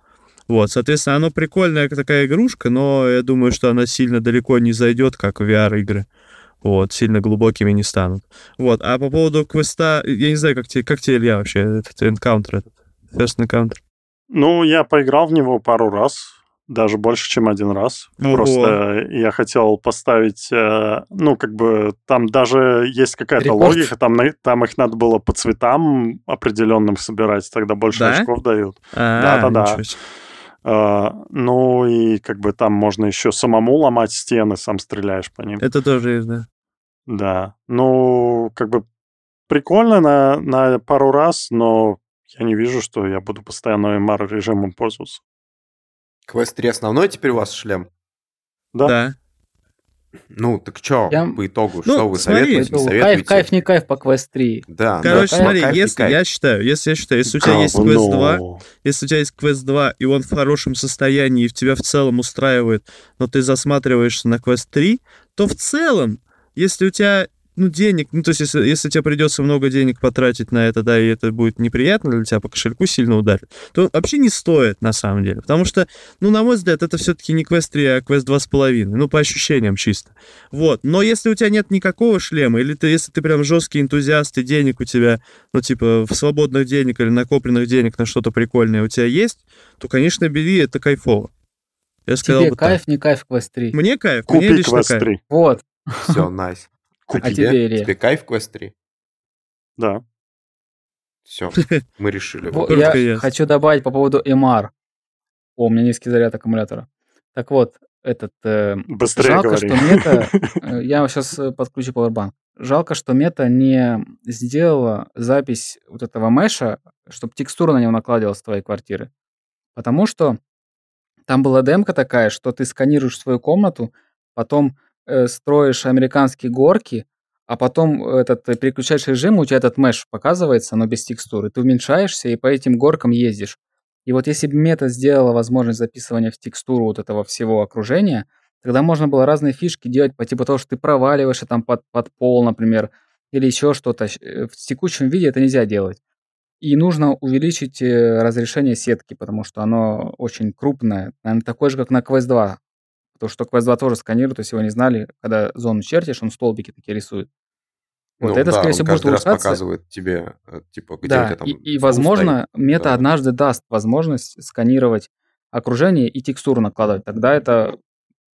Вот, соответственно, оно прикольная такая игрушка, но я думаю, что она сильно далеко не зайдет, как VR-игры вот, сильно глубокими не станут. Вот, а по поводу квеста, я не знаю, как тебе, как тебе Илья вообще, этот encounter, этот first encounter? Ну, я поиграл в него пару раз, даже больше, чем один раз. Ого. Просто я хотел поставить, э, ну, как бы, там даже есть какая-то логика, там, там их надо было по цветам определенным собирать, тогда больше да? очков дают. Да-да-да. Uh, ну и как бы там можно еще самому ломать стены, сам стреляешь по ним. Это тоже есть, да. Да. Ну, как бы прикольно на, на пару раз, но я не вижу, что я буду постоянно MR режимом пользоваться. Квест 3 основной теперь у вас шлем? Да. Да. Ну, так что, я... по итогу, ну, что вы смотри, советуете, не советуете? Кайф, кайф, не кайф по Quest 3. Да, Короче, да, смотри, кайф, если, кайф. я считаю, если я считаю, если у тебя есть Quest 2, если у тебя есть Quest 2, и он в хорошем состоянии, и тебя в целом устраивает, но ты засматриваешься на Quest 3, то в целом, если у тебя ну, денег, ну, то есть, если, если тебе придется много денег потратить на это, да, и это будет неприятно для тебя, по кошельку сильно ударит, то вообще не стоит, на самом деле. Потому что, ну, на мой взгляд, это все-таки не квест 3, а квест 2,5. Ну, по ощущениям чисто. Вот. Но если у тебя нет никакого шлема, или ты, если ты прям жесткий энтузиаст, и денег у тебя, ну, типа, в свободных денег или накопленных денег на что-то прикольное у тебя есть, то, конечно, бери, это кайфово. Я сказал Тебе бы кайф, так. не кайф квест 3. Мне кайф, Купи мне лично квест 3. кайф. Вот. Все, найс. Nice. А тебе, тебе, тебе кайф Quest 3? Да. Все, мы решили. Я хочу добавить по поводу MR. О, у меня низкий заряд аккумулятора. Так вот, этот... Э, Быстрее жалко, говори. что мета... Э, я сейчас э, подключу Powerbank. Жалко, что мета не сделала запись вот этого меша, чтобы текстура на него накладывалась с твоей квартиры. Потому что там была демка такая, что ты сканируешь свою комнату, потом строишь американские горки, а потом этот э, переключаешь режим, у тебя этот меш показывается, но без текстуры. Ты уменьшаешься и по этим горкам ездишь. И вот если бы мета сделала возможность записывания в текстуру вот этого всего окружения, тогда можно было разные фишки делать по типу того, что ты проваливаешься там под, под пол, например, или еще что-то. Э, в текущем виде это нельзя делать. И нужно увеличить э, разрешение сетки, потому что оно очень крупное. Наверное, такое же, как на Quest 2. Потому что Quest 2 тоже сканирует, если вы не знали, когда зону чертишь, он столбики такие рисует. Вот ну, это, да, скорее всего, будет улучшаться. раз показывает тебе, э, типа, где да, у тебя там и, и возможно, стоит. мета да. однажды даст возможность сканировать окружение и текстуру накладывать. Тогда это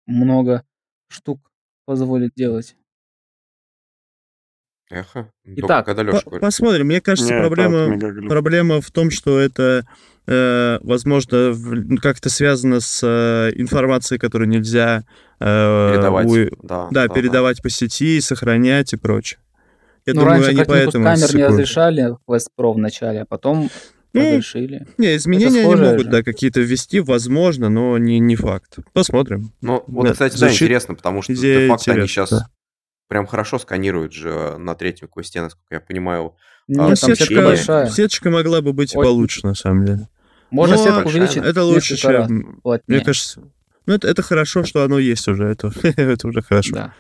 много штук позволит делать. Эхо. Итак, когда по- посмотрим. Мне кажется, Нет, проблема, проблема в том, что это, э, возможно, в, как-то связано с э, информацией, которую нельзя э, передавать, у, да, да, да, передавать да. по сети, сохранять и прочее. Я ну, думаю, раньше они поэтому камер не разрешали в Quest Pro в начале, а потом ну, разрешили. Не, изменения они могут, же. да, какие-то ввести, возможно, но не, не факт. Посмотрим. Ну, вот, да, кстати, защит... да, интересно, потому что де-факто они сейчас да прям хорошо сканируют же на третьем квесте, насколько я понимаю. Нет, а, сеточка, большая. сеточка могла бы быть Ой. получше, на самом деле. Можно Но сетку увеличить. Это лучше, чем... Мне кажется... Ну, это, это хорошо, что оно есть уже. Это, это уже хорошо. Да.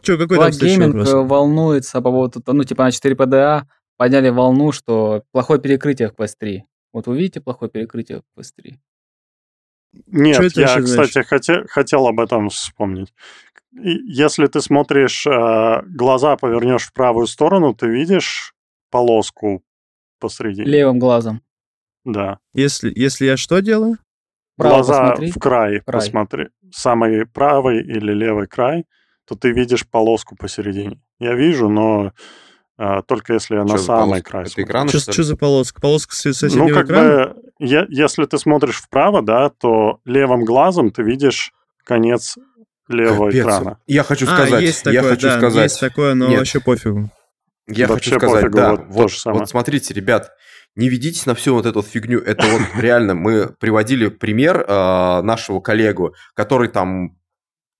Че, какой Black там Gaming вопрос? волнуется по поводу, ну, типа на 4 PDA подняли волну, что плохое перекрытие в Quest 3. Вот вы видите плохое перекрытие в Quest 3? Нет, я, кстати, хотел, хотел об этом вспомнить если ты смотришь, э, глаза повернешь в правую сторону, ты видишь полоску посреди. Левым глазом. Да. Если, если я что делаю? Право глаза посмотри. в край, край посмотри. Самый правый или левый край, то ты видишь полоску посередине. Я вижу, но а, только если я что на самый полоска? край. Это экран, что, что за полоска? Полоска с соседнего Ну, как экрана? бы, я, если ты смотришь вправо, да, то левым глазом ты видишь конец левого Капец. экрана. Я хочу а, сказать, а, есть такое, я хочу да, сказать. Есть такое, но Нет. вообще пофигу. Я вообще хочу сказать, пофигу, да, вот, вот, вот смотрите, ребят, не ведитесь на всю вот эту фигню. Это вот реально, мы приводили пример э, нашего коллегу, который там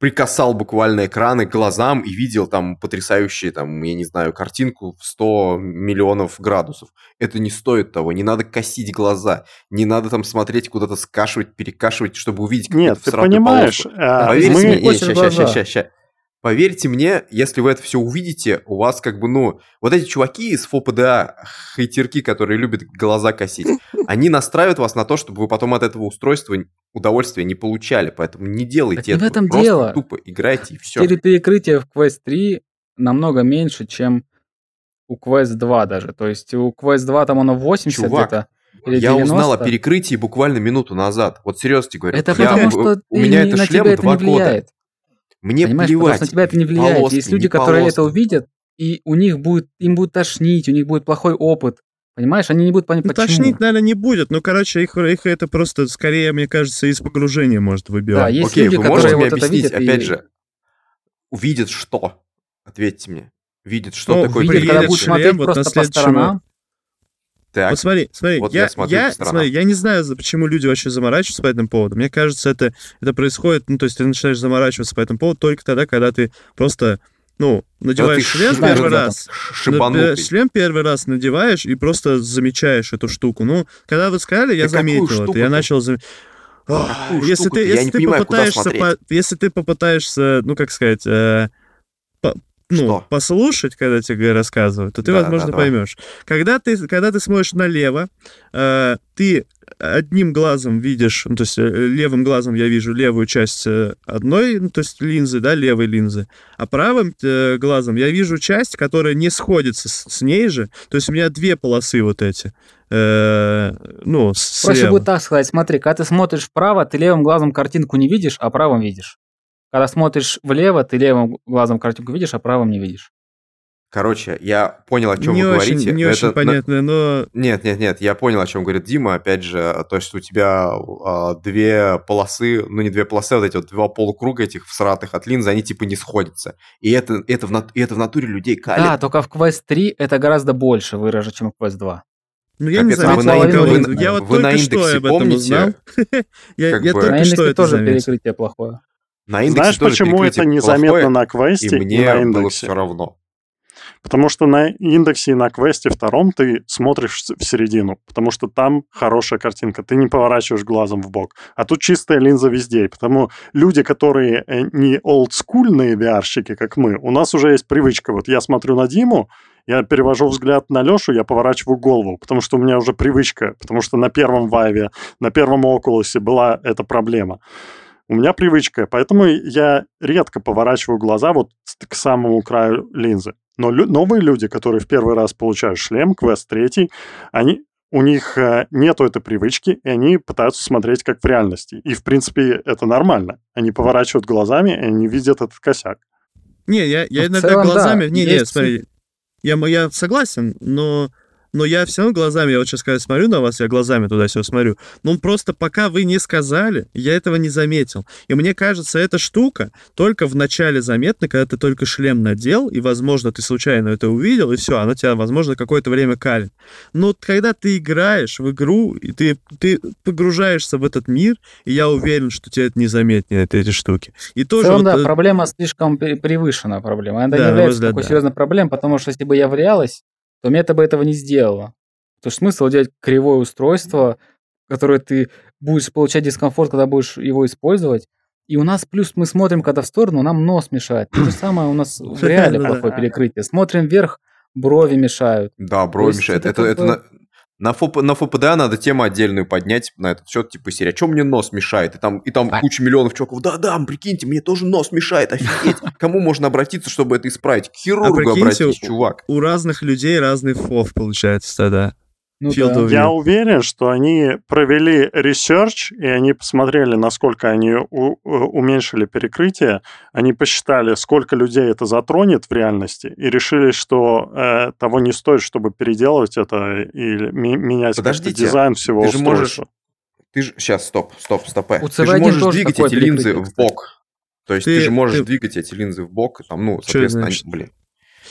прикасал буквально экраны к глазам и видел там потрясающие, там, я не знаю, картинку в 100 миллионов градусов. Это не стоит того. Не надо косить глаза. Не надо там смотреть куда-то, скашивать, перекашивать, чтобы увидеть Нет, ты понимаешь, а, Поверьте мы... мне, ща, ща, ща, ща. Поверьте мне, если вы это все увидите, у вас как бы, ну, вот эти чуваки из ФОПДА, хейтерки, которые любят глаза косить, они настраивают вас на то, чтобы вы потом от этого устройства удовольствия не получали. Поэтому не делайте это. в этом Просто дело. тупо играйте и все. Перекрытие в Quest 3 намного меньше, чем у Quest 2 даже. То есть у Quest 2 там оно 80 Чувак, где-то. Я узнал о перекрытии буквально минуту назад. Вот серьезно тебе говорю. Это я, потому что у меня это шлем два года. Мне Понимаешь, плевать. Потому что на тебя это не влияет. Полоски, Есть люди, которые полоски. это увидят, и у них будет, им будет тошнить, у них будет плохой опыт. Понимаешь, они не будут понимать, ну, почему. Тошнить, наверное, не будет. Но, короче, их, их это просто скорее, мне кажется, из погружения может выбивать. Да, есть Окей, люди, вы которые вот это видят. Опять и... же, увидят что? Ответьте мне. Видят, что ну, такое видят, когда будут смотреть вот просто по сторонам. Так. Вот смотри, смотри, вот я, я, я, смотри, я не знаю, почему люди вообще заморачиваются по этому поводу. Мне кажется, это, это происходит, ну, то есть ты начинаешь заморачиваться по этому поводу только тогда, когда ты просто, ну, надеваешь шлем ш... первый раз. Шибанутый. Шлем первый раз надеваешь и просто замечаешь эту штуку. Ну, когда вы сказали, я да заметил это. Я начал замечать. Если ты, если, ты понимаю, попытаешься, по, если ты попытаешься, ну, как сказать, э, ну, что? послушать, когда тебе рассказывают, то ты, да, возможно, да, поймешь. Когда ты, когда ты смотришь налево, э, ты одним глазом видишь, ну, то есть э, левым глазом я вижу левую часть э, одной, ну, то есть линзы, да, левой линзы, а правым э, глазом я вижу часть, которая не сходится с, с ней же, то есть у меня две полосы вот эти. Э, ну, слева. Проще будет так сказать, смотри, когда ты смотришь вправо, ты левым глазом картинку не видишь, а правым видишь. Когда смотришь влево, ты левым глазом картинку видишь, а правым не видишь. Короче, я понял, о чем не вы очень, говорите. Не очень это, понятно, но... Нет, нет, нет, я понял, о чем говорит Дима. Опять же, то есть у тебя а, две полосы, ну не две полосы, а вот эти вот два полукруга этих всратых от линзы, они типа не сходятся. И это, это, в, и это в натуре людей калит. Да, только в Quest 3 это гораздо больше выражено, чем в Quest 2. Ну, я Капец, не знаю, вы на, индексе, вы, я вот вы только на что об этом помните, узнал. я, я только на что это тоже заметил. перекрытие плохое. На индексе Знаешь, почему это незаметно плохое, на квесте и мне и на индексе? было все равно. Потому что на индексе и на квесте втором ты смотришь в середину, потому что там хорошая картинка, ты не поворачиваешь глазом в бок. А тут чистая линза везде. потому люди, которые э, не олдскульные VR-щики, как мы, у нас уже есть привычка. Вот я смотрю на Диму, я перевожу взгляд на Лешу, я поворачиваю голову, потому что у меня уже привычка, потому что на первом вайве, на первом окулусе была эта проблема. У меня привычка, поэтому я редко поворачиваю глаза вот к самому краю линзы. Но лю- новые люди, которые в первый раз получают шлем, квест третий, они, у них э, нету этой привычки, и они пытаются смотреть как в реальности. И, в принципе, это нормально. Они поворачивают глазами, и они видят этот косяк. Не, я, я иногда целом, глазами... Да, не, есть... не, смотри, я, я согласен, но но я все равно глазами, я вот сейчас, когда смотрю на вас, я глазами туда-сюда смотрю, но просто пока вы не сказали, я этого не заметил. И мне кажется, эта штука только в начале заметна, когда ты только шлем надел, и, возможно, ты случайно это увидел, и все, она тебя, возможно, какое-то время калит. Но когда ты играешь в игру, и ты, ты погружаешься в этот мир, и я уверен, что тебе это не заметнее, эти штуки. И тоже целом, вот, да, э... проблема слишком превышена проблема. Она да, не является такой да. серьезной проблемой, потому что если бы я врялась, то мета бы этого не сделала. То есть смысл делать кривое устройство, которое ты будешь получать дискомфорт, когда будешь его использовать. И у нас плюс мы смотрим, когда в сторону, нам нос мешает. То же самое у нас в реале плохое перекрытие. Смотрим вверх, брови мешают. Да, брови мешают. Это, это, это, на, ФОП, на ФПДА надо тему отдельную поднять на этот счет, типа серия, что мне нос мешает? И там, и там а. куча миллионов чуваков, да-да, прикиньте, мне тоже нос мешает, офигеть. Кому можно обратиться, чтобы это исправить? К хирургу а обратись, чувак. У разных людей разный FOV получается тогда. Ну, да. Я уверен, что они провели research, и они посмотрели, насколько они у, уменьшили перекрытие. Они посчитали, сколько людей это затронет в реальности, и решили, что э, того не стоит, чтобы переделывать это и ми- менять дизайн всего ты же можешь, ты же Сейчас, стоп, стоп, стоп. У ты же можешь двигать эти линзы в бок. То есть ты, ты же можешь ты... двигать эти линзы в бок, там, ну, соответственно, они, блин.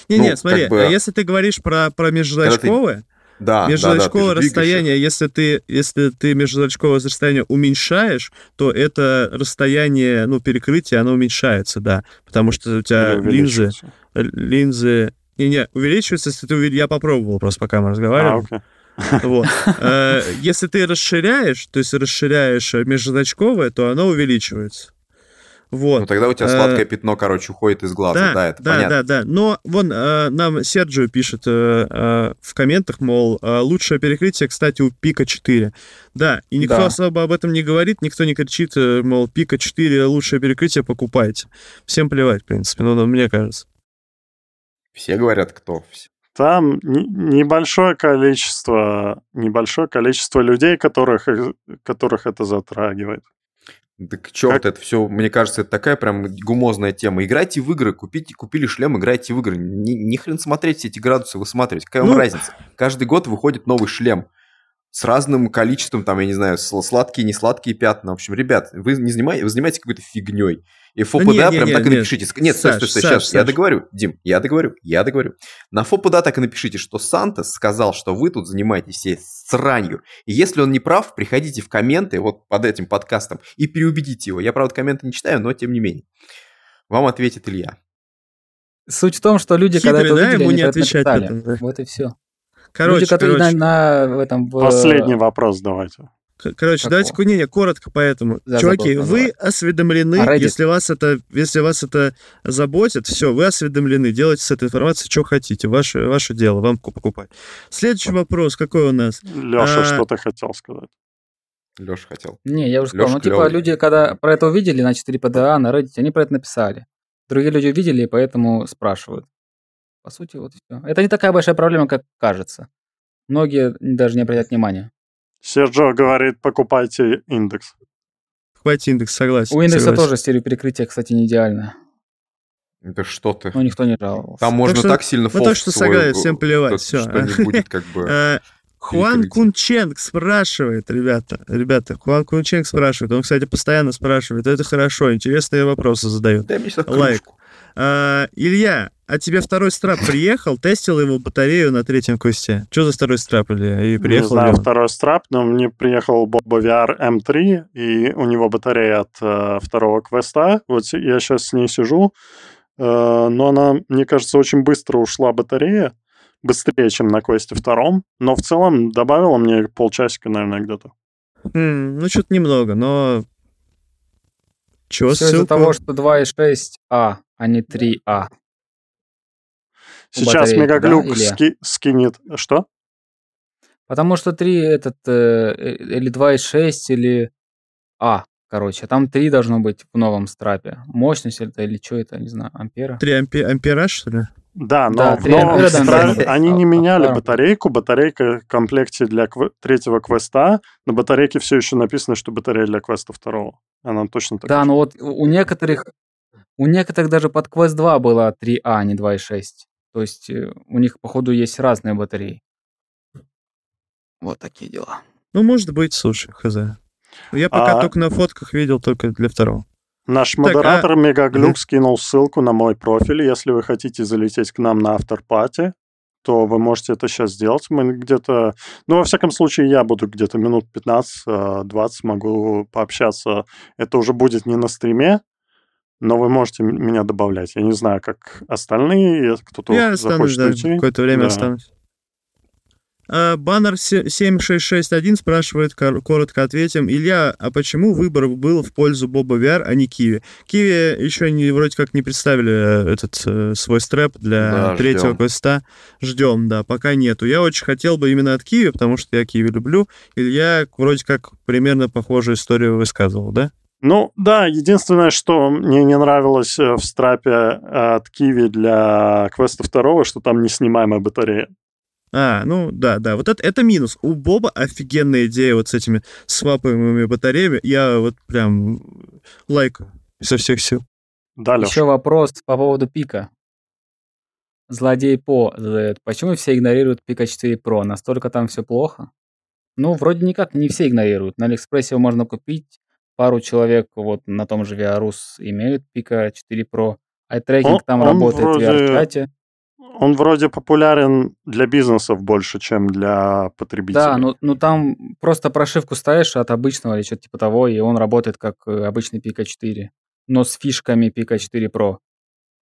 Не-не, ну, смотри, как бы... а если ты говоришь про, про межзрачковые, да, межзрачковое да, да, расстояние, если ты, если ты межзрачковое расстояние уменьшаешь, то это расстояние, ну, перекрытие, оно уменьшается, да, потому что у тебя линзы, линзы... Не-не, увеличивается, если ты увидишь... Я попробовал просто, пока мы разговаривали. А, okay. Вот. Э, если ты расширяешь, то есть расширяешь межзрачковое, то оно увеличивается. Вот. Ну тогда у тебя э, сладкое пятно, короче, уходит из глаза. Да, да, это да, понятно. Да, да, Но вон э, нам Серджио пишет э, в комментах, мол, лучшее перекрытие, кстати, у Пика 4. Да, и никто да. особо об этом не говорит, никто не кричит, мол, Пика 4 лучшее перекрытие, покупайте. Всем плевать, в принципе, ну, ну мне кажется. Все говорят, кто. Там небольшое количество, небольшое количество людей, которых, которых это затрагивает. Так черт, как? это все, мне кажется, это такая прям гумозная тема. Играйте в игры, купите, купили шлем, играйте в игры. Ни, ни хрен смотреть все эти градусы, высматривать. Какая ну... вам разница? Каждый год выходит новый шлем с разным количеством, там, я не знаю, сладкие, не сладкие пятна. В общем, ребят, вы не занимаете, вы занимаетесь какой-то фигней. И ФОПДА да прям не, так не, и напишите. Нет, стой, стой, стой, сейчас, Саш. я договорю. Дим, я договорю, я договорю. На ФОПДА так и напишите, что Сантос сказал, что вы тут занимаетесь всей сранью. И если он не прав, приходите в комменты вот под этим подкастом и переубедите его. Я, правда, комменты не читаю, но тем не менее. Вам ответит Илья. Суть в том, что люди, Хитрый, когда это да, увидели, ему не отвечать. Вот и все. Короче, Люди, которые короче. На, на, этом... В... Последний вопрос давайте. Короче, Какого? давайте не, коротко поэтому. Да, Чуваки, забыл, вы осведомлены, а если вас это, если вас это заботит, все, вы осведомлены, делайте с этой информацией, что хотите, ваше, ваше дело, вам покупать. Следующий вопрос, какой у нас? Леша, а... что ты хотел сказать? Леша хотел. Не, я уже сказал, Леша ну, типа, люди, когда про это увидели на 4 PDA, на Reddit, они про это написали. Другие люди увидели, и поэтому спрашивают. По сути, вот и все. Это не такая большая проблема, как кажется. Многие даже не обратят внимания. Серджо говорит, покупайте индекс. Покупайте индекс, согласен. У индекса согласен. тоже стереоперекрытие, кстати, не идеально. Да что ты. Ну, никто не жаловался. Там можно так, что, так сильно Ну, то, что согласен, всем плевать, все. Что не будет как бы... Э, Хуан Кунченг спрашивает, ребята, ребята, Хуан Кунченг спрашивает, он, кстати, постоянно спрашивает, это хорошо, интересные вопросы задает. Дай мне Лайк. А, Илья, а тебе второй strap приехал, тестил его батарею на третьем квесте. Что за второй strap, Илья? И приехал Не знаю, второй strap, но мне приехал Bobo VR M3, и у него батарея от э, второго квеста. Вот я сейчас с ней сижу. но она, мне кажется, очень быстро ушла батарея, быстрее, чем на квесте втором, но в целом добавила мне полчасика, наверное, где-то. Mm, ну, что-то немного, но... Чего Все из-за того, что 2.6А, а не 3А. Сейчас Мегаглюк да, ски- скинет... Что? Потому что 3 этот... Э, э или 2.6, или А, короче. Там 3 должно быть в новом страпе. Мощность это или что это, не знаю, ампера? 3 ампе- ампера, что ли? Да, но да, в новом страпе они не меняли батарейку. Батарейка в комплекте для кв... третьего квеста. На батарейке все еще написано, что батарея для квеста второго. Она точно такая. Да, но вот у некоторых... У некоторых даже под квест 2 было 3А, а не 2.6. То есть э, у них, походу, есть разные батареи. Вот такие дела. Ну, может быть, слушай, хз. Я пока а... только на фотках видел, только для второго. Наш так, модератор а... Мегаглюк скинул ссылку на мой профиль. Если вы хотите залететь к нам на авторпати, то вы можете это сейчас сделать. Мы где-то... Ну, во всяком случае, я буду где-то минут 15-20 а, могу пообщаться. Это уже будет не на стриме, но вы можете меня добавлять. Я не знаю, как остальные, кто-то Я останусь, да, какое-то время да. останусь. А, баннер 7661 спрашивает, коротко ответим. Илья, а почему выбор был в пользу Боба VR, а не Киви? Киви еще не, вроде как не представили э, этот э, свой стрэп для да, третьего ждем. квеста. Ждем, да, пока нету. Я очень хотел бы именно от Киви, потому что я Киви люблю. Илья вроде как примерно похожую историю высказывал, да? Ну, да, единственное, что мне не нравилось э, в страпе от Киви для квеста второго, что там неснимаемая батарея. А, ну да, да, вот это, это минус. У Боба офигенная идея вот с этими свапаемыми батареями. Я вот прям лайкаю со всех сил. Да, Еще вопрос по поводу Pico. Злодей По задает, почему все игнорируют Pico 4 Pro? Настолько там все плохо? Ну, вроде никак не все игнорируют. На Алиэкспрессе его можно купить. Пару человек вот на том же VRUS имеют Pico 4 Pro. Eye tracking там он работает вроде... в VRChat е. Он вроде популярен для бизнесов больше, чем для потребителей. Да, ну, ну там просто прошивку ставишь от обычного или что-то типа того, и он работает как э, обычный Pico 4, но с фишками Pika 4 Pro. Ну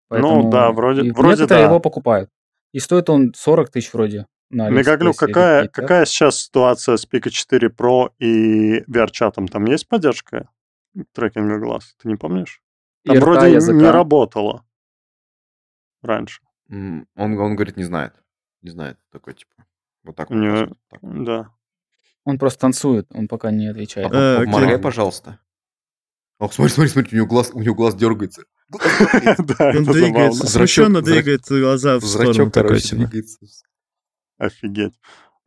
Поэтому ну да, вроде, вроде да. его покупают. И стоит он 40 тысяч вроде. Мегаглю, какая, какая сейчас ситуация с Pika 4 Pro и VR-чатом? Там есть поддержка трекинга глаз? Ты не помнишь? Там вроде языка. не работало раньше. Он, он говорит, не знает. Не знает такой, типа. Вот так вот. Не, так. Да. Он просто танцует, он пока не отвечает. А, Поморгай, пожалуйста. Ох, смотри, смотри, смотри, у него глаз, у него глаз дергается. Он двигается, смущенно двигает глаза в сторону. короче, двигается. Офигеть.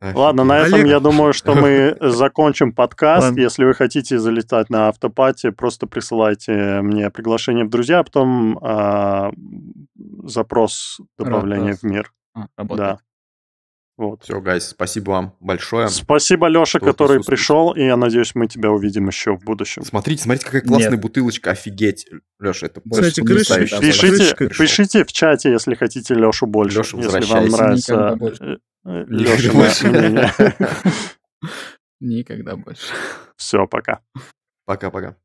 Ладно, на этом я думаю, что мы закончим подкаст. Если вы хотите залетать на автопати, просто присылайте мне приглашение в друзья, а потом а, запрос добавления в мир. А, да. Вот. Все, гайс, спасибо вам большое. Спасибо, Леша, который пришел, и я надеюсь, мы тебя увидим еще в будущем. Смотрите, смотрите, какая классная Нет. бутылочка, офигеть. Леша, это Кстати, крыша, пишите, пишите в чате, если хотите Лешу больше, Леша, если вам нравится Леша, Никогда больше. Все, пока. Пока-пока.